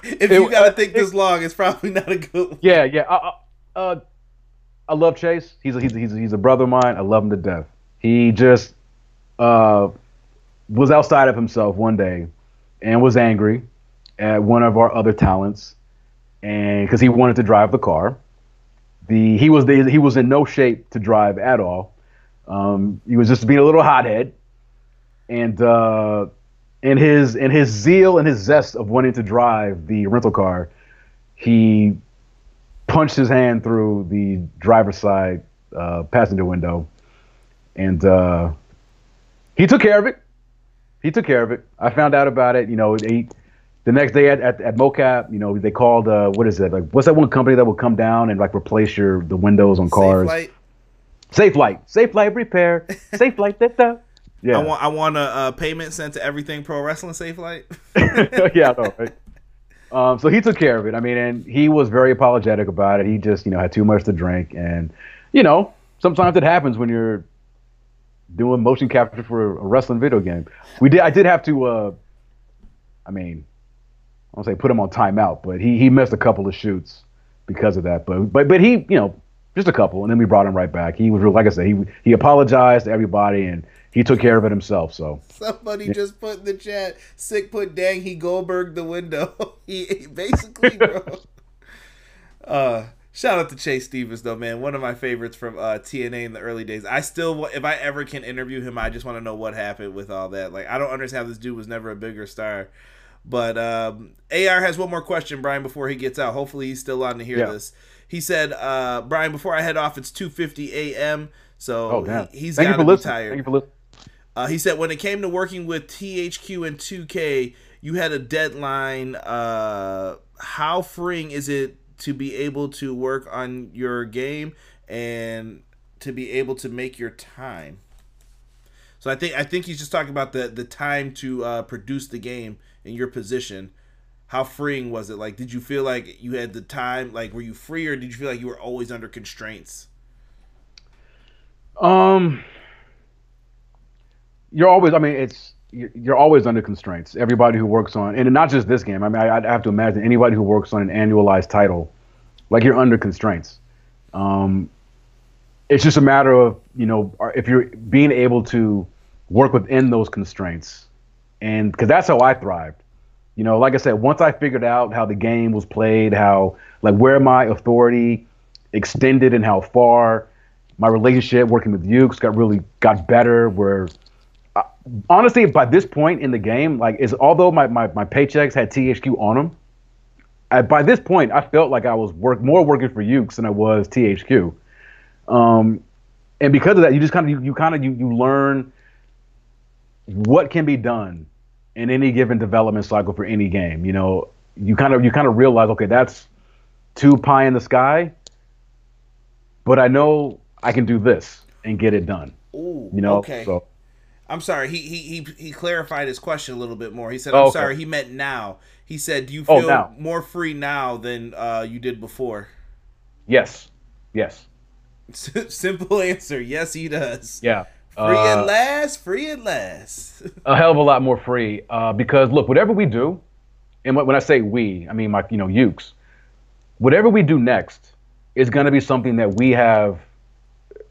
[SPEAKER 2] If
[SPEAKER 3] It-
[SPEAKER 2] you gotta
[SPEAKER 3] uh,
[SPEAKER 2] think this long, it's probably not a good one.
[SPEAKER 3] yeah, yeah. Uh, uh, uh, I love Chase. He's a, he's a, he's a, he's a brother of mine. I love him to death. He just uh, was outside of himself one day and was angry at one of our other talents, and because he wanted to drive the car. The he was the, he was in no shape to drive at all. Um, he was just being a little hothead, and uh, in his in his zeal and his zest of wanting to drive the rental car, he punched his hand through the driver's side uh, passenger window, and uh, he took care of it. He took care of it. I found out about it. You know, he, the next day at, at, at mocap, you know, they called uh, what is it? Like, what's that one company that will come down and like replace your the windows on cars?
[SPEAKER 2] Safe light.
[SPEAKER 3] Safelite, safe light repair, Safelite. Da, da. Yeah,
[SPEAKER 2] I want I want a uh, payment sent to everything pro wrestling Safelite.
[SPEAKER 3] yeah, I know, right? Um, so he took care of it. I mean, and he was very apologetic about it. He just, you know, had too much to drink, and you know, sometimes it happens when you're doing motion capture for a wrestling video game. We did. I did have to. Uh, I mean, I don't say put him on timeout, but he he missed a couple of shoots because of that. But but but he, you know, just a couple, and then we brought him right back. He was real, like I said, he he apologized to everybody, and he took care of it himself. So
[SPEAKER 2] Somebody just put in the chat, sick put dang he Goldberg the window. he, he basically bro. uh shout out to Chase Stevens though, man. One of my favorites from uh TNA in the early days. I still if I ever can interview him, I just want to know what happened with all that. Like I don't understand how this dude was never a bigger star. But um, AR has one more question, Brian, before he gets out. Hopefully he's still on to hear
[SPEAKER 3] Yeah.
[SPEAKER 2] this. He said, uh, Brian, before I head off, it's 2.50 a.m., so
[SPEAKER 3] oh
[SPEAKER 2] he, has got to be
[SPEAKER 3] listening.
[SPEAKER 2] tired.
[SPEAKER 3] Thank you for listening.
[SPEAKER 2] Uh, he said when it came to working with THQ and 2K, you had a deadline. Uh, how freeing is it to be able to work on your game and to be able to make your time? So I think I think he's just talking about the the time to uh, produce the game in your position. How freeing was it? Like, did you feel like you had the time? Like, were you free, or did you feel like you were always under constraints?
[SPEAKER 3] Um, you're always. I mean, it's you're, always under constraints. Everybody who works on, and not just this game. I mean, I, I have to imagine anybody who works on an annualized title, like you're under constraints. Um, it's just a matter of you know if you're being able to work within those constraints, and because that's how I thrived. You know, like I said, once I figured out how the game was played, how like where my authority extended and how far my relationship working with Yuke's got really got better. Where honestly, by this point in the game, like is although my, my, my paychecks had THQ on them, I, by this point I felt like I was work more working for Yuke's than I was THQ. Um, and because of that, you just kind of you, you kind of you, you learn what can be done in any given development cycle for any game. You know, you kind of you kind of realize, okay, that's too pie in the sky, but I know I can do this and get it done.
[SPEAKER 2] Ooh,
[SPEAKER 3] You know,
[SPEAKER 2] okay.
[SPEAKER 3] so
[SPEAKER 2] I'm sorry. He he he he clarified his question a little bit more. He said,
[SPEAKER 3] Oh,
[SPEAKER 2] "I'm
[SPEAKER 3] okay.
[SPEAKER 2] sorry." He meant now. He said, "Do you
[SPEAKER 3] Oh,
[SPEAKER 2] feel
[SPEAKER 3] now.
[SPEAKER 2] more free now than uh, you did before?"
[SPEAKER 3] Yes, yes,
[SPEAKER 2] Simple answer. Yes, he does.
[SPEAKER 3] yeah.
[SPEAKER 2] Free
[SPEAKER 3] Uh,
[SPEAKER 2] at last. Free at last.
[SPEAKER 3] a hell of a lot more free uh, because look, whatever we do, and when when I say we, I mean my you know Yuke's. Whatever we do next is going to be something that we have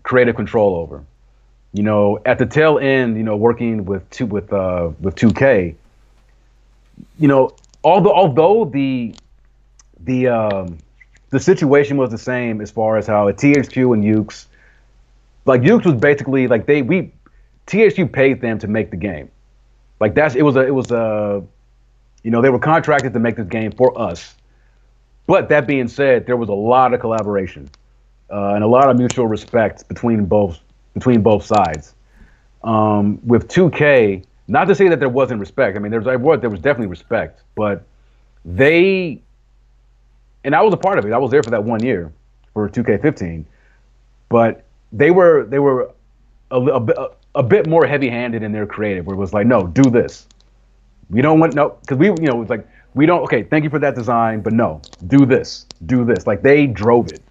[SPEAKER 3] creative control over. You know, at the tail end, you know, working with two with uh, with 2K, you know, although although the the um, the situation was the same as far as how at THQ and Yuke's, like Yuke's was basically like they we THQ paid them to make the game. Like that's it was a it was a you know they were contracted to make this game for us. But that being said, there was a lot of collaboration uh, and a lot of mutual respect between both between both sides. Um, with 2K, not to say that there wasn't respect. I mean, there was there was there was definitely respect, but they and I was a part of it. I was there for that one year for 2K15, but they were they were a, a, bit- a bit more heavy-handed in their creative, where it was like, no, do this. We don't want no, because we, you know, it was like we don't. Okay, thank you for that design, but no, do this, do this. Like they drove it,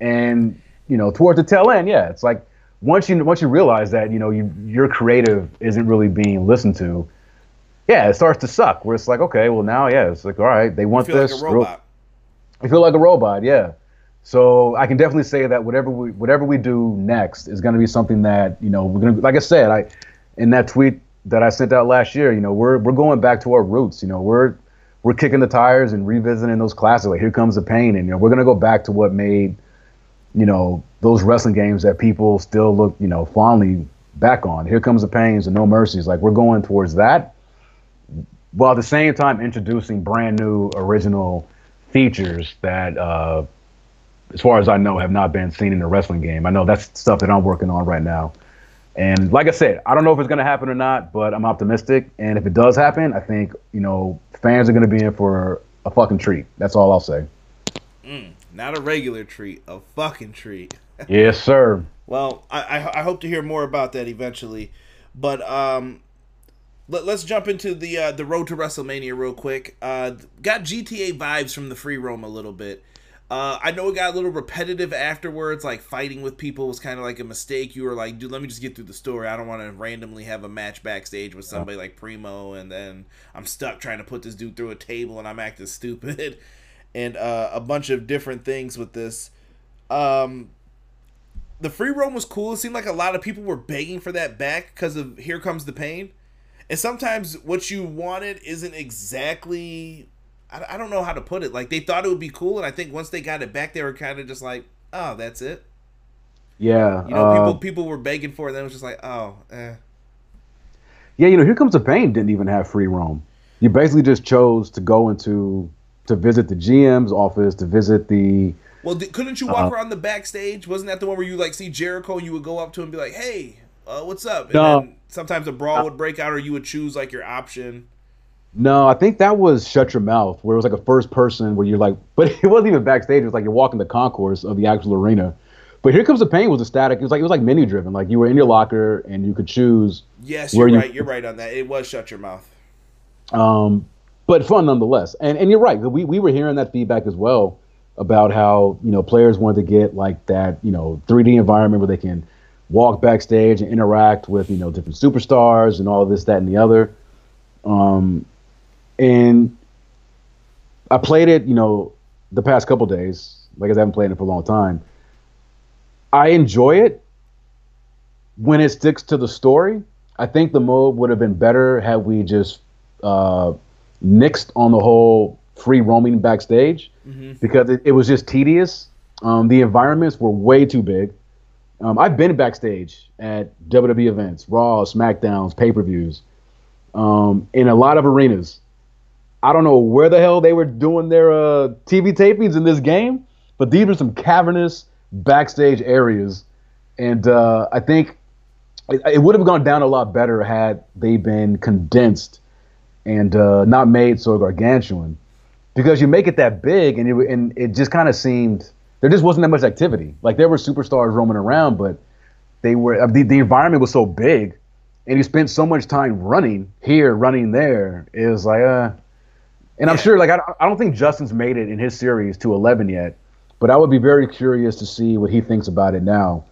[SPEAKER 3] and you know, towards the tail end, yeah, it's like once you once you realize that you know you, your creative isn't really being listened to, yeah, it starts to suck. Where it's like, okay, well now, yeah, it's like, all right, they want
[SPEAKER 2] feel
[SPEAKER 3] this.
[SPEAKER 2] like a robot.
[SPEAKER 3] I feel like a robot, yeah. So I can definitely say that whatever we whatever we do next is going to be something that you know we're gonna like I said I in that tweet that I sent out last year you know we're we're going back to our roots you know we're we're kicking the tires and revisiting those classics like here comes the pain and you know we're gonna go back to what made you know those wrestling games that people still look you know fondly back on here comes the pains and no mercies like we're going towards that while at the same time introducing brand new original features that uh, as far as I know, have not been seen in a wrestling game. I know that's stuff that I'm working on right now. And like I said, I don't know if it's going to happen or not, but I'm optimistic. And if it does happen, I think, you know, fans are going to be in for a fucking treat. That's all I'll say.
[SPEAKER 2] Not a regular treat, a fucking treat.
[SPEAKER 3] yes, sir.
[SPEAKER 2] Well, I, I I hope to hear more about that eventually, but um, let, us jump into the uh, the road to WrestleMania real quick. Uh, got GTA vibes from the free roam a little bit. Uh, I know it got a little repetitive afterwards. Like fighting with people was kind of like a mistake. You were like, dude, let me just get through the story. I don't want to randomly have a match backstage with somebody like Primo, and then I'm stuck trying to put this dude through a table, and I'm acting stupid, and uh, a bunch of different things with this. Um, the free roam was cool. It seemed like a lot of people were begging for that back because of Here Comes the Pain. And sometimes what you wanted isn't exactly. I, I don't know how to put it. Like they thought it would be cool, and I think once they got it back, they were kind of just like, "Oh, that's it."
[SPEAKER 3] Yeah.
[SPEAKER 2] You know,
[SPEAKER 3] uh,
[SPEAKER 2] people people were begging for it. And then it was just like, "Oh, eh."
[SPEAKER 3] yeah, you know, Here Comes the Pain didn't even have free roam. You basically just chose to go into, to visit the GM's office, to visit the,
[SPEAKER 2] Well, di- couldn't you walk around the backstage? Wasn't that the one where you like see Jericho and you would go up to him and be like, "Hey, uh, what's up?" And
[SPEAKER 3] No.
[SPEAKER 2] then sometimes a brawl would break out, or you would choose like your option.
[SPEAKER 3] No, I think that was Shut Your Mouth, where it was like a first person where you're like, but it wasn't even backstage. It was like you're walking the concourse of the actual arena. But Here Comes the Pain was a static. It was like it was like menu driven. Like you were in your locker and you could choose.
[SPEAKER 2] Yes, you're
[SPEAKER 3] you-
[SPEAKER 2] right. You're right on that. It was shut your mouth.
[SPEAKER 3] Um, but fun nonetheless. And and you're right. We we were hearing that feedback as well about how you know players wanted to get like that you know 3D environment where they can walk backstage and interact with you know different superstars and all this that and the other. Um, and I played it you know the past couple days. Like I haven't played it for a long time. I enjoy it when it sticks to the story. I think the mode would have been better had we just uh, nixed on the whole free roaming backstage because it, it was just tedious. Um, the environments were way too big. Um, I've been backstage at WWE events, Raw, SmackDowns, pay per views, um, in a lot of arenas. I don't know where the hell they were doing their uh, TV tapings in this game, but these were some cavernous backstage areas. And uh, I think it, it would have gone down a lot better had they been condensed and uh, not made so gargantuan. Because you make it that big, and it, and it just kind of seemed there just wasn't that much activity. Like there were superstars roaming around, but they were uh, the, the environment was so big, and you spent so much time running here, running there. Is like, uh, and I'm sure, like, I, I don't think Justin's made it in his series to 11 yet, but I would be very curious to see what he thinks about it now.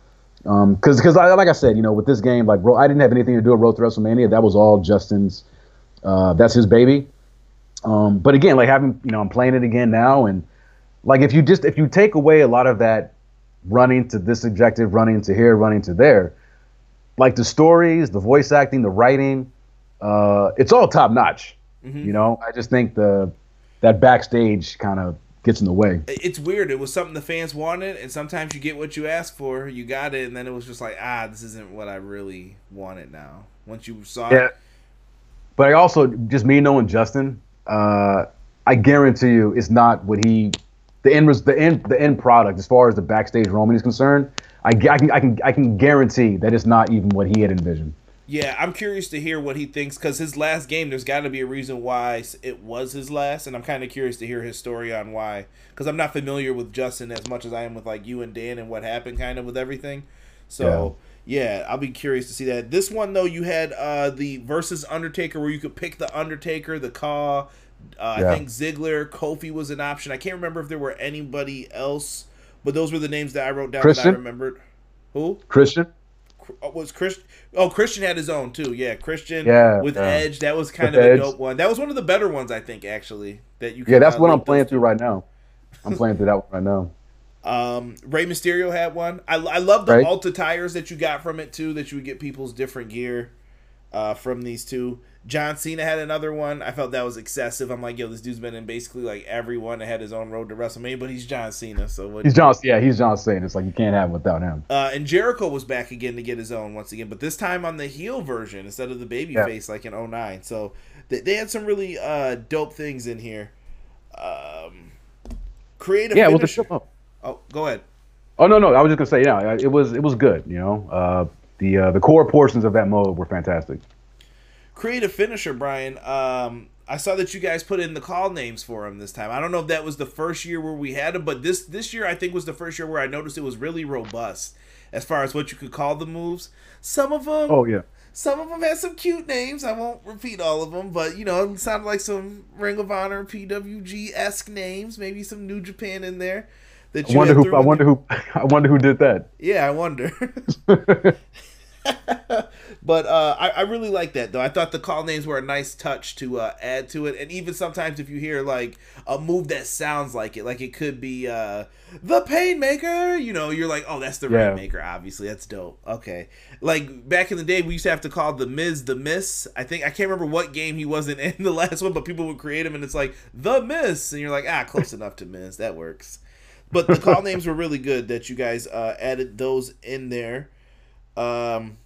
[SPEAKER 3] Um, because because I, like I said, you know, with this game, like, bro, I didn't have anything to do with Road to WrestleMania. That was all Justin's. Uh, that's his baby. Um, but again, like having, you know, I'm playing it again now, and like if you just if you take away a lot of that running to this objective, running to here, running to there, like the stories, the voice acting, the writing, uh, it's all top notch. You know, I just think the that backstage kind of gets in the way.
[SPEAKER 2] It's weird. It was something the fans wanted, and sometimes you get what you ask for. You got it, and then it was just like, ah, this isn't what I really wanted. Now, once you saw
[SPEAKER 3] Yeah.
[SPEAKER 2] it,
[SPEAKER 3] But I also just me knowing Justin, uh, I guarantee you, it's not what he the end was the end the end product as far as the backstage roaming is concerned. I, I can I can I can guarantee that it's not even what he had envisioned.
[SPEAKER 2] Yeah, I'm curious to hear what he thinks because his last game, there's got to be a reason why it was his last, and I'm kind of curious to hear his story on why. Because I'm not familiar with Justin as much as I am with like you and Dan and what happened, kind of with everything. So yeah, I'll be curious to see that. This one though, you had uh the versus Undertaker where you could pick the Undertaker, the Caw. Uh, I think Ziggler, Kofi was an option. I can't remember if there were anybody else, but those were the names that I wrote down that I
[SPEAKER 3] Christian?
[SPEAKER 2] remembered. Who?
[SPEAKER 3] Christian,
[SPEAKER 2] Oh, was Christian? Oh, Christian had his own too. Yeah, Christian.
[SPEAKER 3] Yeah,
[SPEAKER 2] with
[SPEAKER 3] yeah.
[SPEAKER 2] Edge, that was kind
[SPEAKER 3] With
[SPEAKER 2] of a dope one. That was one of the better ones, I think, actually. That you.
[SPEAKER 3] yeah, that's what I'm playing through right now. I'm playing through that one right now.
[SPEAKER 2] Um, Rey Mysterio had one. I, I love the
[SPEAKER 3] Right.
[SPEAKER 2] alt attires that you got from it too. That you would get people's different gear uh, from these two. John Cena had another one. I felt that was excessive. I'm like, yo, this dude's been in basically like everyone that had his own road to WrestleMania, but he's John Cena, so what?
[SPEAKER 3] He's John. Yeah, he's John Cena. It's like you can't have it without him.
[SPEAKER 2] Uh, and Jericho was back again to get his own once again, but this time on the heel version instead of the baby
[SPEAKER 3] Yeah.
[SPEAKER 2] face like in 09. So they, they had some really uh, dope things in here. Um, creative
[SPEAKER 3] Yeah, well, the
[SPEAKER 2] finisher. Oh, go ahead.
[SPEAKER 3] Oh no, no, I was just gonna say, yeah, it was it was good. You know, uh, the uh, the core portions of that mode were fantastic.
[SPEAKER 2] Creative finisher, Brian. Um, I saw that you guys put in the call names for him this time. I don't know if that was the first year where we had them, but this this year I think was the first year where I noticed it was really robust as far as what you could call the moves. Some of them,
[SPEAKER 3] Oh yeah,
[SPEAKER 2] Some of them had some cute names. I won't repeat all of them, but you know, it sounded like some Ring of Honor, PWG esque names. Maybe some New Japan in there. That
[SPEAKER 3] I wonder who I wonder who I wonder who did that.
[SPEAKER 2] Yeah, I wonder. but uh, I, I really like that though. I thought the call names were a nice touch to uh, add to it, and even sometimes if you hear like a move that sounds like it, like it could be uh, the Painmaker, you know, you're like, oh, that's the
[SPEAKER 3] Yeah.
[SPEAKER 2] Rainmaker. Obviously, that's dope. Okay, like back in the day, we used to have to call the Miz the Miss. I think I can't remember what game he wasn't in the last one, but people would create him, and it's like the Miss, and you're like, ah, close enough to Miz. That works. But the call names were really good that you guys uh, added those in there. Um,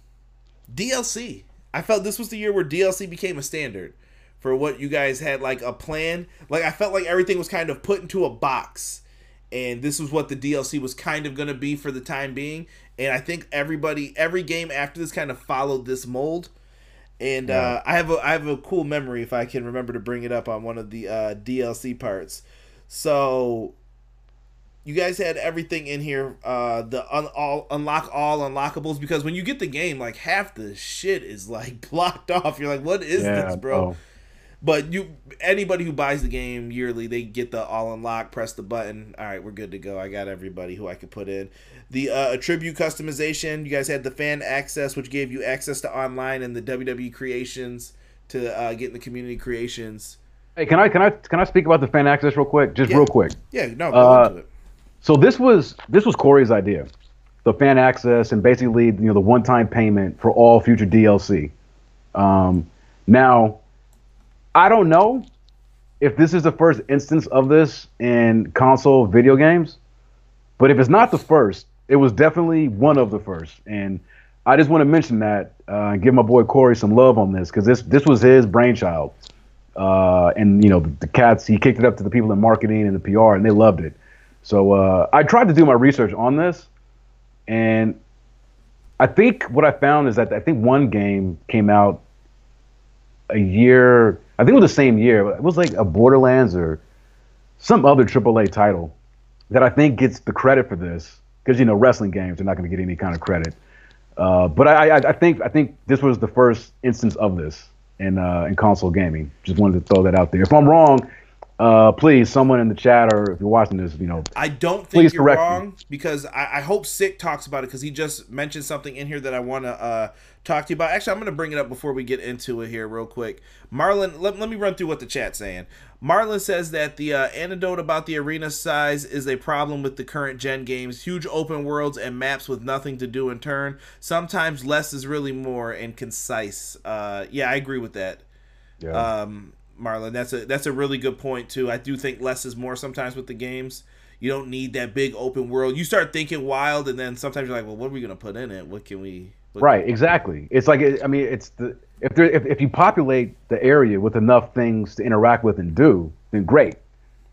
[SPEAKER 2] DLC. I felt this was the year where DLC became a standard for what you guys had like a plan. Like I felt like everything was kind of put into a box, and this was what the DLC was kind of gonna be for the time being. And I think everybody, every game after this, kind of followed this mold. And uh, I have a I have a cool memory if I can remember to bring it up on one of the uh, DLC parts. So you guys had everything in here uh the un- all unlock all unlockables because when you get the game like half the shit is like blocked off you're like what is
[SPEAKER 3] Yeah,
[SPEAKER 2] this bro
[SPEAKER 3] oh.
[SPEAKER 2] but you anybody who buys the game yearly they get the all unlock press the button all right we're good to go i got everybody who i could put in the uh, attribute customization you guys had the fan access which gave you access to online and the wwe creations to uh, get in the community creations
[SPEAKER 3] Hey, can I can I can I speak about the fan access real quick? Just
[SPEAKER 2] Yeah.
[SPEAKER 3] real quick.
[SPEAKER 2] yeah no go
[SPEAKER 3] Uh,
[SPEAKER 2] into it
[SPEAKER 3] So this was this was Corey's idea, the fan access and basically you know the one-time payment for all future DLC. Um, now, I don't know if this is the first instance of this in console video games, but if it's not the first, it was definitely one of the first. And I just want to mention that uh, and give my boy Corey some love on this because this this was his brainchild. Uh, and you know the, the cats, he kicked it up to the people in marketing and the PR, and they loved it. So uh, I tried to do my research on this, and I think what I found is that I think one game came out a year. I think it was the same year. It was like a Borderlands or some other AAA title that I think gets the credit for this because you know wrestling games are not going to get any kind of credit. Uh, but I, I, I think I think this was the first instance of this in uh, in console gaming. Just wanted to throw that out there. If I'm wrong, uh, please, someone in the chat or if you're watching this, you know,
[SPEAKER 2] I don't think
[SPEAKER 3] Please
[SPEAKER 2] you're
[SPEAKER 3] correct me.
[SPEAKER 2] wrong because I, I hope Sick talks about it because he just mentioned something in here that I want to uh, talk to you about. Actually, I'm going to bring it up before we get into it here, real quick. Marlon, let, let me run through what the chat's saying. Marlon says that the uh, anecdote about the arena size is a problem with the current gen games. Huge open worlds and maps with nothing to do in turn. Sometimes less is really more and concise. Uh, yeah, I agree with that.
[SPEAKER 3] yeah.
[SPEAKER 2] um, Marlon. That's a that's a really good point too. I do think less is more sometimes with the games. You don't need that big open world. You start thinking wild, and then sometimes you're like, well, what are we gonna put in it? What can we? What,
[SPEAKER 3] Right, exactly. It's like I mean, it's the if there if, if you populate the area with enough things to interact with and do, then great.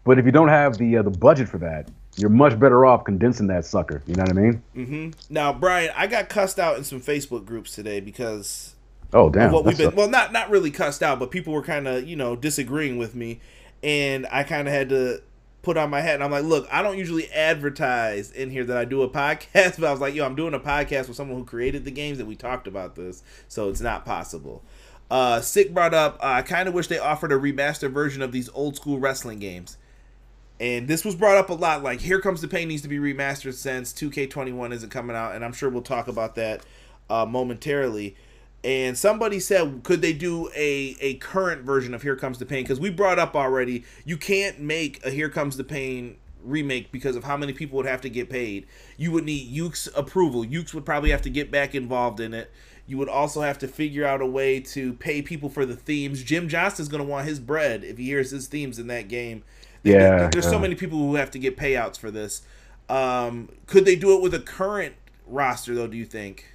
[SPEAKER 3] But if you don't have the uh, the budget for that, you're much better off condensing that sucker. You know what I mean?
[SPEAKER 2] Mm-hmm. Now, Brian, I got cussed out in some Facebook groups today because
[SPEAKER 3] Oh damn.
[SPEAKER 2] what we've been
[SPEAKER 3] a-
[SPEAKER 2] well, not not really cussed out, but people were kind of you know disagreeing with me, and I kind of had to put on my hat and I'm like, look, I don't usually advertise in here that I do a podcast, but I was like, yo, I'm doing a podcast with someone who created the games and we talked about this, so it's not possible. Uh, Sick brought up, uh, I kind of wish they offered a remastered version of these old school wrestling games. And this was brought up a lot. Like, Here Comes the Pain needs to be remastered since 2K21 isn't coming out, and I'm sure we'll talk about that uh, momentarily. And somebody said, could they do a a current version of Here Comes the Pain? Because we brought up already, you can't make a Here Comes the Pain remake because of how many people would have to get paid. You would need Yuke's approval. Yuke's would probably have to get back involved in it. You would also have to figure out a way to pay people for the themes. Jim Johnston's going to want his bread if he hears his themes in that game.
[SPEAKER 3] Yeah,
[SPEAKER 2] there's so many people who have to get payouts for this. Um, could they do it with a current roster though? Do you think?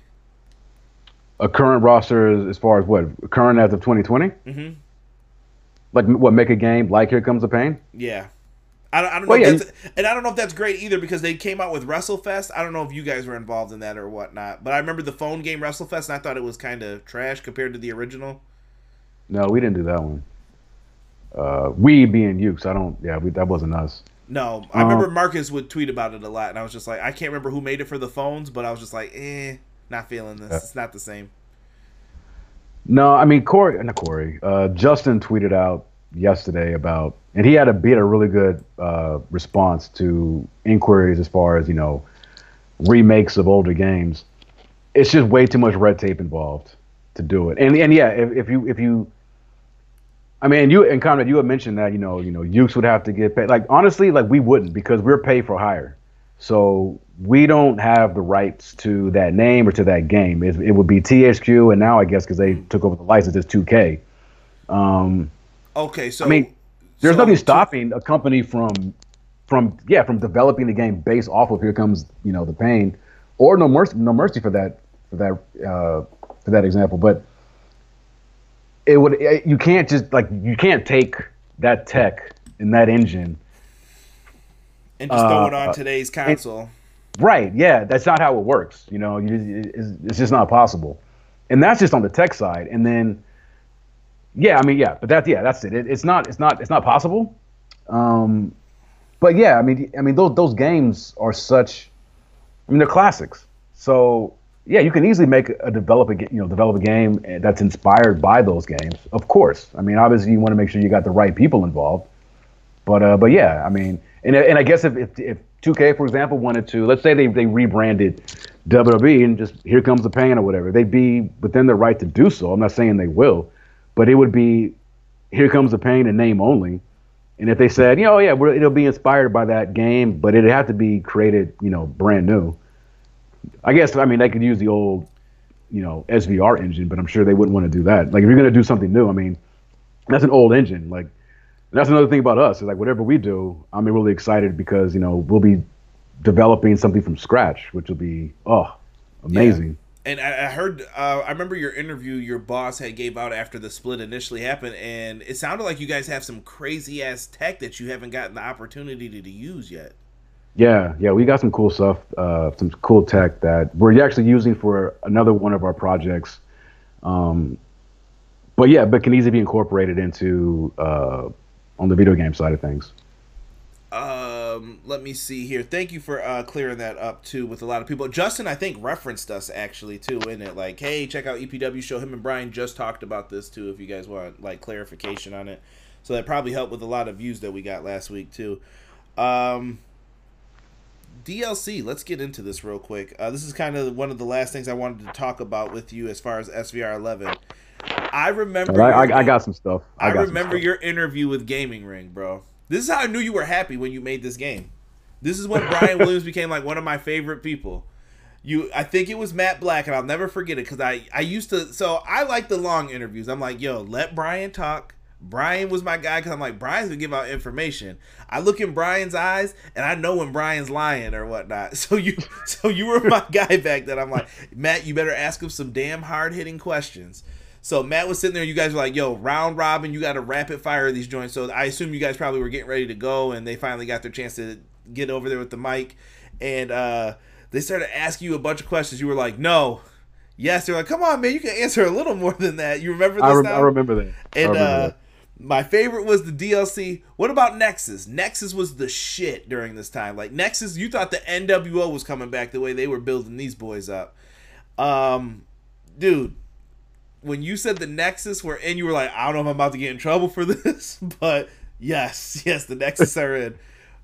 [SPEAKER 3] A current roster as, as far as what current as of 2020.
[SPEAKER 2] Mhm.
[SPEAKER 3] Like what make a game like Here Comes the Pain?
[SPEAKER 2] Yeah. I don't, I don't know
[SPEAKER 3] Well, yeah,
[SPEAKER 2] and I don't know if that's great either because they came out with WrestleFest. I don't know if you guys were involved in that or whatnot, but I remember the phone game WrestleFest and I thought it was kind of trash compared to the original.
[SPEAKER 3] No, we didn't do that one. Uh, we being you, so I don't. Yeah, we, that wasn't us.
[SPEAKER 2] No, I
[SPEAKER 3] Um,
[SPEAKER 2] remember Marcus would tweet about it a lot, and I was just like, I can't remember who made it for the phones, but I was just like, eh, not feeling this.
[SPEAKER 3] Yeah.
[SPEAKER 2] It's not the same.
[SPEAKER 3] No, I mean Corey, not Corey. Uh, Justin tweeted out yesterday about, and he had a he had a really good uh, response to inquiries as far as you know remakes of older games. It's just way too much red tape involved to do it. And and yeah, if, if you if you, I mean, you and Conrad, you had mentioned that you know you know Yuke's would have to get paid. Like honestly, like we wouldn't because we're paid for hire. So we don't have the rights to that name or to that game. It, it would be THQ, and now I guess because they took over the license, it's 2K. Um,
[SPEAKER 2] Okay, so
[SPEAKER 3] I mean, there's
[SPEAKER 2] so-
[SPEAKER 3] nothing stopping a company from, from yeah, from developing the game based off of Here Comes you know the Pain, or No Mercy, No Mercy for that for that uh, for that example. But it would it, you can't just like you can't take that tech and that engine
[SPEAKER 2] and just throw
[SPEAKER 3] uh,
[SPEAKER 2] it on today's console.
[SPEAKER 3] Right. Yeah. That's not how it works. You know, you, it's, it's just not possible. And that's just on the tech side. And then, yeah, I mean, yeah, but that, yeah, that's it. it it's not, it's not, it's not possible. Um, but yeah, I mean, I mean, those, those games are such, I mean, they're classics. So yeah, you can easily make a develop a, you know, develop a game that's inspired by those games. Of course. I mean, obviously you want to make sure you got the right people involved. But uh, but yeah, I mean, and and I guess if if, if 2K for example wanted to, let's say they they rebranded WWE and just here comes the pain or whatever, they'd be within their right to do so. I'm not saying they will, but it would be here comes the pain in name only. And if they said, you oh, know, yeah, we're, it'll be inspired by that game, but it'd have to be created, you know, brand new. I guess I mean they could use the old, you know, SVR engine, but I'm sure they wouldn't want to do that. Like if you're gonna do something new, I mean, that's an old engine. Like and that's another thing about us. Is like whatever we do, I'm really excited because you know we'll be developing something from scratch, which will be oh amazing.
[SPEAKER 2] And I, I heard, uh, I remember your interview your boss had gave out after the split initially happened, and it sounded like you guys have some crazy ass tech that you haven't gotten the opportunity to, to use yet.
[SPEAKER 3] Yeah, yeah, we got some cool stuff, uh, some cool tech that we're actually using for another one of our projects. Um, but yeah, but can easily be incorporated into uh, on the video game side of things.
[SPEAKER 2] Um, let me see here. Thank you for uh, clearing that up too with a lot of people. Justin, I think referenced us actually too in it. Like, hey, check out EPW show. Him and Brian just talked about this too. If you guys want like clarification on it, so that probably helped with a lot of views that we got last week too. Um, DLC. Let's get into this real quick. Uh, this is kind of one of the last things I wanted to talk about with you as far as SVR 11. I remember.
[SPEAKER 3] I, I, I got some stuff.
[SPEAKER 2] I, I remember your interview with Gaming Ring, bro. This is how I knew you were happy when you made this game. This is when Brian Williams became like one of my favorite people. You, I think it was Matt Black, and I'll never forget it because I, I used to. So I like the long interviews. I'm like, yo, let Brian talk. Brian was my guy because I'm like, Brian's gonna give out information. I look in Brian's eyes and I know when Brian's lying or whatnot. So you, so you were my guy back then. I'm like, Matt, you better ask him some damn hard hitting questions. So Matt was sitting there. You guys were like, "Yo, round robin, you got to rapid fire these joints." So I assume you guys probably were getting ready to go, and they finally got their chance to get over there with the mic, and uh, they started asking you a bunch of questions. You were like, "No." Yes, they're like, come on, man, you can answer a little more than that. You remember this?
[SPEAKER 3] I, re- I remember that.
[SPEAKER 2] And
[SPEAKER 3] remember
[SPEAKER 2] uh,
[SPEAKER 3] that.
[SPEAKER 2] my favorite was the DLC. What about Nexus? Nexus was the shit during this time. Like Nexus, you thought the NWO was coming back the way they were building these boys up. Um, dude, when you said the Nexus were in, you were like, I don't know if I'm about to get in trouble for this, but yes, yes, the Nexus are in.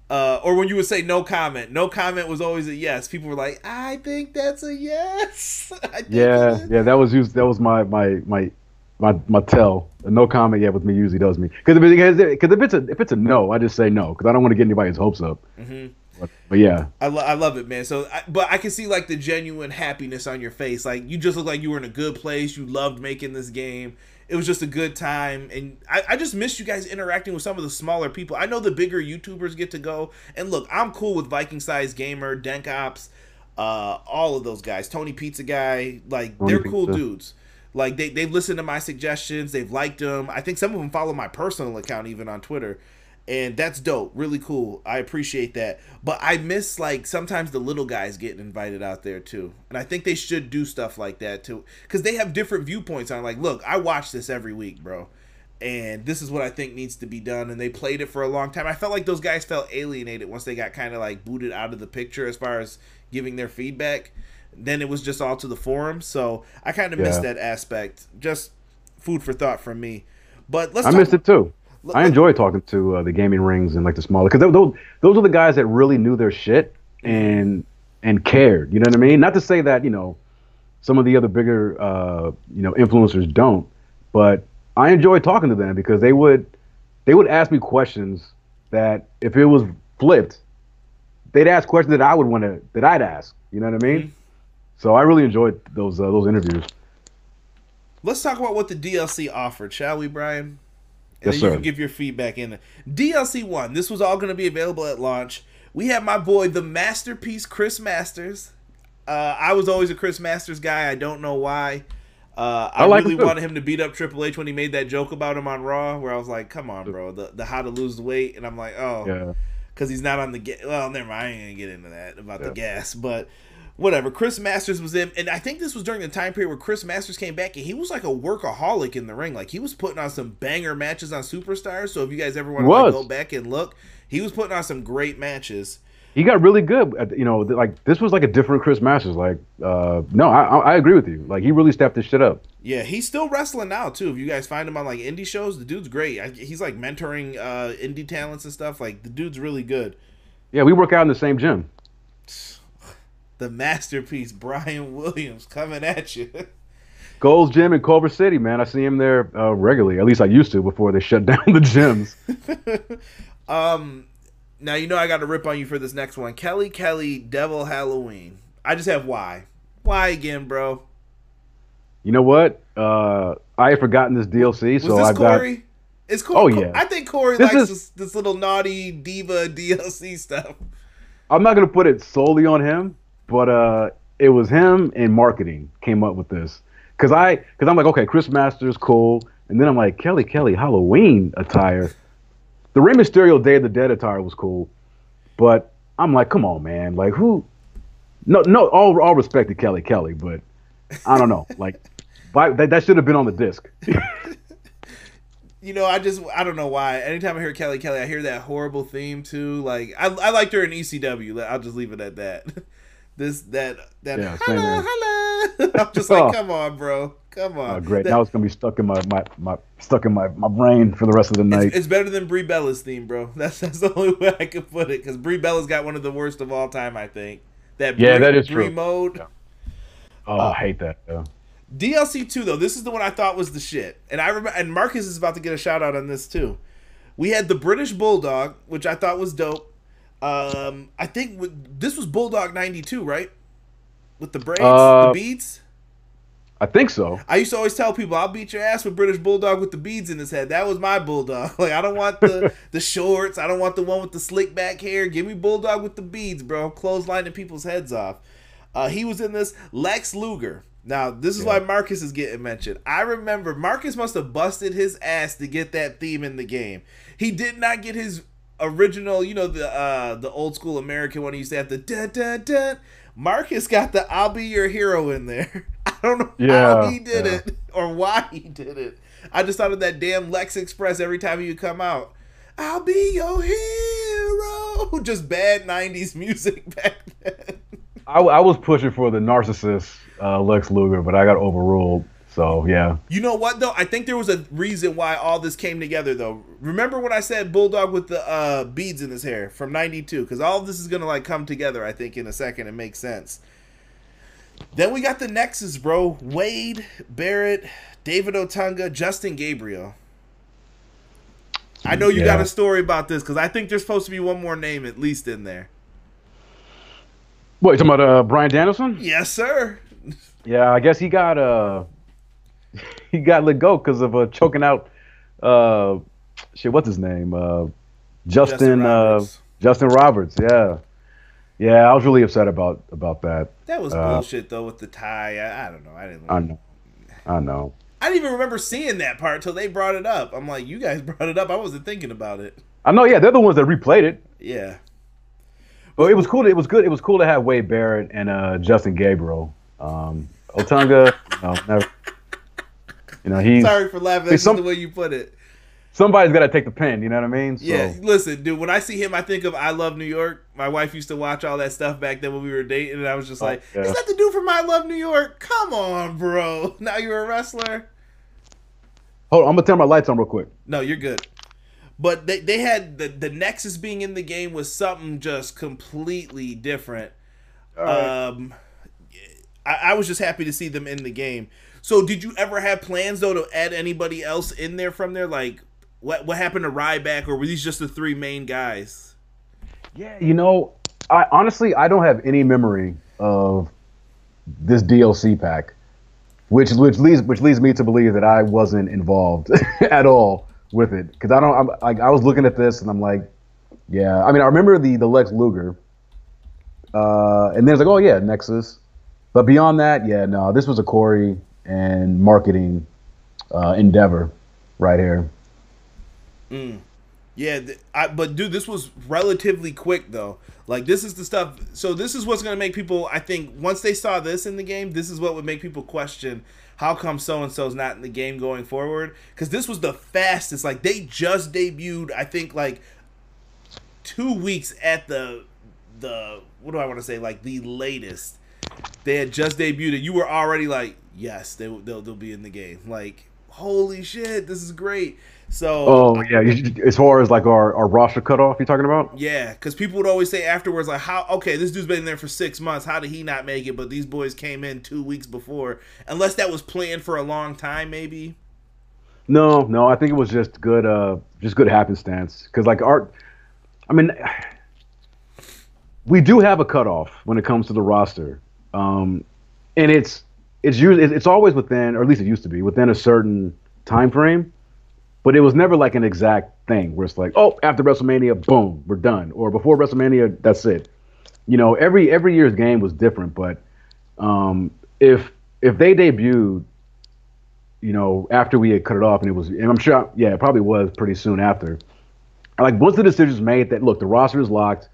[SPEAKER 2] Uh, or when you would say no comment, no comment was always a yes. People were like, I think that's a yes.
[SPEAKER 3] yeah, yeah, that was used. That was my my my my my tell. No comment. yet with me usually does me because if, if it's a if it's a no, I just say no because I don't want to get anybody's hopes up.
[SPEAKER 2] Mm-hmm.
[SPEAKER 3] But, but, yeah,
[SPEAKER 2] I, lo- I love it, man. So, I, but I can see like the genuine happiness on your face. Like you just look like you were in a good place. You loved making this game. It was just a good time, and I, I just miss you guys interacting with some of the smaller people. I know the bigger YouTubers get to go, and look, I'm cool with Viking Size Gamer, Denkops, uh, all of those guys. Tony Pizza Guy, like
[SPEAKER 3] Tony
[SPEAKER 2] they're cool
[SPEAKER 3] Pizza.
[SPEAKER 2] dudes. Like they they've listened to my suggestions, they've liked them. I think some of them follow my personal account even on Twitter and that's dope really cool i appreciate that. But i miss like sometimes the little guys getting invited out there too and i think they should do stuff like that too because they have different viewpoints on like look i watch this every week bro and this is what i think needs to be done and they played it for a long time. I felt like those guys felt alienated once they got kind of like booted out of the picture as far as giving their feedback. Then it was just all to the forum so i kind of
[SPEAKER 3] Yeah.
[SPEAKER 2] missed that aspect. Just food for thought from me. But let's
[SPEAKER 3] I
[SPEAKER 2] talk-
[SPEAKER 3] missed it too. I enjoy talking to uh, the gaming rings and like the smaller because those those are the guys that really knew their shit and and cared. You know what I mean? Not to say that you know some of the other bigger uh, you know influencers don't, but I enjoy talking to them because they would they would ask me questions that if it was flipped, they'd ask questions that I would want to that I'd ask. You know what I mean? So I really enjoyed those uh, those interviews.
[SPEAKER 2] Let's talk about what the DLC offered, shall we, Brian? And
[SPEAKER 3] Yes,
[SPEAKER 2] then you
[SPEAKER 3] sir.
[SPEAKER 2] can give your feedback in. DLC one. This was all going to be available at launch. We have my boy, the masterpiece, Chris Masters. Uh, I was always a Chris Masters guy. I don't know why. Uh, I,
[SPEAKER 3] I like
[SPEAKER 2] really
[SPEAKER 3] him
[SPEAKER 2] wanted him to beat up Triple H when he made that joke about him on Raw, where I was like, "Come on, bro, the the how to lose weight," and I'm like, "Oh,
[SPEAKER 3] Yeah.
[SPEAKER 2] because he's not on the ga- well never mind i ain't gonna get into that about the gas but whatever chris masters was in and i think this was during the time period where chris masters came back and he was like a workaholic in the ring like he was putting on some banger matches on superstars so if you guys ever want to like, go back and look he was putting on some great matches
[SPEAKER 3] he got really good. At, you know, like this was like a different Chris Masters. Like, uh, no, I, I I agree with you. Like, he really stepped this shit up.
[SPEAKER 2] yeah he's still wrestling now too if you guys find him on like indie shows the dude's great I, he's like mentoring uh indie talents and stuff like the dude's really good
[SPEAKER 3] Yeah, we work out in the same gym.
[SPEAKER 2] The masterpiece brian williams coming at you
[SPEAKER 3] Gold's Gym in Culver City, man. I see him there uh, regularly. At least I used to before they shut down the gyms.
[SPEAKER 2] Um, now you know I got to rip on you for this next one. Kelly Kelly Devil Halloween. I just have why. Why again, bro?
[SPEAKER 3] You know what? Uh, I had forgotten this DLC,
[SPEAKER 2] Was
[SPEAKER 3] so
[SPEAKER 2] this
[SPEAKER 3] I got.
[SPEAKER 2] Corey? It's Corey.
[SPEAKER 3] Oh, yeah.
[SPEAKER 2] I think Corey
[SPEAKER 3] This
[SPEAKER 2] likes
[SPEAKER 3] is-
[SPEAKER 2] this, this little naughty diva DLC stuff.
[SPEAKER 3] I'm not gonna put it solely on him, but uh, it was him and marketing came up with this. Cause I, cause I'm like, okay, Chris Masters, cool, and then I'm like, Kelly Kelly Halloween attire. The Rey Mysterio Day of the Dead attire was cool, but I'm like, come on, man, like who? No, no, all all respect to Kelly Kelly, but I don't know, like, that, that should have been on the disc.
[SPEAKER 2] you know, I just I don't know why. Anytime I hear Kelly Kelly, I hear that horrible theme too. Like I, I liked her in ECW. I'll just leave it at that. This that that
[SPEAKER 3] Yeah, hello,
[SPEAKER 2] holla. I'm just like, come on, bro, come on.
[SPEAKER 3] Oh, great.
[SPEAKER 2] That-
[SPEAKER 3] now it's gonna be stuck in my, my, my stuck in my, my brain for the rest of the night.
[SPEAKER 2] it's, it's better than Brie Bella's theme, bro. That's that's the only way I could put it. Because Brie Bella's got one of the worst of all time, I think. That
[SPEAKER 3] Yeah,
[SPEAKER 2] Brie,
[SPEAKER 3] that is
[SPEAKER 2] Brie
[SPEAKER 3] true.
[SPEAKER 2] mode.
[SPEAKER 3] Yeah. oh, I hate that.
[SPEAKER 2] DLC two though, this is the one I thought was the shit, and I remember. And Marcus is about to get a shout out on this too. We had the British Bulldog, which I thought was dope. Um, I think w- this was Bulldog ninety two, right? With the braids, the
[SPEAKER 3] Uh,
[SPEAKER 2] beads.
[SPEAKER 3] I think so.
[SPEAKER 2] I used to always tell people, "I'll beat your ass with British Bulldog with the beads in his head." That was my Bulldog. Like I don't want the the shorts. I don't want the one with the slick back hair. Give me Bulldog with the beads, bro. Clotheslining people's heads off. Uh, he was in this Lex Luger. Now this is why Marcus is getting mentioned. I remember Marcus must have busted his ass to get that theme in the game. He did not get his original, you know, the uh the old school American one. He used to have the da da da. Marcus got the "I'll be your hero" in there. I don't know how he did
[SPEAKER 3] yeah.
[SPEAKER 2] it or why he did it. I just thought of that damn Lex Express every time you come out. I'll be your hero. Just bad '90s music back then.
[SPEAKER 3] I, I was pushing for the narcissist uh, Lex Luger, but I got overruled. So yeah,
[SPEAKER 2] You know what though? I think there was a reason why all this came together though. Remember when I said Bulldog with the uh, beads in his hair from '92? Because all of this is gonna like come together. I think in a second and make sense. Then we got the Nexus, bro. Wade Barrett, David Otunga, Justin Gabriel. I know you got a story about this because I think there's supposed to be one more name at least in there.
[SPEAKER 3] what you talking about? Uh, Bryan Danielson?
[SPEAKER 2] Yes, sir.
[SPEAKER 3] Yeah, I guess he got uh he got let go because of uh, choking out uh shit. What's his name? Uh, Justin
[SPEAKER 2] Justin
[SPEAKER 3] uh,
[SPEAKER 2] Roberts.
[SPEAKER 3] Justin Roberts. Yeah, yeah. I was really upset about about that.
[SPEAKER 2] That was
[SPEAKER 3] Uh,
[SPEAKER 2] bullshit though with the tie. I, I don't know. I didn't.
[SPEAKER 3] I know. I know.
[SPEAKER 2] I didn't even remember seeing that part till they brought it up. I'm like, you guys brought it up. I wasn't thinking about it.
[SPEAKER 3] I know. Yeah, they're the ones that replayed it.
[SPEAKER 2] Yeah.
[SPEAKER 3] But it was cool. It was good. It was cool to have Wade Barrett and uh, Justin Gabriel. Um, Otunga, know, never, you know, he's
[SPEAKER 2] Sorry for laughing. That's
[SPEAKER 3] some-
[SPEAKER 2] just the way you put it.
[SPEAKER 3] somebody's got to take the pen. You know what I mean? So,
[SPEAKER 2] Yeah. Listen, dude. When I see him, I think of I Love New York. My wife used to watch all that stuff back then when we were dating, and I was just like,
[SPEAKER 3] yeah.
[SPEAKER 2] "Is that the dude from I Love New York?" Come on, bro. Now you're a wrestler.
[SPEAKER 3] Hold on, I'm gonna turn my lights on real quick.
[SPEAKER 2] No, you're good. But they, they had the the Nexus being in the game was something just completely different. Um, I, I was just happy to see them in the game. So, did you ever have plans though to add anybody else in there from there? Like, what what happened to Ryback, or were these just the three main guys?
[SPEAKER 3] Yeah, you know, I honestly I don't have any memory of this DLC pack, which which leads which leads me to believe that I wasn't involved at all with it because I don't. I'm, like I was looking at this and I'm like, yeah. I mean, I remember the the Lex Luger, uh, and then it's like, oh yeah, Nexus. But beyond that, yeah, no, this was a Corey and marketing uh, endeavor right here.
[SPEAKER 2] Yeah, th- I, but dude, this was relatively quick though. Like this is the stuff. So this is what's gonna make people. I think once they saw this in the game, this is what would make people question how come so and so's not in the game going forward. Because this was the fastest. Like they just debuted. I think like two weeks at the the what do I want to say? Like the latest. They had just debuted. You were already like, yes, they they'll they'll be in the game. Like holy shit, this is great. So
[SPEAKER 3] Oh yeah, as far as like our, our roster cutoff, you're talking about?
[SPEAKER 2] Yeah, because people would always say afterwards, like, "How? Okay, this dude's been there for six months. How did he not make it? But these boys came in two weeks before, unless that was planned for a long time, maybe."
[SPEAKER 3] No, no, I think it was just good, uh, just good happenstance. Because like art, I mean, we do have a cutoff when it comes to the roster, um, and it's it's usually it's always within, or at least it used to be within a certain time frame. But it was never like an exact thing where it's like, oh, after WrestleMania, boom, we're done, or before WrestleMania, that's it. You know, every every year's game was different, but um, if if they debuted you know, after we had cut it off, and it was, and I'm sure, yeah, it probably was pretty soon after. Like once the decision was made that look, the roster is locked,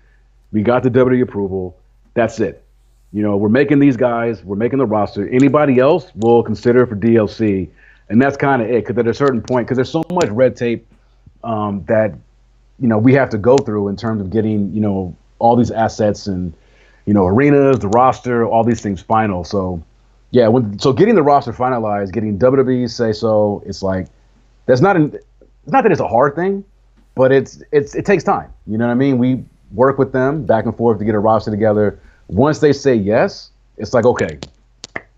[SPEAKER 3] we got the WWE approval, that's it. You know, we're making these guys, we're making the roster. Anybody else, we'll consider for DLC and that's kind of it. Because at a certain point, because there's so much red tape um, that you know we have to go through in terms of getting you know all these assets and you know arenas, the roster, all these things final. So yeah, when so getting the roster finalized, getting WWE say so, it's like that's not an, it's not that it's a hard thing, but it's it's it takes time. You know what I mean? We work with them back and forth to get a roster together. Once they say yes, it's like okay,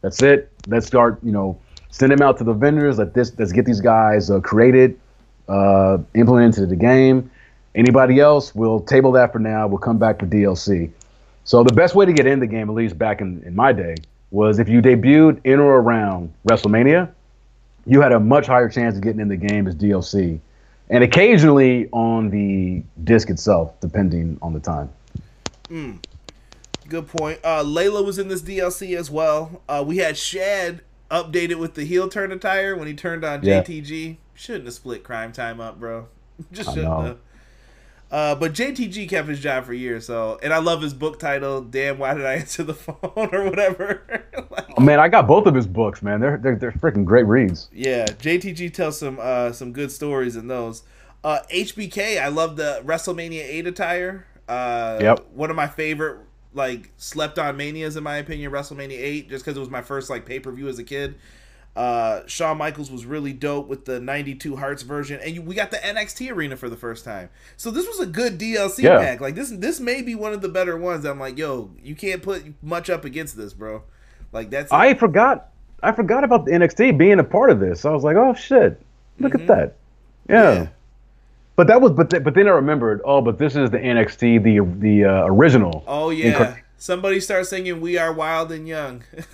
[SPEAKER 3] that's it. Let's start. You know, send them out to the vendors. Let this let's get these guys uh, created, uh, implemented into the game. Anybody else, we'll table that for now. We'll come back for DLC. So the best way to get in the game, at least back in, in my day, was if you debuted in or around WrestleMania, you had a much higher chance of getting in the game as DLC, and occasionally on the disc itself, depending on the time.
[SPEAKER 2] Mm. Good point. Uh, Layla was in this DLC as well. Uh, we had Shad updated with the heel turn attire when he turned on
[SPEAKER 3] Yeah.
[SPEAKER 2] JTG. Shouldn't have split Cryme Tyme up, bro. Just shouldn't have. Uh, but JTG kept his job for years, so and I love his book title. Damn, why did I answer the phone or whatever? like,
[SPEAKER 3] Oh, man, I got both of his books, man. They're they're, they're freaking great reads.
[SPEAKER 2] Yeah, JTG tells some uh some good stories in those. Uh HBK, I love the WrestleMania 8 attire. Uh
[SPEAKER 3] Yep.
[SPEAKER 2] one of my favorite like slept on manias in my opinion, WrestleMania 8 just cuz it was my first like pay-per-view as a kid. Uh Shawn Michaels was really dope with the 92 Hearts version and you, we got the NXT arena for the first time. So this was a good DLC
[SPEAKER 3] Yeah.
[SPEAKER 2] pack. Like this this may be one of the better ones. I'm like, "Yo, you can't put much up against this, bro." Like that's
[SPEAKER 3] I forgot I forgot about the NXT being a part of this. I was like, oh shit, look
[SPEAKER 2] Mhm.
[SPEAKER 3] at that. Yeah.
[SPEAKER 2] Yeah.
[SPEAKER 3] But that was but th- but then I remembered. Oh, but this is the NXT the the uh, original.
[SPEAKER 2] Oh yeah.
[SPEAKER 3] Incar-
[SPEAKER 2] Somebody start singing "We Are Wild and Young."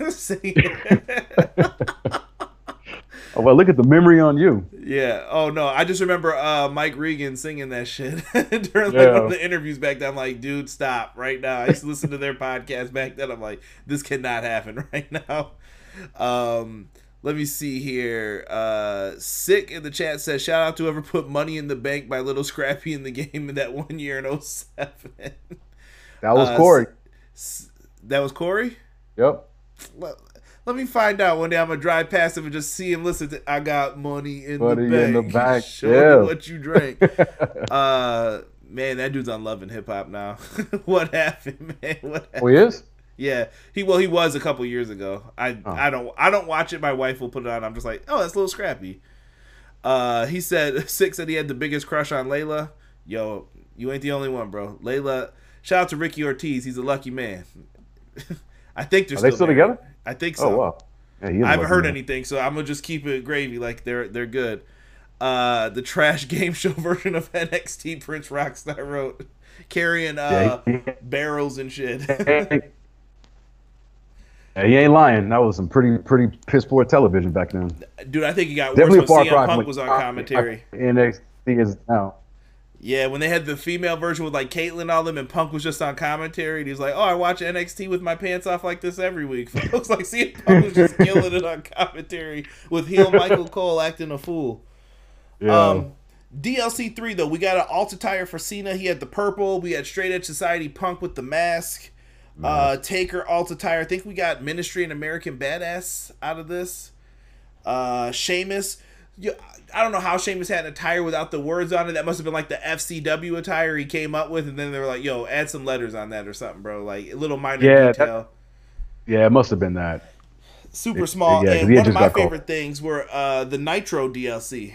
[SPEAKER 3] Oh well, look at the memory on you.
[SPEAKER 2] yeah. Oh no, I just remember uh, Mike Regan singing that shit during like
[SPEAKER 3] Yeah.
[SPEAKER 2] one of the interviews back then. I'm like, dude, stop right now. I used to listen to their podcast back then. I'm like, this cannot happen right now. Um, let me see here. Uh, Sick in the chat says, shout out to whoever put money in the bank by Lil Scrappy in the game in that one year in 07.
[SPEAKER 3] That was
[SPEAKER 2] Uh,
[SPEAKER 3] Corey.
[SPEAKER 2] S- that was Corey.
[SPEAKER 3] Yep.
[SPEAKER 2] let, let me find out one day. I'm gonna drive past him and just see him listen to "I got money in
[SPEAKER 3] Money
[SPEAKER 2] the
[SPEAKER 3] in
[SPEAKER 2] bank."
[SPEAKER 3] the bank,
[SPEAKER 2] Show
[SPEAKER 3] yeah.
[SPEAKER 2] me what you drank. uh, man, that dude's on Love & Hip Hop now. what happened, man? What? Happened?
[SPEAKER 3] Oh, he is.
[SPEAKER 2] Yeah, he well, he was a couple years ago. I
[SPEAKER 3] Oh.
[SPEAKER 2] I don't I don't watch it. My wife will put it on. I'm just like, oh, that's a little scrappy. Uh, he said six said he had the biggest crush on Layla. Yo, you ain't the only one, bro. Layla. Shout out to Ricky Ortiz. He's a lucky man. I think they're
[SPEAKER 3] Are they
[SPEAKER 2] still,
[SPEAKER 3] still together?
[SPEAKER 2] I think so.
[SPEAKER 3] Oh wow. Yeah,
[SPEAKER 2] I haven't heard
[SPEAKER 3] man.
[SPEAKER 2] anything, so I'm gonna just keep it gravy. Like they're they're good. Uh, the trash game show version of NXT Prince Rocks Rockstar wrote carrying uh
[SPEAKER 3] Yeah, he-
[SPEAKER 2] barrels and shit.
[SPEAKER 3] Yeah, he ain't lying. That was some pretty pretty piss poor television back then.
[SPEAKER 2] Dude, I think he got
[SPEAKER 3] Definitely
[SPEAKER 2] worse
[SPEAKER 3] far
[SPEAKER 2] CM
[SPEAKER 3] cry
[SPEAKER 2] Punk was on commentary.
[SPEAKER 3] NXT is now.
[SPEAKER 2] Yeah, when they had the female version with like Kaitlyn and all them, and Punk was just on commentary, and he was like, "Oh, I watch NXT with my pants off like this every week." Folks like CM Punk was just killing it on commentary with heel Michael Cole acting a fool.
[SPEAKER 3] Yeah.
[SPEAKER 2] Um, DLC three though, we got an alt attire for Cena. He had the purple. We had Straight Edge Society Punk with the mask. Uh, Taker alt attire. I think we got Ministry and American Badass out of this. Uh, Sheamus. You, I don't know how Sheamus had an attire without the words on it. That must have been like the FCW attire he came up with, and then they were like, "Yo, add some letters on that or something, bro." Like a little minor
[SPEAKER 3] Yeah, that-
[SPEAKER 2] detail.
[SPEAKER 3] yeah, it must have been that.
[SPEAKER 2] super
[SPEAKER 3] It-
[SPEAKER 2] small.
[SPEAKER 3] yeah, 'cause
[SPEAKER 2] and one of my favorite things were uh, the Nitro DLC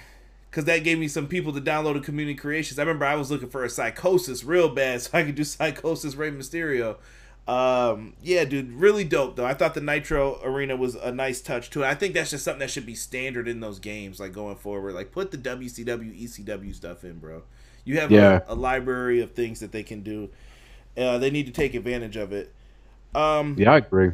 [SPEAKER 2] because that gave me some people to download a Community Creations. I remember I was looking for a Psychosis real bad, so I could do Psychosis Rey Mysterio. Um, yeah, dude, really dope though. I thought the Nitro Arena was a nice touch to it. I think that's just something that should be standard in those games, like going forward. Like put the WCW, ECW stuff in, bro. You have
[SPEAKER 3] Yeah.
[SPEAKER 2] a, a library of things that they can do. Uh, they need to take advantage of it. Um,
[SPEAKER 3] Yeah, I agree.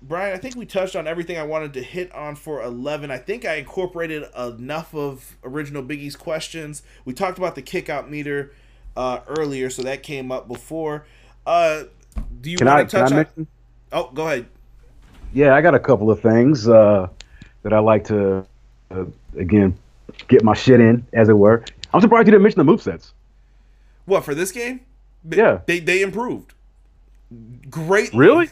[SPEAKER 2] Brian, I think we touched on everything I wanted to hit on for 11. I think I incorporated enough of original Biggie's questions. We talked about the kickout meter uh, earlier, so that came up before. Uh, do you
[SPEAKER 3] Can I
[SPEAKER 2] want to
[SPEAKER 3] can I
[SPEAKER 2] touch on?
[SPEAKER 3] mention?
[SPEAKER 2] Oh, go ahead.
[SPEAKER 3] Yeah, I got a couple of things uh, that I like to uh, again get my shit in, as it were. I'm surprised you didn't mention the movesets.
[SPEAKER 2] What for this game?
[SPEAKER 3] Yeah.
[SPEAKER 2] they they improved. Great.
[SPEAKER 3] Really?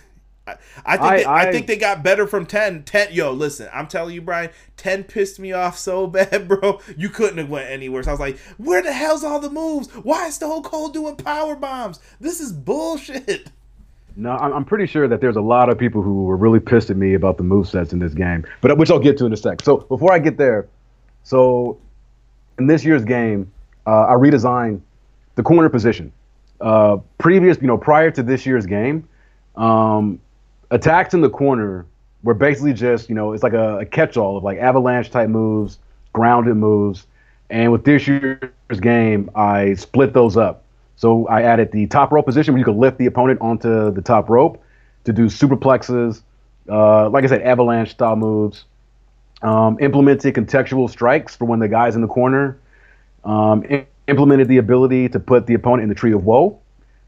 [SPEAKER 2] I, think I, they, I, I, think they got better from 10. 10 yo listen i'm telling you brian 10 pissed me off so bad bro. You couldn't have went anywhere. So i was like where the hell's all the moves? Why is the whole cold doing power bombs? This is bullshit.
[SPEAKER 3] No i'm pretty sure that there's a lot of people who were really pissed at me about the move sets in this game but which i'll get to in a sec. So before i get there so in this year's game uh, i redesigned the corner position. Uh, previous you know prior to this year's game um, attacks in the corner were basically just, you know, it's like a, a catch-all of like avalanche type moves, grounded moves. And with this year's game, I split those up. So I added the top rope position where you could lift the opponent onto the top rope to do superplexes, uh, like I said, avalanche style moves. Um, implemented contextual strikes for when the guy's in the corner. Um, implemented the ability to put the opponent in the tree of woe.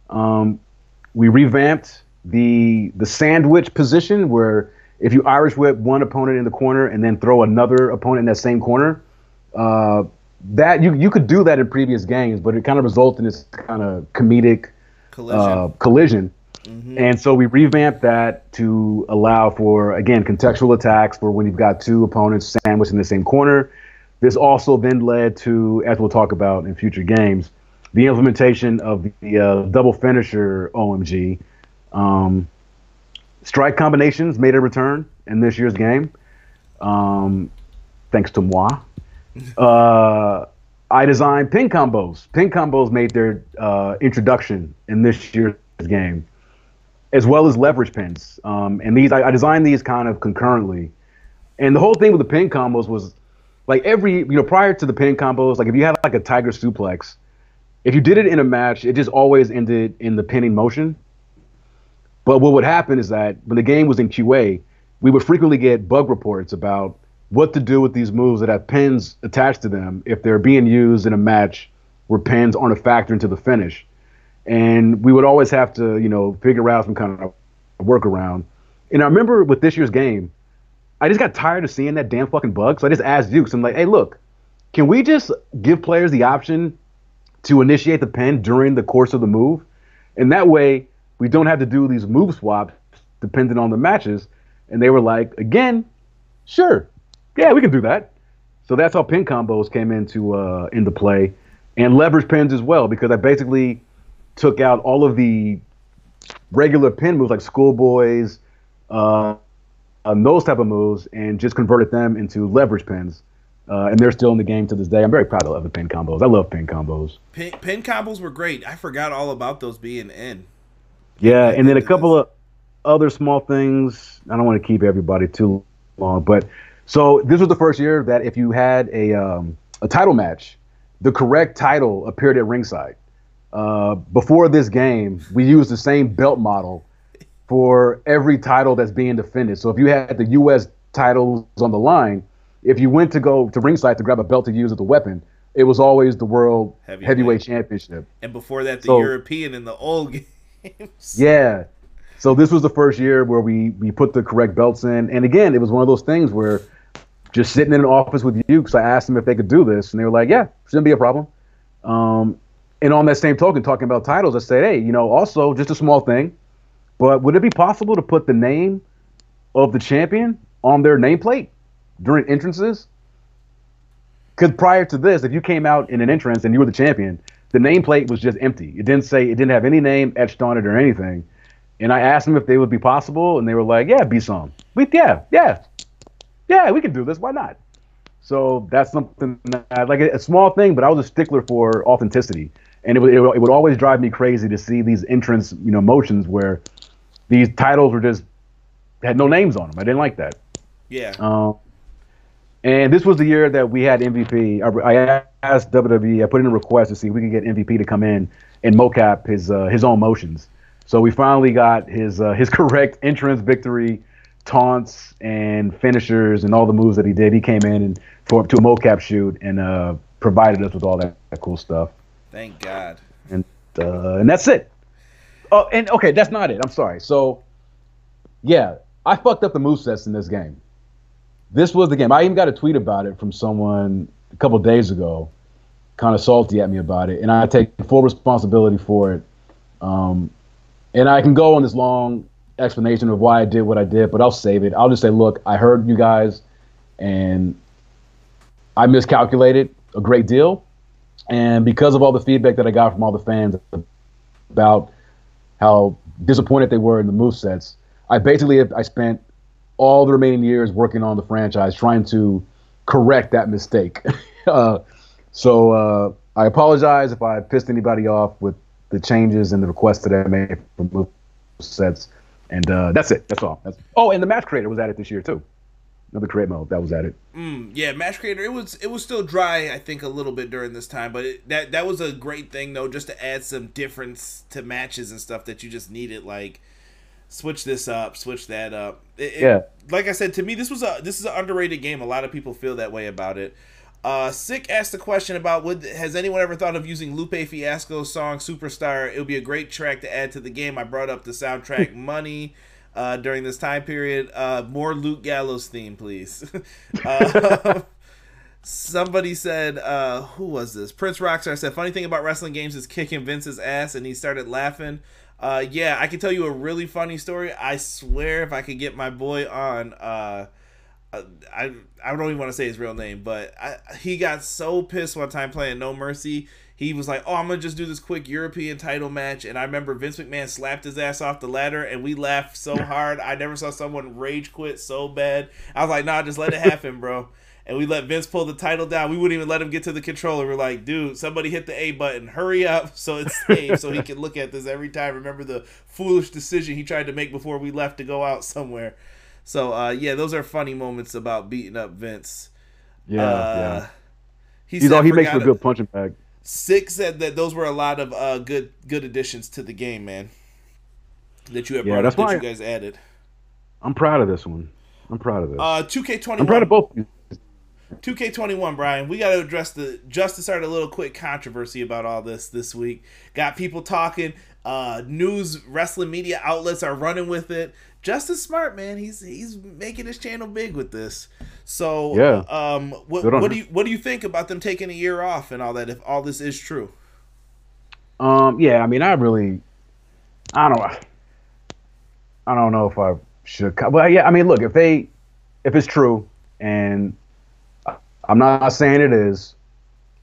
[SPEAKER 3] Um, we revamped the the sandwich position where if you Irish whip one opponent in the corner and then throw another opponent in that same corner, uh, that you you could do that in previous games, but it kind of resulted in this kind of comedic collision. Uh, collision. Mm-hmm. And so we revamped that to allow for again contextual attacks for when you've got two opponents sandwiched in the same corner. This also then led to, as we'll talk about in future games, the implementation of the uh, double finisher OMG, um, strike combinations made a return in this year's game, um, thanks to moi. Uh, I designed pin combos. Pin combos made their uh, introduction in this year's game, as well as leverage pins. Um, and these, I, I, designed these kind of concurrently. And the whole thing with the pin combos was like every, you know, prior to the pin combos, like if you had like a tiger suplex, if you did it in a match, it just always ended in the pinning motion. But what would happen is that when the game was in QA, we would frequently get bug reports about what to do with these moves that have pins attached to them if they're being used in a match where pins aren't a factor into the finish. And we would always have to, you know, figure out some kind of workaround. And I remember with this year's game, I just got tired of seeing that damn fucking bug. So I just asked Yuke's, I'm like, hey, look, can we just give players the option to initiate the pin during the course of the move? And that way, we don't have to do these move swaps depending on the matches. And they were like, again, sure, yeah, we can do that. So that's how pin combos came into uh, into play, and leverage pins as well, because I basically took out all of the regular pin moves like schoolboys, uh, those type of moves, and just converted them into leverage pins. Uh, and they're still in the game to this day. I'm very proud of the pin combos. I love pin combos.
[SPEAKER 2] Pin, pin combos were great. I forgot all about those being in.
[SPEAKER 3] Yeah, and then a couple of other small things. I don't want to keep everybody too long, but so this was the first year that if you had a um, a title match, the correct title appeared at ringside. Uh, before this game, we used the same belt model for every title that's being defended. So if you had the U.S. titles on the line, if you went to go to ringside to grab a belt to use as a weapon, it was always the world heavyweight, heavyweight championship.
[SPEAKER 2] And before that, the so, European in the old game
[SPEAKER 3] games. Yeah. So this was the first year where we we put the correct belts in, and again, it was one of those things where just sitting in an office with you, because I asked them if they could do this, and they were like, "Yeah, shouldn't be a problem." Um, and on that same token, talking about titles, I said, "Hey, you know, also just a small thing, but would it be possible to put the name of the champion on their nameplate during entrances?" Because prior to this, if you came out in an entrance and you were the champion, the nameplate was just empty. It didn't say it didn't have any name etched on it or anything. And I asked them if they would be possible, and they were like, "Yeah, be some. We yeah, yeah, yeah, we can do this. Why not?" So that's something that, like a, a small thing, but I was a stickler for authenticity, and it would, it would, it would always drive me crazy to see these entrance you know motions where these titles were just had no names on them. I didn't like that.
[SPEAKER 2] Yeah.
[SPEAKER 3] Um, and this was the year that we had MVP. I, I, asked WWE, I put in a request to see if we could get MVP to come in and mocap his uh, his own motions. So we finally got his uh, his correct entrance victory, taunts and finishers and all the moves that he did. He came in and for to a mocap shoot and uh, provided us with all that, that, cool stuff.
[SPEAKER 2] Thank God.
[SPEAKER 3] And uh, and that's it. Oh, and okay, that's not it. I'm sorry. So yeah, I fucked up the move sets in this game this was the game. I even got a tweet about it from someone a couple days ago, kind of salty at me about it, and I take full responsibility for it. Um, and I can go on this long explanation of why I did what I did, but I'll save it. I'll just say, look, I heard you guys, and I miscalculated a great deal, and because of all the feedback that I got from all the fans about how disappointed they were in the move sets, I basically I spent all the remaining years working on the franchise trying to correct that mistake. uh, so uh, I apologize if I pissed anybody off with the changes and the requests that I made for sets. And uh, that's it. That's all. That's, oh, and the match creator was added this year too. Another create mode that was added.
[SPEAKER 2] Mm, yeah, match creator. It was it was still dry. I think a little bit during this time, but it, that that was a great thing though, just to add some difference to matches and stuff that you just needed. Like switch this up, switch that up. It,
[SPEAKER 3] yeah.
[SPEAKER 2] It, like I said, to me, this was a this is an underrated game. A lot of people feel that way about it. Uh, Sick asked the question about would has anyone ever thought of using Lupe Fiasco's song "Superstar"? It would be a great track to add to the game. I brought up the soundtrack "Money" uh, during this time period. Uh, more Luke Gallows theme, please. uh, somebody said, uh, "Who was this?" Prince Rockstar said, "Funny thing about wrestling games is kicking Vince's ass," and he started laughing. Uh, yeah, I can tell you a really funny story. I swear, if I could get my boy on. Uh, uh, I I don't even want to say his real name, but I, he got so pissed one time playing No Mercy. He was like, "Oh, I'm gonna just do this quick European title match," and I remember Vince McMahon slapped his ass off the ladder, and we laughed so hard. I never saw someone rage quit so bad. I was like, "Nah, just let it happen, bro." And we let Vince pull the title down. We wouldn't even let him get to the controller. We're like, "Dude, somebody hit the A button. Hurry up!" So it's saved, so he can look at this every time. Remember the foolish decision he tried to make before we left to go out somewhere. So uh, yeah, those are funny moments about beating up Vince.
[SPEAKER 3] Yeah, uh, yeah.
[SPEAKER 2] He
[SPEAKER 3] He's all, he makes for a good punching bag.
[SPEAKER 2] Six said that those were a lot of uh, good good additions to the game, man. That you have yeah, that's up, why that you guys added.
[SPEAKER 3] I'm proud of this one. I'm proud of this.
[SPEAKER 2] Uh, 2K21.
[SPEAKER 3] I'm proud of both.
[SPEAKER 2] 2K21, Brian. We got to address the Justin's started a little quick controversy about all this this week. Got people talking. Uh, news, wrestling media outlets are running with it. Justin's Smart, man, he's he's making his channel big with this. So
[SPEAKER 3] yeah,
[SPEAKER 2] um, what, what do you what do you think about them taking a year off and all that? If all this is true,
[SPEAKER 3] um, yeah, I mean, I really, I don't, I don't know if I should, but yeah, I mean, look, if they, if it's true, and I'm not saying it is,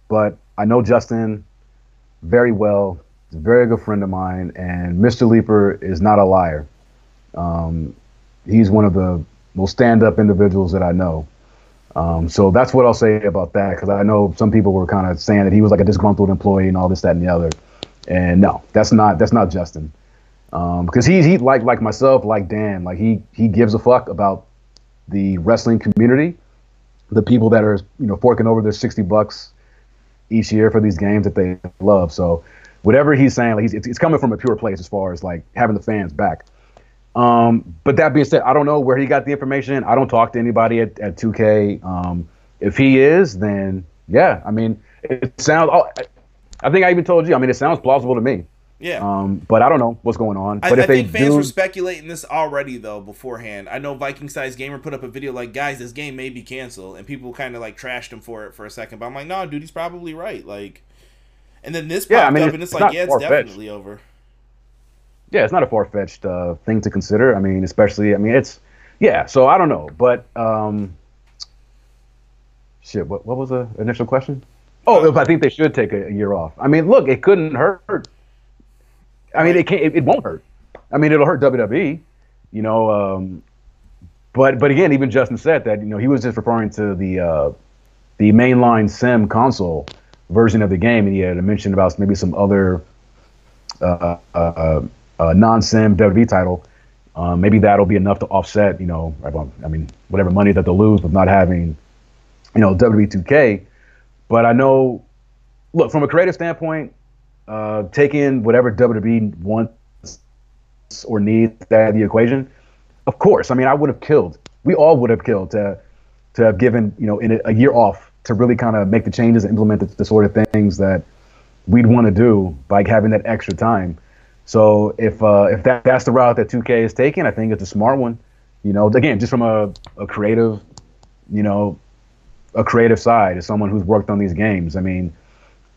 [SPEAKER 3] but I know Justin very well. He's a very good friend of mine, and Mr. Leeper is not a liar. Um, he's one of the most stand-up individuals that I know. Um, so that's what I'll say about that because I know some people were kind of saying that he was like a disgruntled employee and all this, that, and the other. And no, that's not that's not Justin. Um, because he's he like like myself, like Dan, like he he gives a fuck about the wrestling community, the people that are you know forking over their sixty bucks each year for these games that they love. So whatever he's saying, like he's it's, it's coming from a pure place as far as like having the fans back. Um, but that being said, I don't know where he got the information. I don't talk to anybody at, at 2K. Um, if he is, then yeah, I mean, it sounds. Oh, I think I even told you. I mean, it sounds plausible to me.
[SPEAKER 2] Yeah.
[SPEAKER 3] Um, but I don't know what's going on.
[SPEAKER 2] But
[SPEAKER 3] I,
[SPEAKER 2] if I think fans do... were speculating this already though beforehand. I know Viking Size Gamer put up a video like, guys, this game may be canceled, and people kind of like trashed him for it for a second. But I'm like, no, dude, he's probably right. Like, and then this popped yeah, I mean, up, and it's, it's like, yeah, it's definitely over
[SPEAKER 3] yeah, it's not a far fetched uh, thing to consider. I mean, especially, I mean, it's yeah. So I don't know, but um, shit. What what was the initial question? Oh, I think they should take a, a year off. I mean, look, it couldn't hurt. I mean, it can't. It, it won't hurt. I mean, it'll hurt WWE. You know, um, but but again, even Justin said that you know he was just referring to the uh, the mainline sim console version of the game, and he had mentioned about maybe some other uh, uh, uh, non-sim WWE title, um, maybe that'll be enough to offset, you know, I mean, whatever money that they'll lose with not having, you know, WWE 2K. But I know, look, from a creative standpoint, uh, taking whatever WWE wants or needs of the equation, of course. I mean, I would have killed. We all would have killed to to have given, you know, in a, a year off to really kind of make the changes and implement the, the sort of things that we'd want to do by having that extra time. So if uh, if that, that's the route that 2K is taking, I think it's a smart one. You know, again, just from a, a creative, you know, a creative side as someone who's worked on these games. I mean,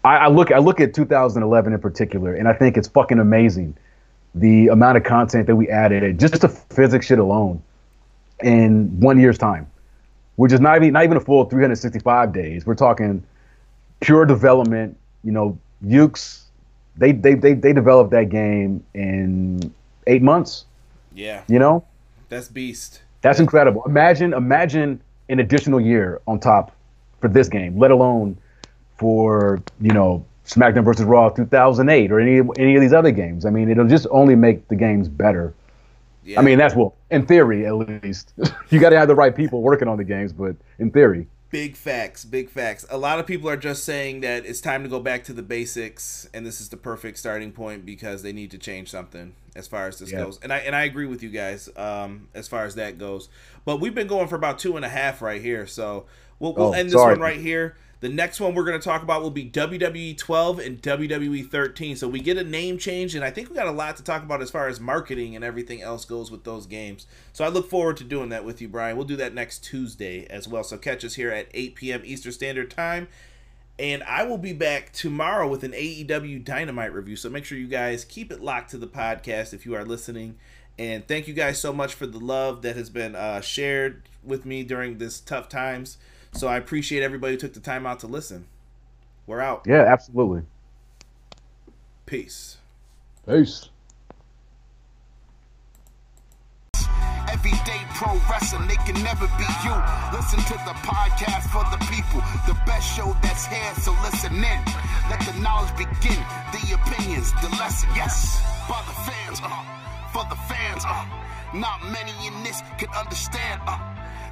[SPEAKER 3] I, I, look I look at 2011 in particular, and I think it's fucking amazing the amount of content that we added, just the physics shit alone, in one year's time, which is not even not even a full 365 days. We're talking pure development. You know, Yuke's they they they they developed that game in eight months.
[SPEAKER 2] Yeah,
[SPEAKER 3] You know,
[SPEAKER 2] that's beast.
[SPEAKER 3] that's incredible. Imagine imagine an additional year on top for this game, let alone for you know SmackDown versus Raw 2008 or any any of these other games. I mean, it'll just only make the games better.
[SPEAKER 2] Yeah.
[SPEAKER 3] I mean, that's well, in theory at least. you got to have the right people working on the games, but in theory,
[SPEAKER 2] Big facts, big facts. A lot of people are just saying that it's time to go back to the basics, and this is the perfect starting point because they need to change something as far as this
[SPEAKER 3] Yeah.
[SPEAKER 2] goes. And I and I agree with you guys um, as far as that goes. But we've been going for about two and a half right here, so we'll, we'll
[SPEAKER 3] Oh,
[SPEAKER 2] end this
[SPEAKER 3] sorry.
[SPEAKER 2] one right here. The next one we're going to talk about will be WWE 12 and WWE 13. So we get a name change, and I think we got a lot to talk about as far as marketing and everything else goes with those games. So I look forward to doing that with you, Brian. We'll do that next Tuesday as well. So catch us here at 8 p.m. Eastern Standard Time. And I will be back tomorrow with an AEW Dynamite review. So make sure you guys keep it locked to the podcast if you are listening. And thank you guys so much for the love that has been uh, shared with me during this tough times. So I appreciate everybody who took the time out to listen. We're out.
[SPEAKER 3] yeah, absolutely.
[SPEAKER 2] Peace.
[SPEAKER 3] Peace.
[SPEAKER 1] Everyday pro wrestling, they can never be you. Listen to the podcast for the people, the best show that's here, so listen in. Let the knowledge begin, the opinions, the lesson, yes. By the fans, uh, for the fans, uh, not many in this can understand, uh.